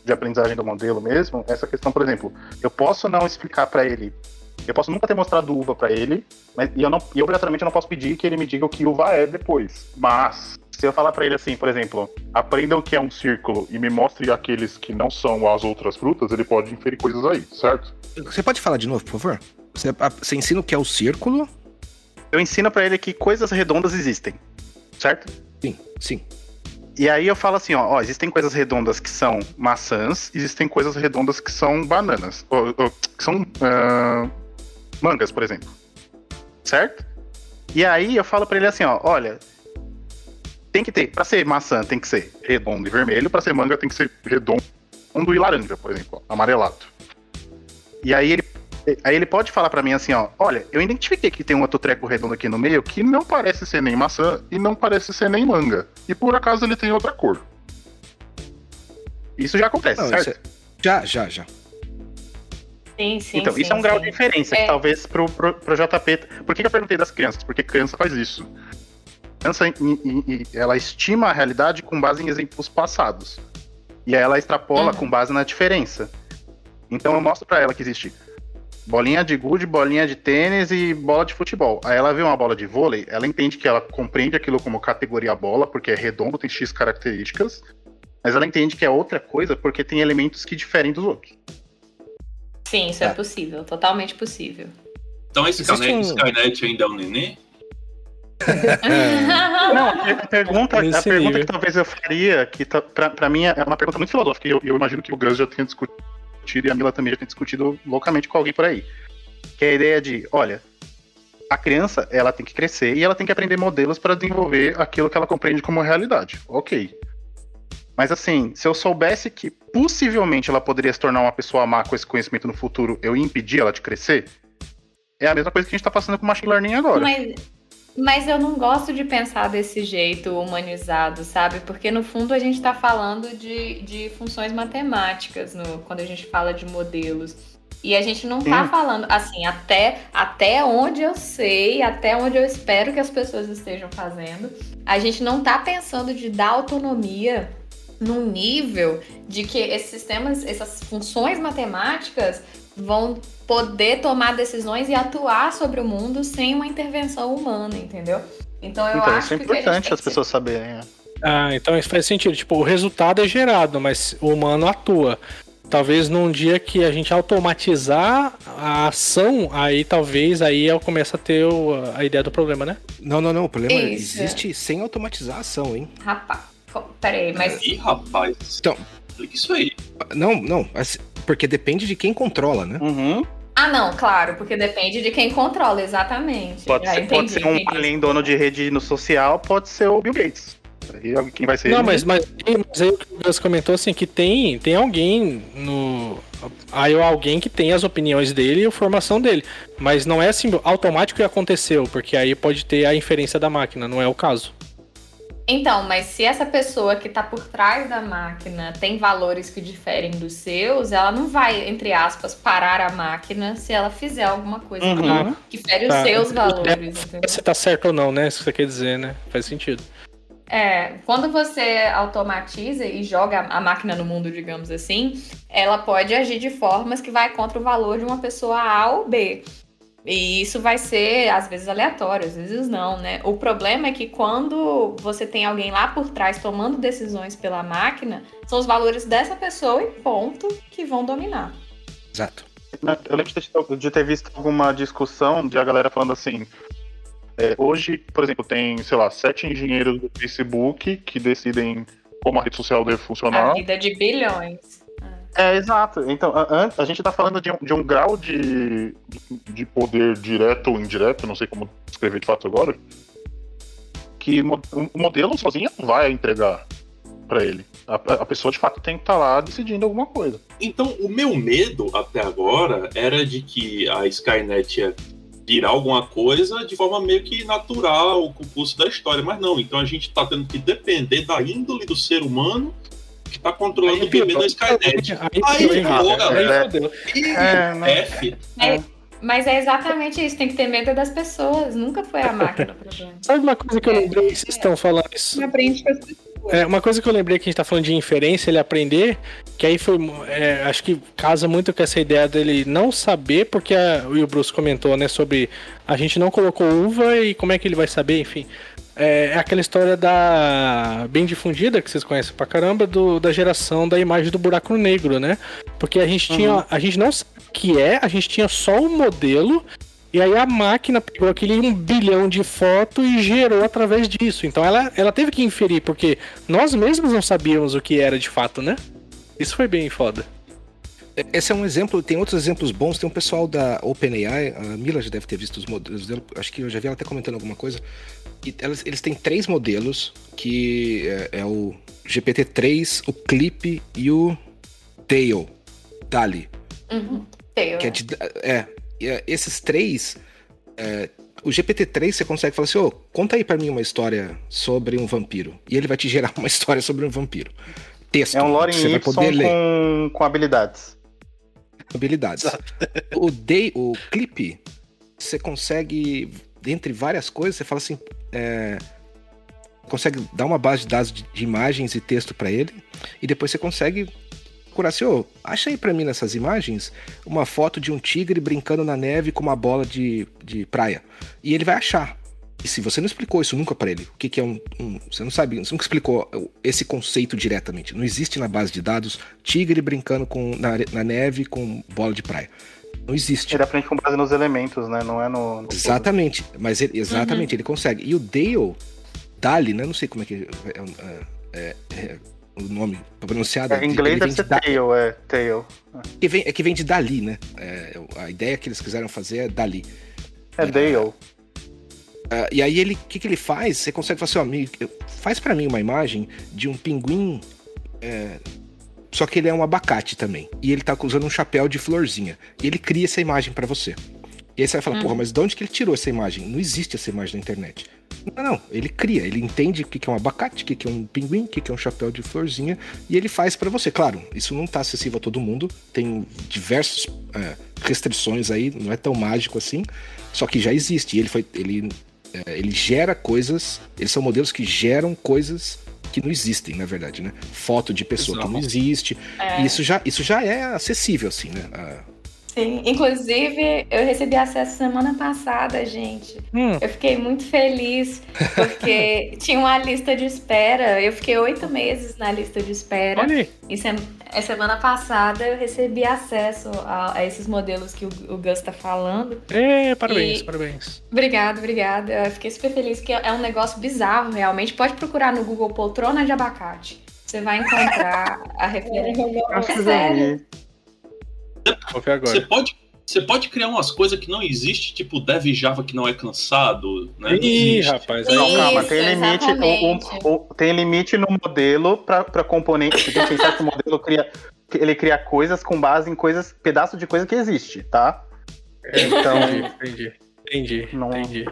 de aprendizagem do modelo mesmo, essa questão, por exemplo, eu posso não explicar pra ele, eu posso nunca ter mostrado uva pra ele, mas, e eu, não, e obrigatoriamente eu não posso pedir que ele me diga o que uva é depois. Mas, se eu falar pra ele assim, por exemplo, aprenda o que é um círculo e me mostre aqueles que não são as outras frutas, ele pode inferir coisas aí, certo? Você pode falar de novo, por favor? Você, você ensina o que é o círculo? eu ensino pra ele que coisas redondas existem, certo? Sim, sim. E aí eu falo assim, ó, ó, existem coisas redondas que são maçãs, existem coisas redondas que são bananas, ou, ou, que são ah, mangas, por exemplo, certo? E aí eu falo pra ele assim, ó, olha, tem que ter, pra ser maçã tem que ser redondo e vermelho, pra ser manga tem que ser redondo e laranja, por exemplo, ó, amarelado. E aí ele, aí ele pode falar pra mim assim, ó, olha, eu identifiquei que tem um outro treco redondo aqui no meio que não parece ser nem maçã e não parece ser nem manga. E por acaso ele tem outra cor. Isso já acontece, Não, certo? isso é- Já, já, já. Sim, sim. Então, sim, isso é um grau de diferença, É. que talvez pro, pro, pro JP. Por que, que eu perguntei das crianças? Porque criança faz isso. Criança, em- em- em- ela estima a realidade com base em exemplos passados. E aí ela extrapola Uhum. com base na diferença. Então eu mostro pra ela que existe bolinha de gude, bolinha de tênis e bola de futebol. Aí ela vê uma bola de vôlei, ela entende que ela compreende aquilo como categoria bola, porque é redondo, tem X características. Mas ela entende que é outra coisa porque tem elementos que diferem dos outros. Sim, isso é Tá. possível. Totalmente possível. Então esse Existe Skynet, um- Skynet ainda é um nenê? Não, a pergunta, a pergunta que talvez eu faria, que tá, pra, pra mim é uma pergunta muito filosófica, e eu, eu imagino que o Gus já tenha discutido e a Mila também já tenha discutido loucamente com alguém por aí. Que é a ideia de, olha, a criança, ela tem que crescer e ela tem que aprender modelos para desenvolver aquilo que ela compreende como realidade. Ok. Mas assim, se eu soubesse que possivelmente ela poderia se tornar uma pessoa má com esse conhecimento no futuro, eu ia impedir ela de crescer, é a mesma coisa que a gente tá passando com o machine learning agora. Mas, mas eu não gosto de pensar desse jeito humanizado, sabe? Porque no fundo a gente está falando de, de funções matemáticas no, quando a gente fala de modelos. E a gente não tá Sim. falando, assim, até, até onde eu sei, até onde eu espero que as pessoas estejam fazendo, a gente não tá pensando de dar autonomia num nível de que esses sistemas, essas funções matemáticas vão poder tomar decisões e atuar sobre o mundo sem uma intervenção humana, entendeu? Então eu então, acho isso é que o que a gente importante tem as que ser- pessoas saberem. né? Ah, então isso faz sentido. Tipo, o resultado é gerado, mas o humano atua. Talvez num dia que a gente automatizar a ação, aí talvez aí eu comece a ter o- a ideia do problema, né? Não, não, não. O problema é Isso. existe sem automatizar a ação, hein? Rapaz, co- peraí, mas Ih, rapaz. Então- Explica isso aí. Não, não. assim, Porque depende de quem controla, né? Uhum. Ah, não, claro, porque depende de quem controla, exatamente. Pode, ser, pode entendi, ser um entendi. além dono de rede no social, pode ser o Bill Gates. Aí quem vai ser Não, ele? mas, mas, mas aí o que o Gus comentou assim, que tem, tem alguém no. Aí alguém que tem as opiniões dele e a formação dele. Mas não é assim automático que aconteceu, porque aí pode ter a inferência da máquina, não é o caso. Então, mas se essa pessoa que tá por trás da máquina tem valores que diferem dos seus, ela não vai, entre aspas, parar a máquina se ela fizer alguma coisa Uhum. que, que fere Tá. os seus valores, entendeu? Se tá certo ou não, né? Isso que você quer dizer, né? Faz sentido. É, quando você automatiza e joga a máquina no mundo, digamos assim, ela pode agir de formas que vai contra o valor de uma pessoa A ou B. E isso vai ser, às vezes, aleatório, às vezes não, né? O problema é que quando você tem alguém lá por trás tomando decisões pela máquina, são os valores dessa pessoa e ponto que vão dominar. Exato. Eu lembro de ter, visto alguma discussão de a galera falando assim. é, hoje, por exemplo, tem, sei lá, sete engenheiros do Facebook que decidem como a rede social deve funcionar. A vida de bilhões. É, exato. Então, a, a- gente tá falando de um, de um grau de, de poder direto ou indireto, não sei como descrever de fato agora, que o modelo sozinho não vai entregar pra ele. A, a pessoa, de fato, tem que estar lá decidindo alguma coisa. Então, o meu medo até agora era de que a Skynet ia virar alguma coisa de forma meio que natural com o curso da história, mas não. Então a gente tá tendo que depender da índole do ser humano que tá controlando o bebê da Skynet. Aí, Aí, cara? galera. Aí fodeu. É, né? F, Mas é exatamente isso, tem que ter medo das pessoas, nunca foi a máquina o problema. Sabe uma coisa que eu lembrei que vocês estão falando isso? Aprende com as pessoas. É, uma coisa que eu lembrei que a gente tá falando de inferência, ele aprender, que aí foi. é, acho que casa muito com essa ideia dele não saber, porque a, o Bruce comentou, né, sobre a gente não colocou uva e como é que ele vai saber, enfim. É, é aquela história da. bem difundida, que vocês conhecem pra caramba, do, da geração da imagem do buraco negro, né? Porque a gente tinha. A gente não sabe o que é, a gente tinha só o modelo. E aí a máquina pegou aquele um bilhão de fotos e gerou através disso. Então ela, ela teve que inferir, porque nós mesmos não sabíamos o que era de fato, né? Isso foi bem foda. Esse é um exemplo, tem outros exemplos bons. Tem um pessoal da OpenAI, a Mila já deve ter visto os modelos dela, acho que eu já vi ela até comentando alguma coisa. E elas, eles têm três modelos, que é, é o GPT-3, o Clip e o Tail, DALI. Uhum. Tenho. Que é, de- é, é, esses três, é, o GPT-3 você consegue falar assim, ô, conta aí pra mim uma história sobre um vampiro. E ele vai te gerar uma história sobre um vampiro. Texto. É um lore que você em vai Y poder ler. com, com habilidades. Habilidades. o day, o clipe, você consegue, dentre várias coisas, você fala assim, é, consegue dar uma base de dados de, de imagens e texto para ele, e depois você consegue procurar assim, ô, acha aí pra mim nessas imagens uma foto de um tigre brincando na neve com uma bola de, de praia. E ele vai achar. E se você não explicou isso nunca pra ele, o que, que é um, um- Você não sabe, você nunca explicou esse conceito diretamente. Não existe na base de dados tigre brincando com, na, na neve com bola de praia. Não existe. Ele aprende com base nos elementos, né? Não é no. no Exatamente, mas ele, exatamente, ele consegue. E o Dale, Dali, né? Não sei como é que é, é- é- é o nome pronunciado. É, em inglês deve ser de Da- tail, é tail. que vem, é que vem de Dali, né? É, a ideia que eles quiseram fazer é Dali. É Dale. Ah, e aí ele, o que, que ele faz? Você consegue falar assim, ó, faz pra mim uma imagem de um pinguim, é, só que ele é um abacate também. E ele tá usando um chapéu de florzinha. E ele cria essa imagem pra você. E aí você vai falar, porra, mas de onde que ele tirou essa imagem? Não existe essa imagem na internet. Não, não, ele cria, ele entende o que que é um abacate, o que que é um pinguim, o que que é um chapéu de florzinha, e ele faz pra você. Claro, isso não tá acessível a todo mundo, tem diversas é, restrições aí, não é tão mágico assim, só que já existe. E ele foi, ele, ele gera coisas, eles são modelos que geram coisas que não existem, na verdade, né? Foto de pessoa que não existe. É. E isso já, isso já é acessível, assim, né? Ah, Sim, inclusive eu recebi acesso semana passada, gente. Hum. Eu fiquei muito feliz porque tinha uma lista de espera. Eu fiquei oito meses na lista de espera. Olha aí. E sem- a semana passada eu recebi acesso a, a esses modelos que o, o Gus tá falando. É, parabéns, E- parabéns. Obrigada, obrigada. Eu fiquei super feliz que é um negócio bizarro, realmente. Pode procurar no Google poltrona de abacate. Você vai encontrar a referência. É já sério. Ver Você agora. pode, você pode criar umas coisas que não existe, tipo Dev Java que não é cansado, né? Não Ih, existe. rapaz. Não, calma, Isso, tem limite, o- exatamente. o- o- tem limite no modelo para componente. Você tem que pensar que o modelo cria, ele cria coisas com base em coisas, pedaço de coisa que existe, tá? Então, Entendi, entendi, Não- entendi.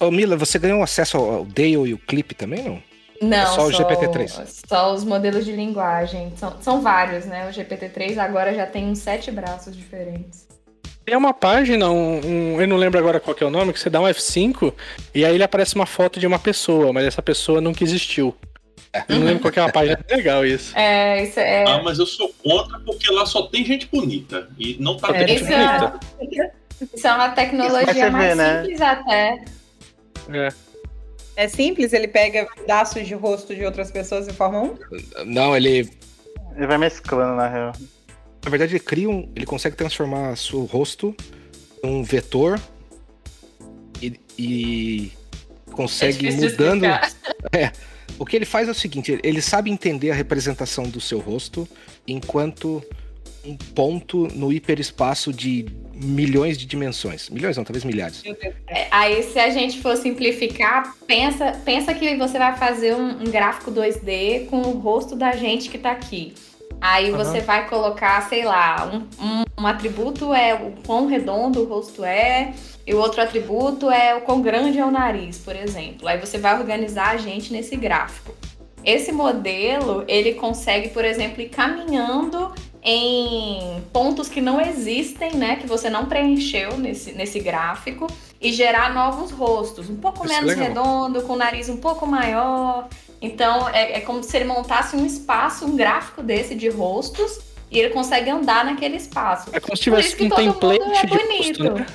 Ô, Mila, você ganhou acesso ao ao Dale e o Clip também, não? Não, É só o GPT-3. Só os modelos de linguagem. São, são vários, né? O GPT-3 agora já tem uns sete braços diferentes. Tem uma página, um, um- eu não lembro agora qual que é o nome, que você dá um F5 e aí ele aparece uma foto de uma pessoa, mas essa pessoa nunca existiu. Eu não lembro qual que é uma página. É legal isso. É, isso é. Ah, mas eu sou contra porque lá só tem gente bonita. E não tá É, gente é- bonita. Isso é uma tecnologia mais ver, né? simples até. É. É simples, ele pega pedaços de rosto de outras pessoas e forma um. Não, ele. ele vai mesclando, na real. Na verdade, ele cria um. Ele consegue transformar seu rosto em um vetor e, e consegue É mudando. explicar. O que ele faz é o seguinte: ele sabe entender a representação do seu rosto enquanto um ponto no hiperespaço de milhões de dimensões. Milhões não, talvez milhares. É, Aí, se a gente for simplificar, pensa, pensa que você vai fazer um, um gráfico 2D com o rosto da gente que tá aqui. Aí Aham. você vai colocar, sei lá, um, um, um atributo é o quão redondo o rosto é, e o outro atributo é o quão grande é o nariz, por exemplo. Aí você vai organizar a gente nesse gráfico. Esse modelo, ele consegue, por exemplo, ir caminhando em pontos que não existem, né? Que você não preencheu nesse, nesse gráfico e gerar novos rostos, um pouco Isso é menos legal. redondo, com o nariz um pouco maior. Então é, é como se ele montasse um espaço, um gráfico desse de rostos, e ele consegue andar naquele espaço. É como se tivesse um template é de bonito. rosto, né?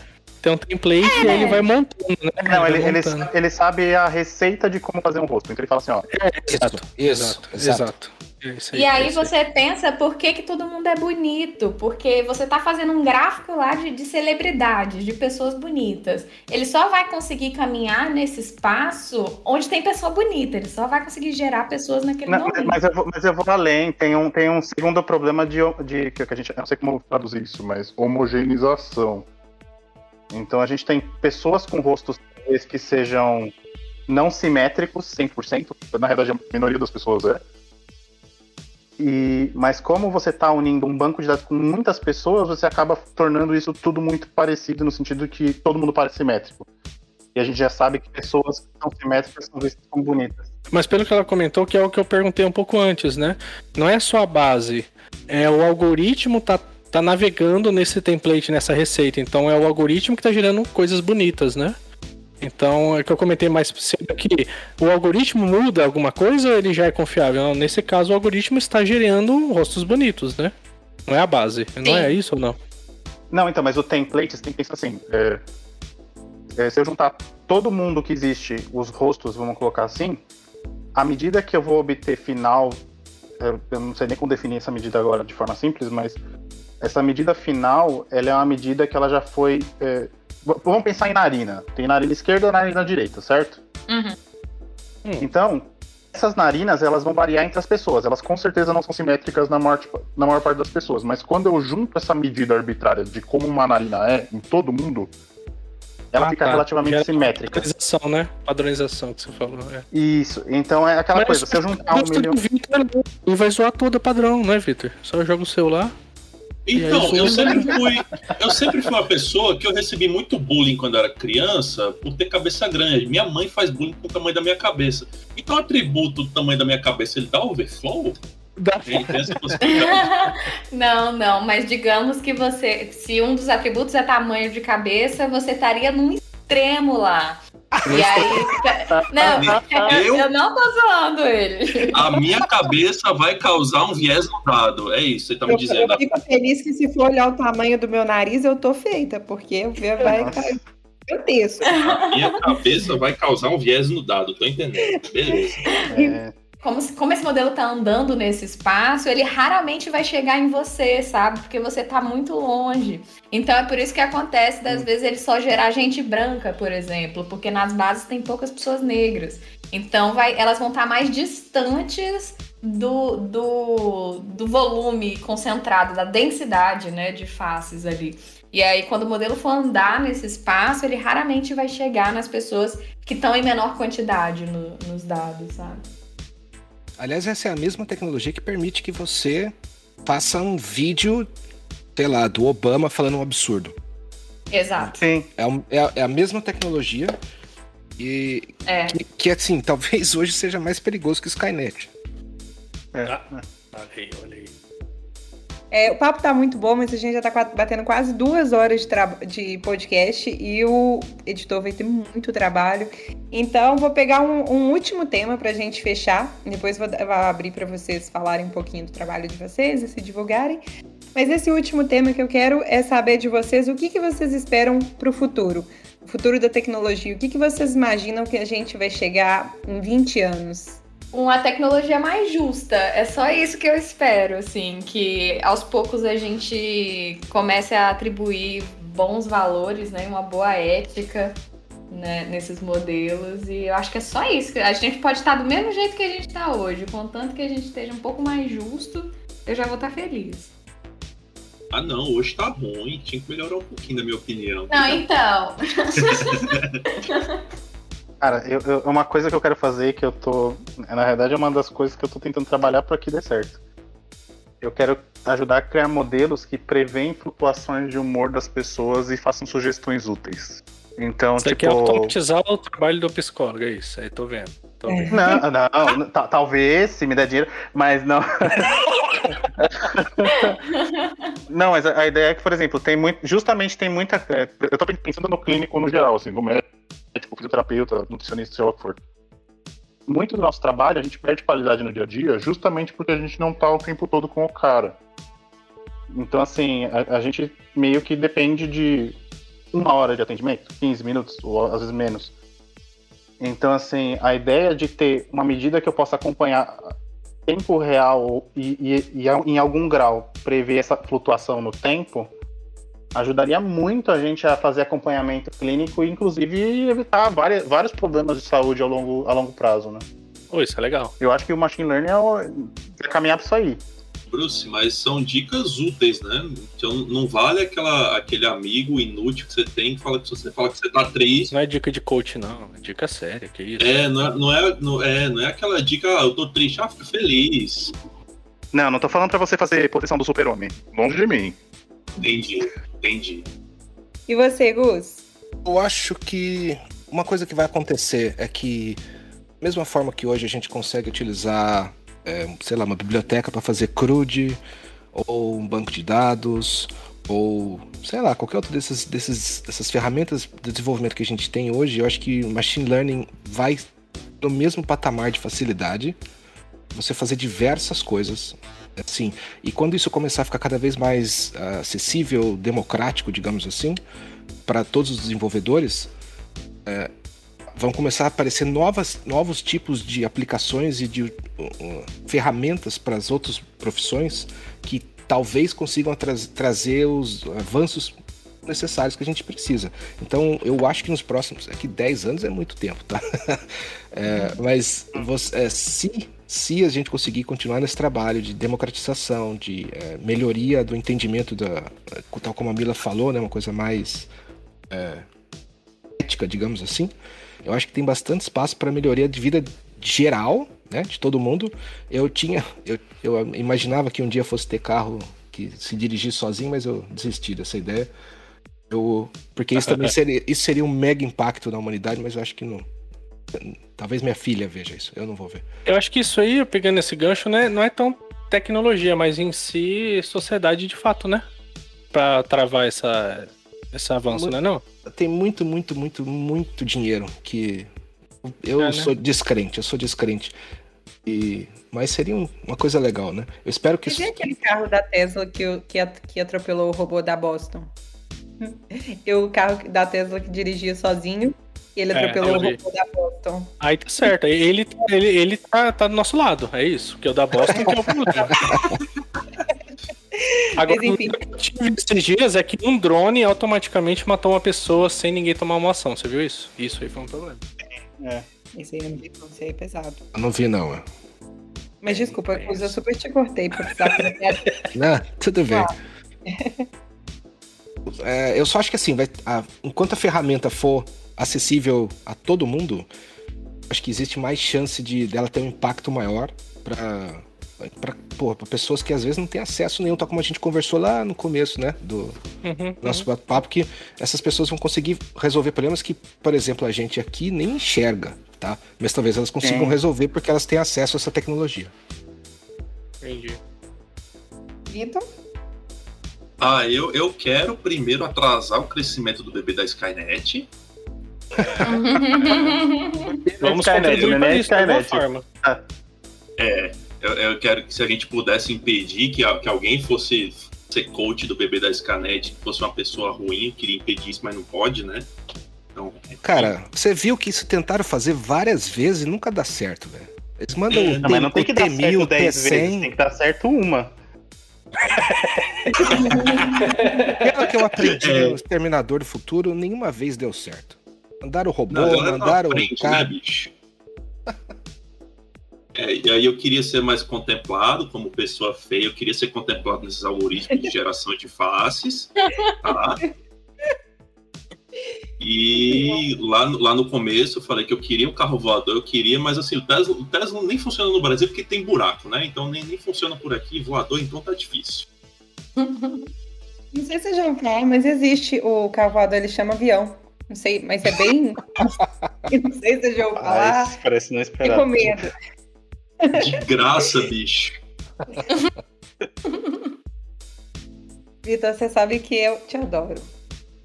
Tem um template e aí ele vai montando, né? Não, ele, ele, montando. ele sabe a receita de como fazer um rosto. Então ele fala assim, ó, Exato, Isso, exato, exato. exato. É E aí você pensa por que, que todo mundo é bonito? Porque você tá fazendo um gráfico lá de, de celebridades, de pessoas bonitas. Ele só vai conseguir caminhar nesse espaço onde tem pessoa bonita. Ele só vai conseguir gerar pessoas naquele Não, momento. mas, eu vou, mas eu vou além. Tem um, tem um segundo problema de, de que a gente. Eu não sei como traduzir isso, mas homogeneização. Então a gente tem pessoas com rostos que sejam não simétricos 100%, na verdade a maioria das pessoas é. E, mas como você está unindo um banco de dados com muitas pessoas, você acaba tornando isso tudo muito parecido no sentido que todo mundo parece simétrico. E a gente já sabe que pessoas que são simétricas são vistas como bonitas. Mas pelo que ela comentou, que é o que eu perguntei um pouco antes, né? Não é só a base, é o algoritmo tá, tá navegando nesse template, nessa receita. Então é o algoritmo que tá gerando coisas bonitas, né? Então é o que eu comentei mais cedo que o algoritmo muda alguma coisa ou ele já é confiável? Não, nesse caso, o algoritmo está gerando rostos bonitos, né? Não é a base. Não é isso ou não? Não, então, mas o template, você tem que pensar assim. é, é, se eu juntar todo mundo que existe, os rostos, vamos colocar assim, a medida que eu vou obter final, é, eu não sei nem como definir essa medida agora de forma simples, mas essa medida final, ela é uma medida que ela já foi. é, vamos pensar em narina. Tem narina esquerda e narina direita, certo? Uhum. Então, essas narinas, elas vão variar entre as pessoas. Elas com certeza não são simétricas na maior, na maior parte das pessoas. Mas quando eu junto essa medida arbitrária de como uma narina é em todo mundo, ela Ah, fica tá. relativamente Gera simétrica. Padronização, né? Padronização que você falou. É. Isso. Então é aquela Mas coisa. Se eu juntar um milhão. do Vitor, ele vai zoar toda padrão, né, Vitor? Só joga o seu lá. Então, aí, eu sempre fui. Eu sempre fui uma pessoa que eu recebi muito bullying quando eu era criança por ter cabeça grande. Minha mãe faz bullying com o tamanho da minha cabeça. Então o atributo do tamanho da minha cabeça, ele dá overflow? Ele tem essa possibilidade. não, não, mas digamos que você, se um dos atributos é tamanho de cabeça, você estaria num lá. E aí. Não, Eu- eu não tô zoando ele. A minha cabeça vai causar um viés no dado. É isso, você tá me Eu, dizendo. eu fico feliz que se for olhar o tamanho do meu nariz, eu tô feita, porque o ver vai cair gigantesco. A minha cabeça vai causar um viés no dado, tô entendendo. Beleza. É, Como, como esse modelo tá andando nesse espaço, ele raramente vai chegar em você, sabe? Porque você tá muito longe. Então é por isso que acontece, das vezes, ele só gerar gente branca, por exemplo, porque nas bases tem poucas pessoas negras. Então vai, elas vão estar mais distantes do, do, do volume concentrado, da densidade né, de faces ali. E aí, quando o modelo for andar nesse espaço, ele raramente vai chegar nas pessoas que estão em menor quantidade no- nos dados, sabe? Aliás, essa é a mesma tecnologia que permite que você faça um vídeo, sei lá, do Obama falando um absurdo. Exato. sim. É, um- é a- é a mesma tecnologia e É. que, que, assim, talvez hoje seja mais perigoso que o Skynet. É. Olha aí, olha aí. É, o papo tá muito bom, mas a gente já tá batendo quase duas horas de, de podcast e o editor vai ter muito trabalho. Então, vou pegar um, um último tema pra gente fechar. Depois vou, vou abrir pra vocês falarem um pouquinho do trabalho de vocês e se divulgarem. Mas esse último tema que eu quero é saber de vocês o que, que vocês esperam pro futuro. O futuro da tecnologia. O que, que vocês imaginam que a gente vai chegar em 20 anos? Uma tecnologia mais justa. É só isso que eu espero, assim, que aos poucos a gente comece a atribuir bons valores, né, uma boa ética né, nesses modelos. E eu acho que é só isso. A gente pode estar do mesmo jeito que a gente está hoje, contanto que a gente esteja um pouco mais justo, eu já vou estar feliz. Ah, não, hoje tá ruim. Tinha que melhorar um pouquinho, na minha opinião. Não, então. Cara, eu, eu- uma coisa que eu quero fazer, que eu tô. Na verdade, é uma das coisas que eu tô tentando trabalhar para que dê certo. Eu quero ajudar a criar modelos que preveem flutuações de humor das pessoas e façam sugestões úteis. Então, Isso aqui tipo. é automatizar o trabalho do psicólogo, é isso. Aí tô vendo. Tô É. vendo. Não, não, ta- talvez, se me der dinheiro, mas não. não, mas a, a ideia é que, por exemplo, tem muito. Justamente tem muita. é, eu tô pensando no clínico no geral, assim, no médico, fisioterapeuta, nutricionista, seja lá o que for. Muito do nosso trabalho, a gente perde qualidade no dia a dia justamente porque a gente não tá o tempo todo com o cara. Então, assim, a, a gente meio que depende de uma hora de atendimento, 15 minutos, ou às vezes menos. Então, assim, a ideia de ter uma medida que eu possa acompanhar tempo real e, e, e em algum grau prever essa flutuação no tempo, ajudaria muito a gente a fazer acompanhamento clínico e, inclusive, evitar várias, vários problemas de saúde ao longo, a longo prazo, né? Oh, isso é legal. Eu acho que o machine learning é, o, é caminhar para isso aí. Bruce, mas são dicas úteis, né? Então não vale aquela, aquele amigo inútil que você tem que fala que você fala que você tá triste. Não é dica de coach, não. É dica séria, que isso. É, não é, não é, não é, não é aquela dica, ah, eu tô triste, ah, fica feliz. Não, não tô falando para você fazer posição do super-homem. Longe de mim. Entendi, entendi. E você, Gus? Eu acho que uma coisa que vai acontecer é que, mesma forma que hoje a gente consegue utilizar é, sei lá, uma biblioteca para fazer CRUD, ou um banco de dados, ou sei lá, qualquer outra desses, desses, dessas ferramentas de desenvolvimento que a gente tem hoje, eu acho que machine learning vai no mesmo patamar de facilidade você fazer diversas coisas assim e quando isso começar a ficar cada vez mais uh, acessível democrático digamos assim para todos os desenvolvedores uh, vão começar a aparecer novas, novos tipos de aplicações e de uh, uh ferramentas para as outras profissões que talvez consigam tra trazer os avanços necessários que a gente precisa. Então, eu acho que nos próximos. É que 10 anos é muito tempo, tá? é, mas você, é, se, se a gente conseguir continuar nesse trabalho de democratização, de é, melhoria do entendimento da. Tal como a Mila falou, né? Uma coisa mais é, ética, digamos assim eu acho que tem bastante espaço para melhoria de vida geral, né, de todo mundo. Eu tinha, eu, eu imaginava que um dia fosse ter carro que se dirigir sozinho, mas eu desisti dessa ideia. Eu, porque isso também seria, isso seria um mega impacto na humanidade, mas eu acho que não. Talvez minha filha veja isso, eu não vou ver. Eu acho que isso aí, pegando esse gancho, né, não é tão tecnologia, mas em si sociedade de fato, né? Para travar essa, esse avanço, muito, né não? Tem muito, muito, muito, muito dinheiro que eu é, né? sou descrente, eu sou descrente. E, mas seria um, uma coisa legal, né? Eu espero que Você isso... aquele carro da Tesla que, que, que atropelou o robô da Boston? E o carro da Tesla que dirigia sozinho e ele é, atropelou o robô da Boston. Aí tá certo. Ele, ele, ele tá, tá do nosso lado, é isso. Que é o da Boston que é o. Agora, Mas, enfim. o que eu esses dias é que um drone automaticamente matou uma pessoa sem ninguém tomar uma ação. Você viu isso? Isso aí foi um problema. É. Isso aí não vi, isso aí é pesado. Eu não vi, não. É. Mas desculpa, é eu super te cortei por precisar Não, tudo bem. Ah. É, eu só acho que assim, vai, a, enquanto a ferramenta for acessível a todo mundo, acho que existe mais chance de dela ter um impacto maior para para pessoas que às vezes não têm acesso nenhum, tal como a gente conversou lá no começo, né, do uhum, nosso uhum. papo que essas pessoas vão conseguir resolver problemas que, por exemplo, a gente aqui nem enxerga, tá? Mas talvez elas consigam é. resolver porque elas têm acesso a essa tecnologia. Entendi. Vitor? Ah, eu, eu quero primeiro atrasar o crescimento do bebê da Skynet. Vamos contribuir para isso de alguma forma. É, eu, eu, quero que se a gente pudesse impedir que, que alguém fosse ser coach do bebê da Scanet, que fosse uma pessoa ruim, eu queria impedir isso, mas não pode, né? Então, Cara, você viu que isso tentaram fazer várias vezes e nunca dá certo, velho. Eles mandam é, não, mas não tem que dar certo 10 vezes, tem que dar certo uma. Pelo que eu aprendi é. no Exterminador do Futuro, nenhuma vez deu certo. Mandaram o robô, não, mandaram o né, cara. Né, é, e aí eu queria ser mais contemplado como pessoa feia, eu queria ser contemplado nesses algoritmos de geração de faces. Tá? E lá, lá no começo eu falei que eu queria um carro voador, eu queria, mas assim, o Tesla, o Tesla nem funciona no Brasil porque tem buraco, né? Então nem, nem funciona por aqui, voador, então tá difícil. Não sei se já ouviu mas existe o carro voador, ele chama avião. Não sei, mas é bem. não sei se você já ouviu falar. Ai, parece não esperar. Recomendo. De graça, bicho. Vitor, você sabe que eu te adoro.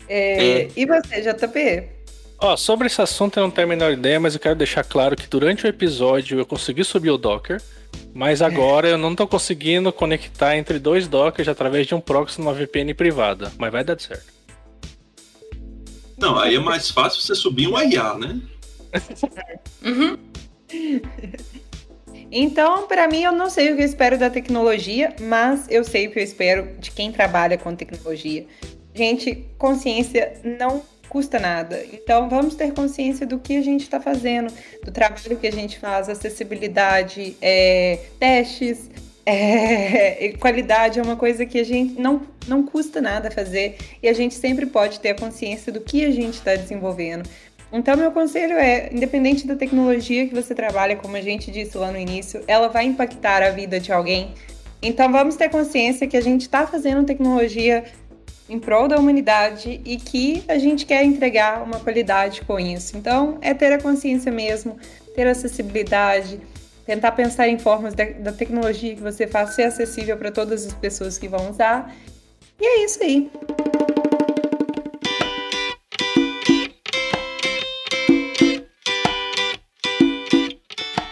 É, é. E você, JP? Ó, sobre esse assunto eu não tenho a menor ideia, mas eu quero deixar claro que durante o episódio eu consegui subir o Docker, mas agora eu não tô conseguindo conectar entre dois Dockers através de um proxy numa VPN privada, mas vai dar certo. Não, aí é mais fácil você subir um IA, né? uhum. Então, para mim, eu não sei o que eu espero da tecnologia, mas eu sei o que eu espero de quem trabalha com tecnologia. Gente, consciência não custa nada. Então, vamos ter consciência do que a gente está fazendo, do trabalho que a gente faz, acessibilidade, é, testes, é, qualidade é uma coisa que a gente não, não custa nada fazer e a gente sempre pode ter a consciência do que a gente está desenvolvendo. Então, meu conselho é, independente da tecnologia que você trabalha, como a gente disse lá no início, ela vai impactar a vida de alguém. Então, vamos ter consciência que a gente está fazendo tecnologia em prol da humanidade e que a gente quer entregar uma qualidade com isso. Então, é ter a consciência mesmo, ter acessibilidade, tentar pensar em formas da, da tecnologia que você faz ser acessível para todas as pessoas que vão usar. E é isso aí.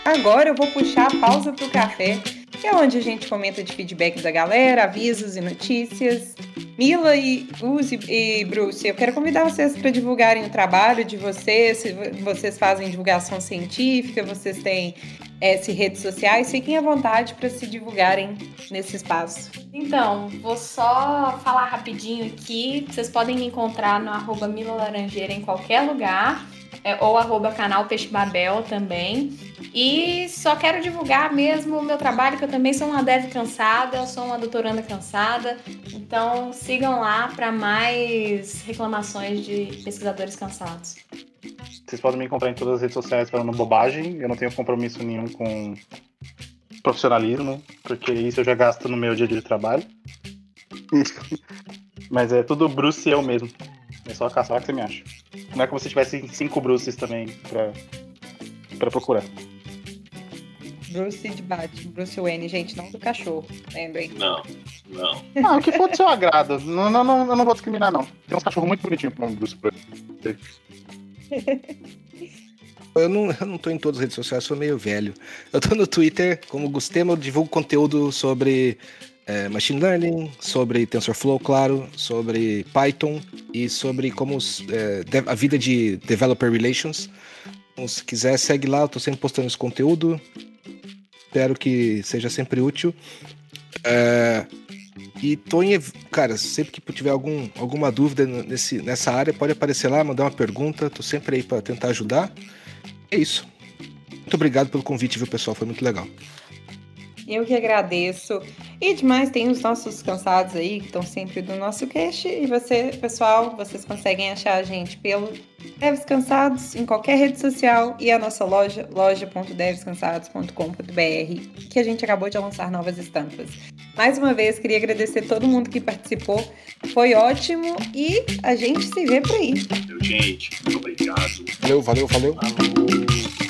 Agora eu vou puxar a pausa para o café, que é onde a gente comenta de feedback da galera, avisos e notícias. Mila e Uzi e Bruce, eu quero convidar vocês para divulgarem o trabalho de vocês, se vocês fazem divulgação científica, vocês têm se redes sociais, fiquem à vontade para se divulgarem nesse espaço. Então, vou só falar rapidinho aqui. Vocês podem me encontrar no arroba Mila Laranjeira em qualquer lugar. É, ou arroba canal Peixe Babel também. E só quero divulgar mesmo o meu trabalho, que eu também sou uma dev cansada, eu sou uma doutoranda cansada. Então sigam lá para mais reclamações de pesquisadores cansados. Vocês podem me encontrar em todas as redes sociais falando bobagem. Eu não tenho compromisso nenhum com profissionalismo, porque isso eu já gasto no meu dia de trabalho. Mas é tudo Bruce e eu mesmo. É só caçar que você me acha. Não é como se tivesse cinco Bruces também pra, pra procurar. Bruce de Batman, Bruce Wayne, gente, não do cachorro, lembrem. Não, não. Não, que for do seu agrado. Não, não, não, eu não vou discriminar, não. Tem uns cachorros muito bonitinhos pro nome Bruce. Pra... Eu não, eu não tô em todas as redes sociais, sou meio velho. Eu tô no Twitter, como Gustemo, eu divulgo conteúdo sobre é, Machine Learning, sobre TensorFlow, claro, sobre Python e sobre como é, a vida de Developer Relations. Então, se quiser, segue lá, eu tô sempre postando esse conteúdo. Espero que seja sempre útil. É, e tô em, cara, sempre que tiver algum, alguma dúvida nesse, nessa área, pode aparecer lá, mandar uma pergunta. Tô sempre aí para tentar ajudar. É isso. Muito obrigado pelo convite, viu, pessoal? Foi muito legal. Eu que agradeço. E demais, tem os nossos cansados aí, que estão sempre do nosso cast. E você, pessoal, vocês conseguem achar a gente pelo Deves Cansados em qualquer rede social e a nossa loja, loja.devescansados.com.br, que a gente acabou de lançar novas estampas. Mais uma vez, queria agradecer todo mundo que participou. Foi ótimo e a gente se vê por aí. Valeu, gente. Muito obrigado. Valeu, valeu, valeu. Falou.